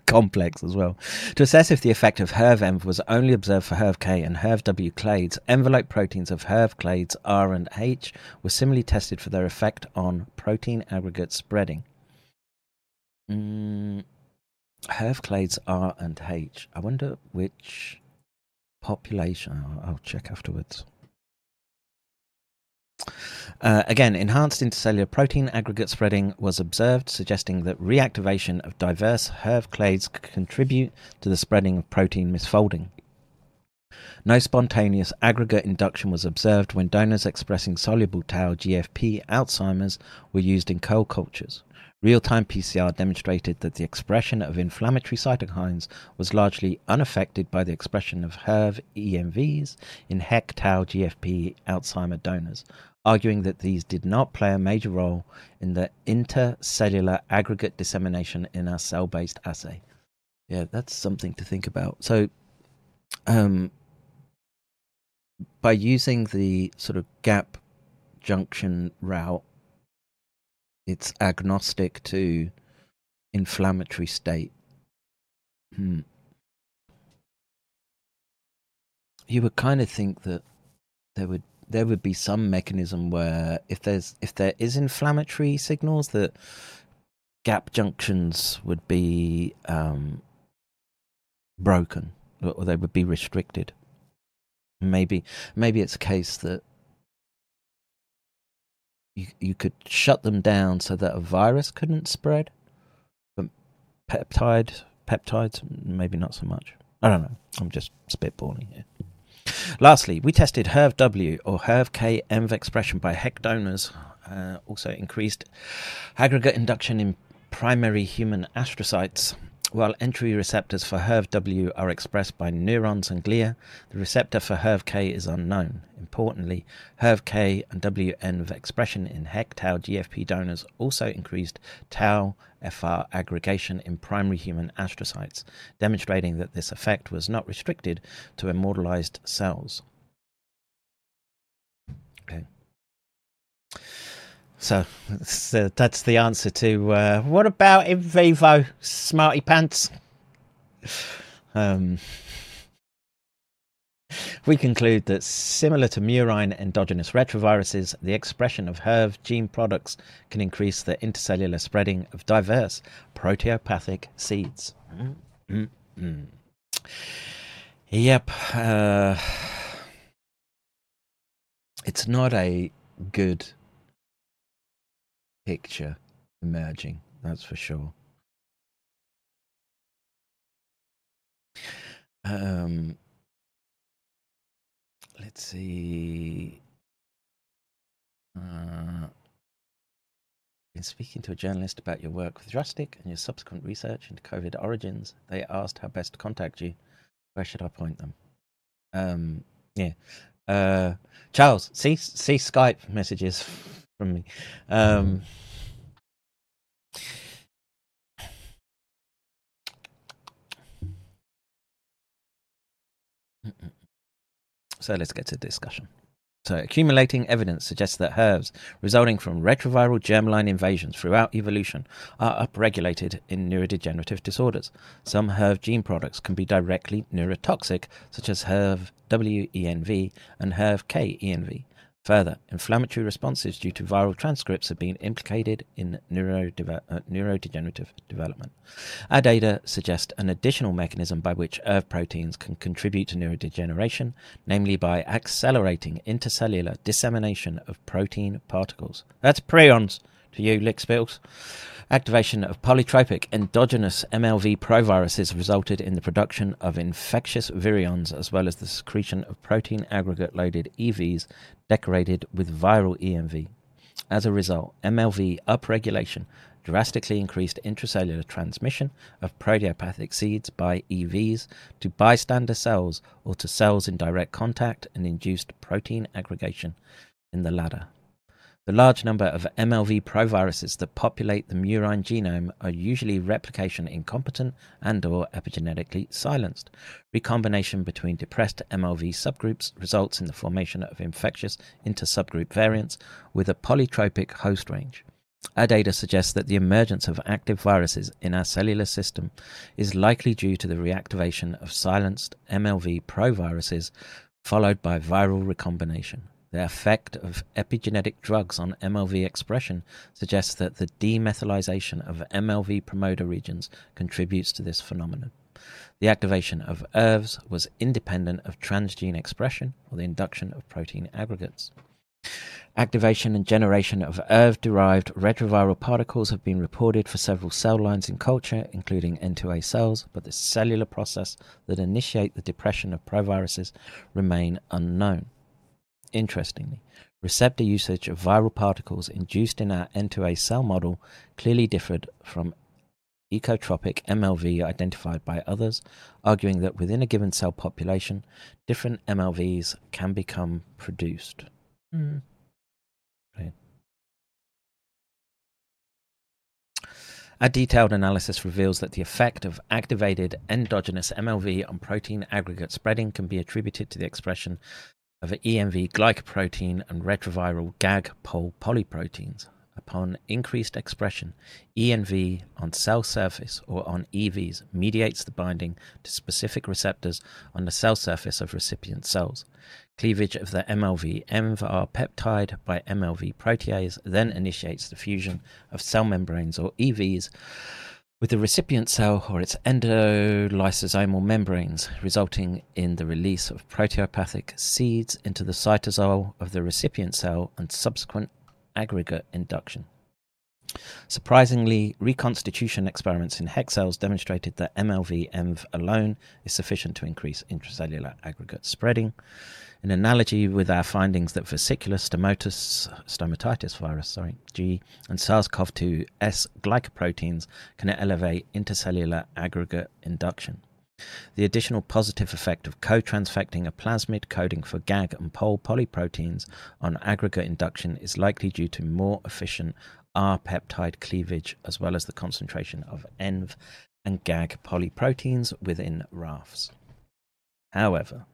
complex as well. To assess if the effect of HERV-ENV was only observed for HERV-K and HERV-W clades, envelope proteins of HERV clades R and H were similarly tested for their effect on protein aggregate spreading. Mm, HERV clades R and H. I wonder which population. I'll, I'll check afterwards. Uh, again, enhanced intercellular protein aggregate spreading was observed, suggesting that reactivation of diverse HERV clades could contribute to the spreading of protein misfolding. No spontaneous aggregate induction was observed when donors expressing soluble tau GFP Alzheimer's were used in cold cultures. Real time PCR demonstrated that the expression of inflammatory cytokines was largely unaffected by the expression of HERV EMVs in HEC tau GFP Alzheimer donors, arguing that these did not play a major role in the intercellular aggregate dissemination in our cell based assay. Yeah, that's something to think about. So, um, by using the sort of gap junction route, it's agnostic to inflammatory state. Hmm. You would kind of think that there would there would be some mechanism where if there's if there is inflammatory signals that gap junctions would be um, broken or they would be restricted. Maybe maybe it's a case that you you could shut them down so that a virus couldn't spread, but peptide peptides maybe not so much. I don't know. I'm just spitballing here. Lastly, we tested HERV-W or HERV-K-ENV expression by HEC donors, uh, also increased aggregate induction in primary human astrocytes. While entry receptors for HERV-W are expressed by neurons and glia, the receptor for HERV-K is unknown. Importantly, HERV-K and WN expression in HEC tau GFP donors also increased tau FR aggregation in primary human astrocytes, demonstrating that this effect was not restricted to immortalized cells. Okay. So, so that's the answer to uh, what about in vivo, smarty pants? Um, we conclude that similar to murine endogenous retroviruses, the expression of HERV gene products can increase the intercellular spreading of diverse proteopathic seeds. Mm-hmm. Yep. Uh, it's not a good picture emerging, that's for sure. Um, let's see. Uh, in speaking to a journalist about your work with Drastic and your subsequent research into COVID origins, they asked how best to contact you. Where should I point them? Um, yeah. Uh, Charles, see see Skype messages from me. Um, so let's get to discussion. So, accumulating evidence suggests that HERVs resulting from retroviral germline invasions throughout evolution are upregulated in neurodegenerative disorders. Some HERV gene products can be directly neurotoxic, such as HERV WENV and HERV KENV. Further, inflammatory responses due to viral transcripts have been implicated in neurodeve- uh, neurodegenerative development. Our data suggest an additional mechanism by which ERV proteins can contribute to neurodegeneration, namely by accelerating intercellular dissemination of protein particles. That's prions to you, lick spills. Activation of polytropic endogenous MLV proviruses resulted in the production of infectious virions as well as the secretion of protein aggregate loaded EVs decorated with viral EMV. As a result, MLV upregulation drastically increased intracellular transmission of proteopathic seeds by EVs to bystander cells or to cells in direct contact and induced protein aggregation in the latter. The large number of MLV proviruses that populate the murine genome are usually replication incompetent and or epigenetically silenced. Recombination between depressed MLV subgroups results in the formation of infectious intersubgroup variants with a polytropic host range. Our data suggests that the emergence of active viruses in our cellular system is likely due to the reactivation of silenced MLV proviruses followed by viral recombination. The effect of epigenetic drugs on MLV expression suggests that the demethylation of MLV promoter regions contributes to this phenomenon. The activation of ERVs was independent of transgene expression or the induction of protein aggregates. Activation and generation of ERV derived retroviral particles have been reported for several cell lines in culture, including N2A cells, but the cellular process that initiate the depression of proviruses remain unknown. Interestingly, receptor usage of viral particles induced in our N2A cell model clearly differed from ecotropic MLV identified by others, arguing that within a given cell population, different MLVs can become produced. Mm. Right. A detailed analysis reveals that the effect of activated endogenous MLV on protein aggregate spreading can be attributed to the expression of EMV glycoprotein and retroviral GAG pol polyproteins. Upon increased expression, ENV on cell surface or on EVs mediates the binding to specific receptors on the cell surface of recipient cells. Cleavage of the MLV MVR peptide by MLV protease then initiates the fusion of cell membranes or EVs with the recipient cell or its endolysosomal membranes, resulting in the release of proteopathic seeds into the cytosol of the recipient cell and subsequent aggregate induction. Surprisingly, reconstitution experiments in HEK cells demonstrated that MLV-ENV alone is sufficient to increase intracellular aggregate spreading. In analogy with our findings that vesicular stomatis, stomatitis virus, sorry, G, and SARS-CoV-2 S glycoproteins can elevate intercellular aggregate induction. The additional positive effect of co-transfecting a plasmid coding for GAG and POL polyproteins on aggregate induction is likely due to more efficient R peptide cleavage as well as the concentration of ENV and GAG polyproteins within rafts. However,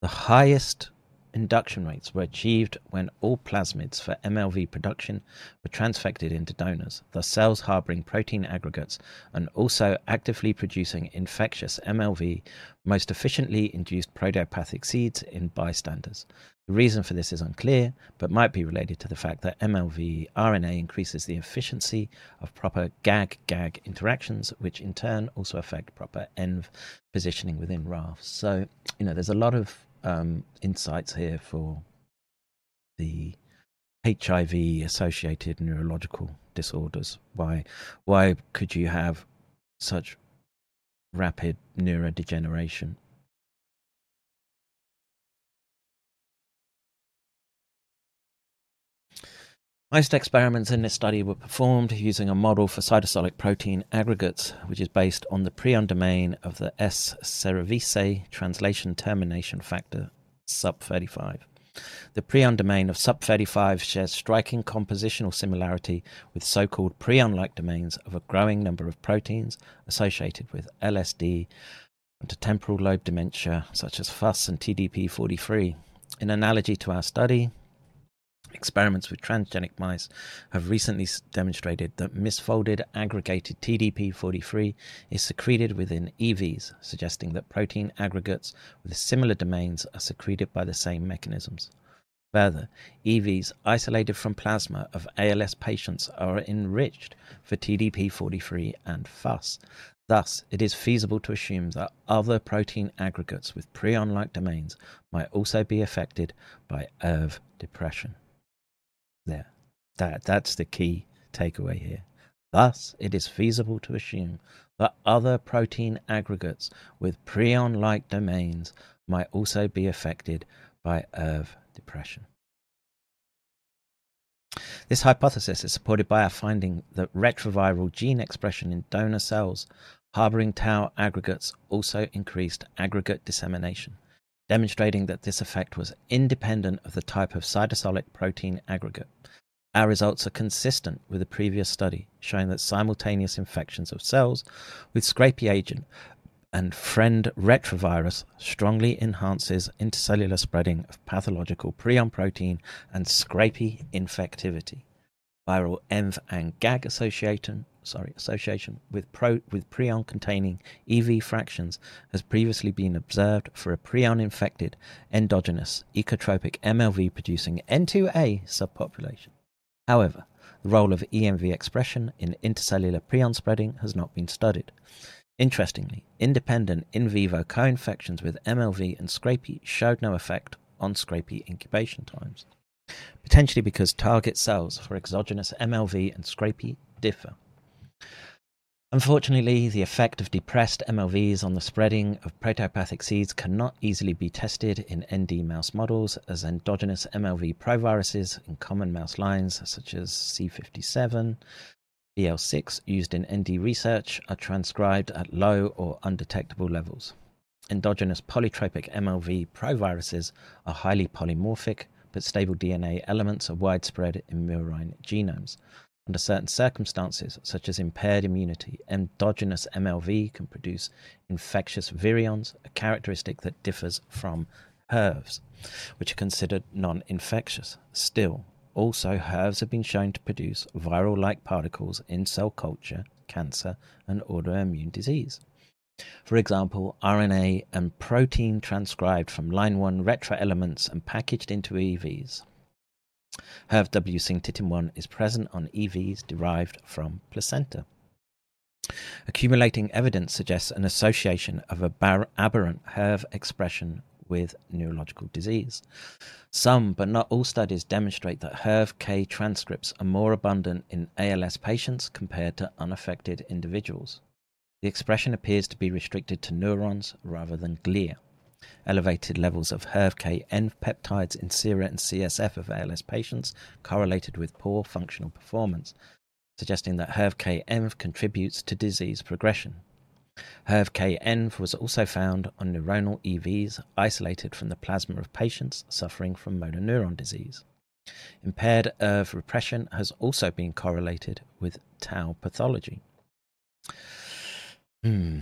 the highest induction rates were achieved when all plasmids for MLV production were transfected into donors, thus cells harboring protein aggregates and also actively producing infectious MLV most efficiently induced proteopathic seeds in bystanders. The reason for this is unclear, but might be related to the fact that MLV RNA increases the efficiency of proper GAG-GAG interactions, which in turn also affect proper ENV positioning within RAFs. So, you know, there's a lot of um, insights here for the HIV associated neurological disorders. Why, why could you have such rapid neurodegeneration Most experiments in this study were performed using a model for cytosolic protein aggregates, which is based on the prion domain of the S. cerevisiae translation termination factor SUP35. The prion domain of SUP35 shares striking compositional similarity with so called prion like domains of a growing number of proteins associated with LSD and temporal lobe dementia, such as FUS and TDP43. In analogy to our study, Experiments with transgenic mice have recently demonstrated that misfolded aggregated TDP43 is secreted within EVs, suggesting that protein aggregates with similar domains are secreted by the same mechanisms. Further, EVs isolated from plasma of ALS patients are enriched for TDP43 and FUS. Thus, it is feasible to assume that other protein aggregates with prion like domains might also be affected by ERV depression there. That, that's the key takeaway here. Thus, it is feasible to assume that other protein aggregates with prion like domains might also be affected by ERV depression. This hypothesis is supported by our finding that retroviral gene expression in donor cells harboring tau aggregates also increased aggregate dissemination, demonstrating that this effect was independent of the type of cytosolic protein aggregate. Our results are consistent with the previous study, showing that simultaneous infections of cells with Scrapie agent and friend retrovirus strongly enhances intercellular spreading of pathological prion protein and Scrapie infectivity. Viral ENV and GAG association, sorry, association with, pro, with prion containing EV fractions has previously been observed for a prion infected endogenous ecotropic MLV producing N2A subpopulation. However, the role of EMV expression in intercellular prion spreading has not been studied. Interestingly, independent in vivo co infections with MLV and Scrapie showed no effect on Scrapie incubation times, potentially because target cells for exogenous MLV and Scrapie differ. Unfortunately, the effect of depressed MLVs on the spreading of protopathic seeds cannot easily be tested in ND mouse models, as endogenous MLV proviruses in common mouse lines such as C57, BL6 used in ND research are transcribed at low or undetectable levels. Endogenous polytropic MLV proviruses are highly polymorphic, but stable DNA elements are widespread in murine genomes. Under certain circumstances, such as impaired immunity, endogenous MLV can produce infectious virions, a characteristic that differs from HERVs, which are considered non infectious. Still, also, HERVs have been shown to produce viral like particles in cell culture, cancer, and autoimmune disease. For example, RNA and protein transcribed from line 1 retroelements and packaged into EVs. HERV W syncytin1 is present on EVs derived from placenta. Accumulating evidence suggests an association of aberrant HERV expression with neurological disease. Some, but not all studies demonstrate that HERV-K transcripts are more abundant in ALS patients compared to unaffected individuals. The expression appears to be restricted to neurons rather than glia. Elevated levels of HERV-K-ENV peptides in sera and CSF of ALS patients correlated with poor functional performance, suggesting that HERV-K-ENV contributes to disease progression. HERV-K-ENV was also found on neuronal EVs isolated from the plasma of patients suffering from motor neuron disease. Impaired ERV repression has also been correlated with tau pathology. Hmm.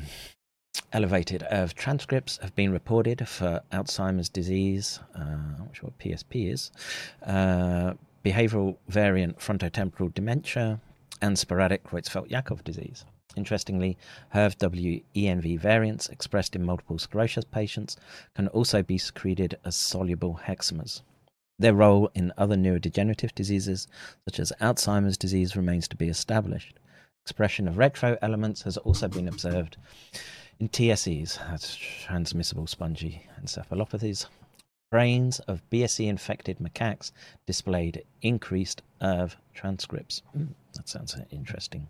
Elevated ERV transcripts have been reported for Alzheimer's disease, uh, I'm what PSP is, uh, behavioral variant frontotemporal dementia, and sporadic Creutzfeldt-Jakob disease. Interestingly, HERV-W ENV variants expressed in multiple sclerosis patients can also be secreted as soluble hexamers. Their role in other neurodegenerative diseases, such as Alzheimer's disease, remains to be established. Expression of retro elements has also been observed in TSEs, that's transmissible spongy encephalopathies, brains of BSE infected macaques displayed increased ERV transcripts. Mm, that sounds interesting.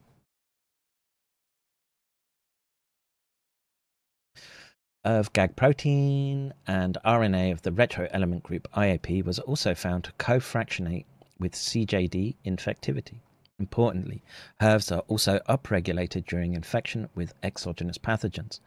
ERV GAG protein and RNA of the retro element group IAP was also found to co fractionate with CJD infectivity. Importantly, HERVs are also upregulated during infection with exogenous pathogens,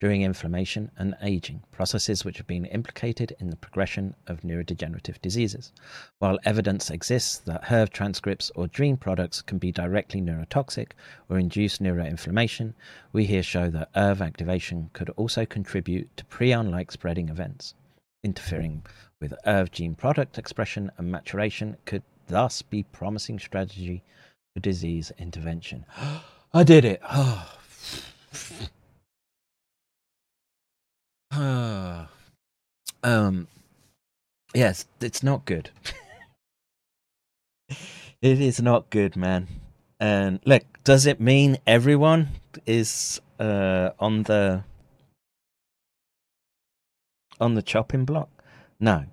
during inflammation and aging, processes which have been implicated in the progression of neurodegenerative diseases. While evidence exists that HERV transcripts or DREAM products can be directly neurotoxic or induce neuroinflammation, we here show that ERV activation could also contribute to prion like spreading events. Interfering with ERV gene product expression and maturation could thus be promising strategy disease intervention. I did it. um, yes, it's not good. it is not good, man. And look, does it mean everyone is uh, on the on the chopping block? No,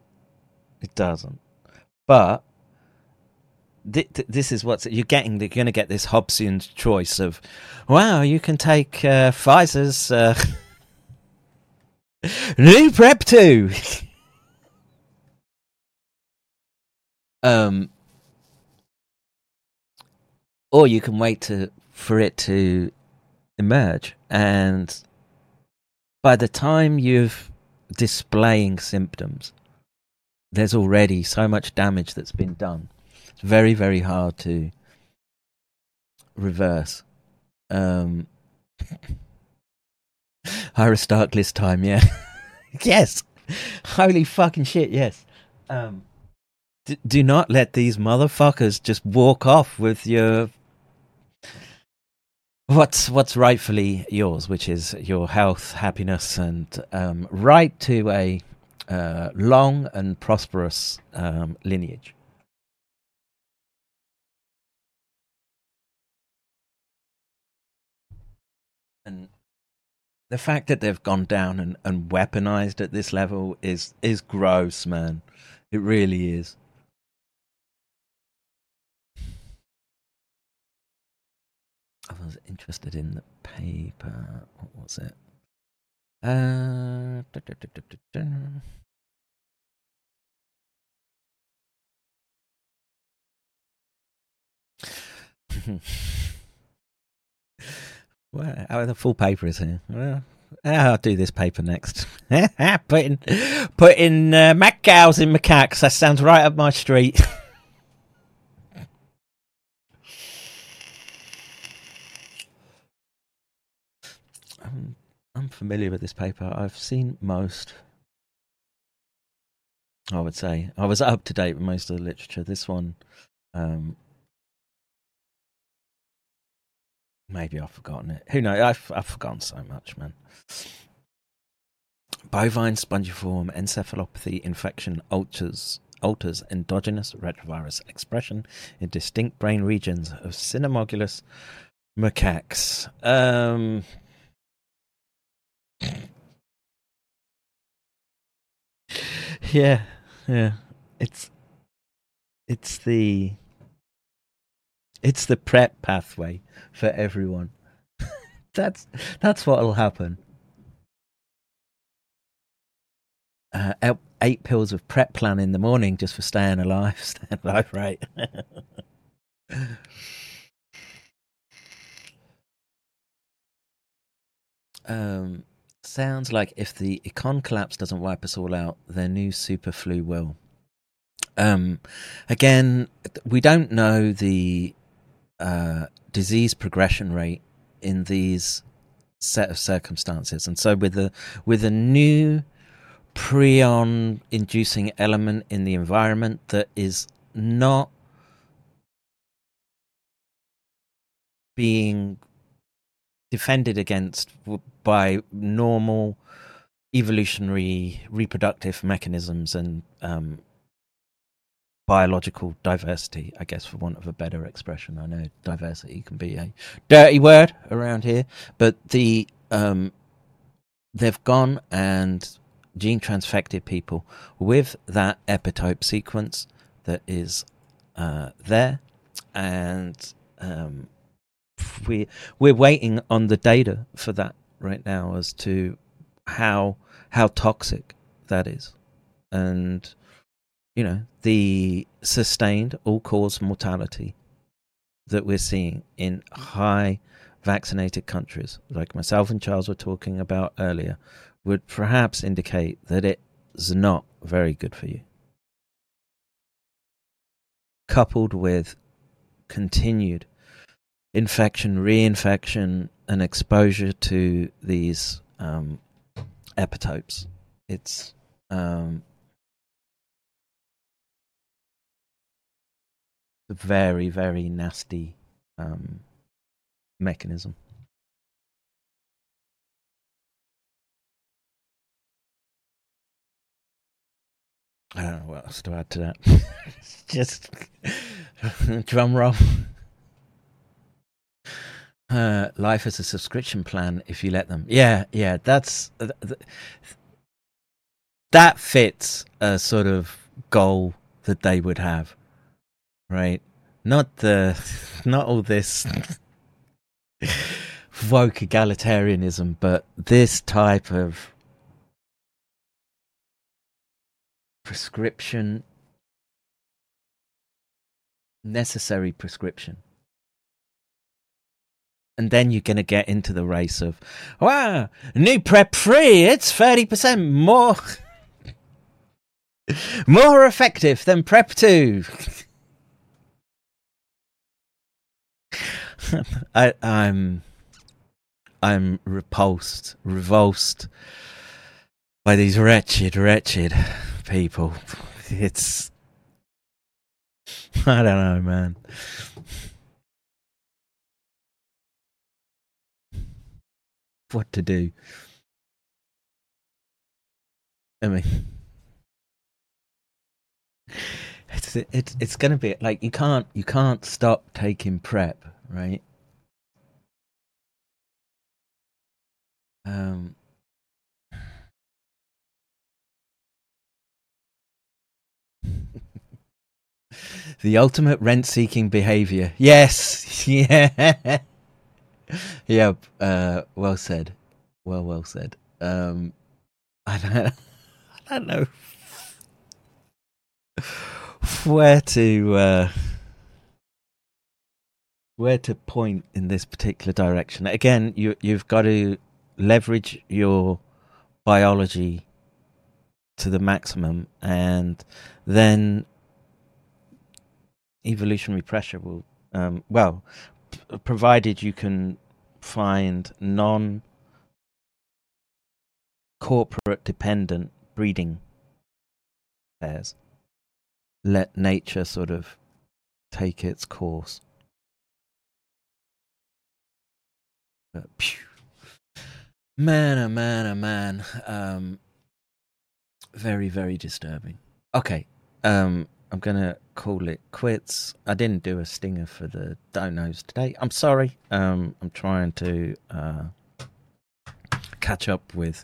it doesn't. But this is what you're getting. You're going to get this Hobbesian choice of, wow, you can take uh, Pfizer's uh, new Prep 2. um, or you can wait to for it to emerge and by the time you've displaying symptoms there's already so much damage that's been done it's very very hard to reverse. Um Aristarchus time yeah. Yes. Holy fucking shit yes. Um d- do not let these motherfuckers just walk off with your what's what's rightfully yours, which is your health, happiness, and um, right to a uh, long and prosperous um, lineage. And the fact that they've gone down and, and weaponized at this level is is gross, man. It really is. I was interested in the paper. What was it? Uh, da, da, da. Well, oh, the full paper is here. Well, I'll do this paper next. putting putting uh, mac cows in macaques. That sounds right up my street. I'm, I'm familiar with this paper. I've seen most. I would say I was up to date with most of the literature. This one, um, maybe I've forgotten it. Who knows? I've I've forgotten so much, man. Bovine spongiform encephalopathy infection alters alters endogenous retrovirus expression in distinct brain regions of cynomolgus macaques. Um, yeah, yeah. It's it's the it's the prep pathway for everyone. that's that's what'll happen. Uh, eight- pills of prep plan in the morning just for staying alive. Staying alive, right? um, sounds like if the econ collapse doesn't wipe us all out, their new super flu will. Um, again, we don't know the uh, disease progression rate in these set of circumstances, and so with a with a new prion inducing element in the environment that is not being defended against by normal evolutionary reproductive mechanisms and um, biological diversity, I guess, for want of a better expression. I know diversity can be a dirty word around here, but the um, they've gone and gene transfected people with that epitope sequence that is uh, there, and um, we we're waiting on the data for that right now as to how how toxic that is, and you know the sustained all cause mortality that we're seeing in high vaccinated countries, like myself and Charles were talking about earlier, would perhaps indicate that it's not very good for you. Coupled with continued infection, reinfection, and exposure to these um, epitopes, it's um, very, very nasty um, mechanism. I don't know what else to add to that. Just drum roll. Uh, life as a subscription plan if you let them. Yeah, yeah, that's th- th- that fits a sort of goal that they would have, right? Not the, not all this woke egalitarianism, but this type of prescription, necessary prescription and then you're going to get into the race of, wow, new prep free, it's 30% more, more effective than prep two. I, I'm, I'm repulsed, revulsed by these wretched, wretched people. It's, I don't know, man. what to do. I mean, it's it's it's gonna be like you can't you can't stop taking prep, right? Um. the ultimate rent-seeking behavior. Yes, yeah. Yep. Uh, well said. Well, well said. Um, I don't, I don't know where to uh, where to point in this particular direction. Again, you you've got to leverage your biology to the maximum, and then evolutionary pressure will um, well provided you can find non corporate dependent breeding pairs. Let nature sort of take its course. But, man, oh man, oh man. Um, very, very disturbing. Okay. Um, I'm gonna call it quits. I didn't do a stinger for the donos today. I'm sorry. Um, I'm trying to uh, catch up with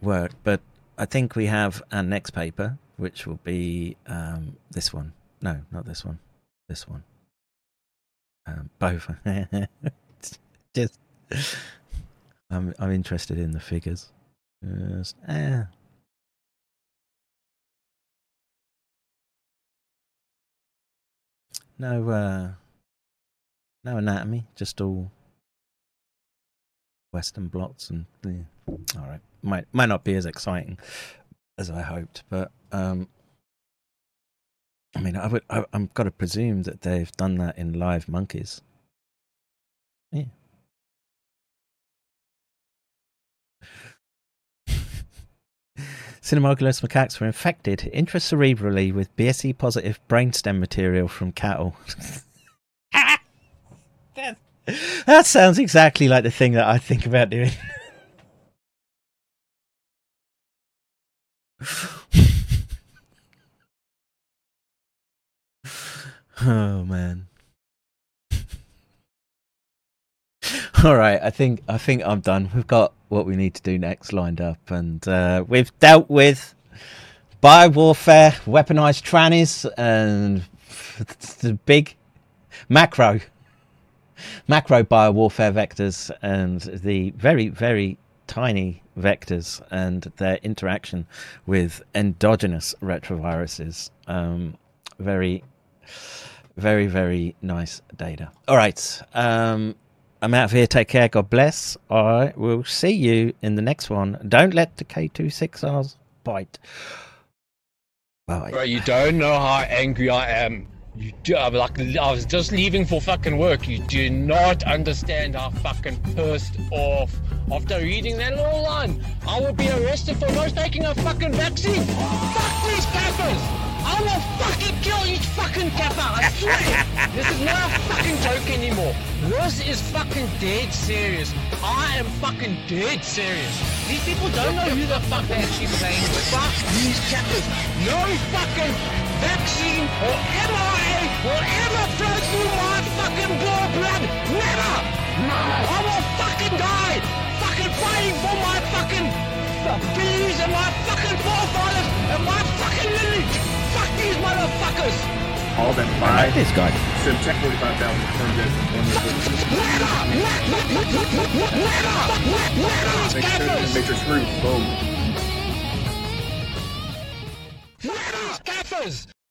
work, but I think we have our next paper, which will be um, this one. No, not this one. This one. Um, both. Just, I'm I'm interested in the figures. Just, eh, No, uh, no anatomy, just all Western blots and yeah. all right. Might might not be as exciting as I hoped, but um, I mean, I would I, I'm got to presume that they've done that in live monkeys. Yeah. Cynomolgus macaques were infected intracerebrally with BSE positive brainstem material from cattle. that sounds exactly like the thing that I think about doing. oh man. All right, I think I think I'm done. We've got what we need to do next lined up, and uh, we've dealt with bio warfare, weaponized trannies, and the big macro macro bio warfare vectors, and the very very tiny vectors and their interaction with endogenous retroviruses. Um, very very very nice data. All right. Um, I'm out of here. Take care. God bless. I will see you in the next one. Don't let the K26Rs bite. Bye. Bro, you don't know how angry I am. You do, I'm like, I was just leaving for fucking work. You do not understand how fucking pissed off. After reading that little line, I will be arrested for not taking a fucking vaccine. Fuck these cappers! I will fucking kill each fucking kappa, I swear! this is not a fucking joke anymore. This is fucking dead serious. I am fucking dead serious. These people don't know who the fuck they're actually playing with. Fuck these kappas. No fucking vaccine or mRNA will ever flow through my fucking blood. Never! I will fucking die! Fucking fighting for my fucking beliefs and my fucking forefathers and my! These motherfuckers! All that five. like this guy. Sim check 45,000 confirmed it. Matrix, Matrix screw. Boom. Scaffers!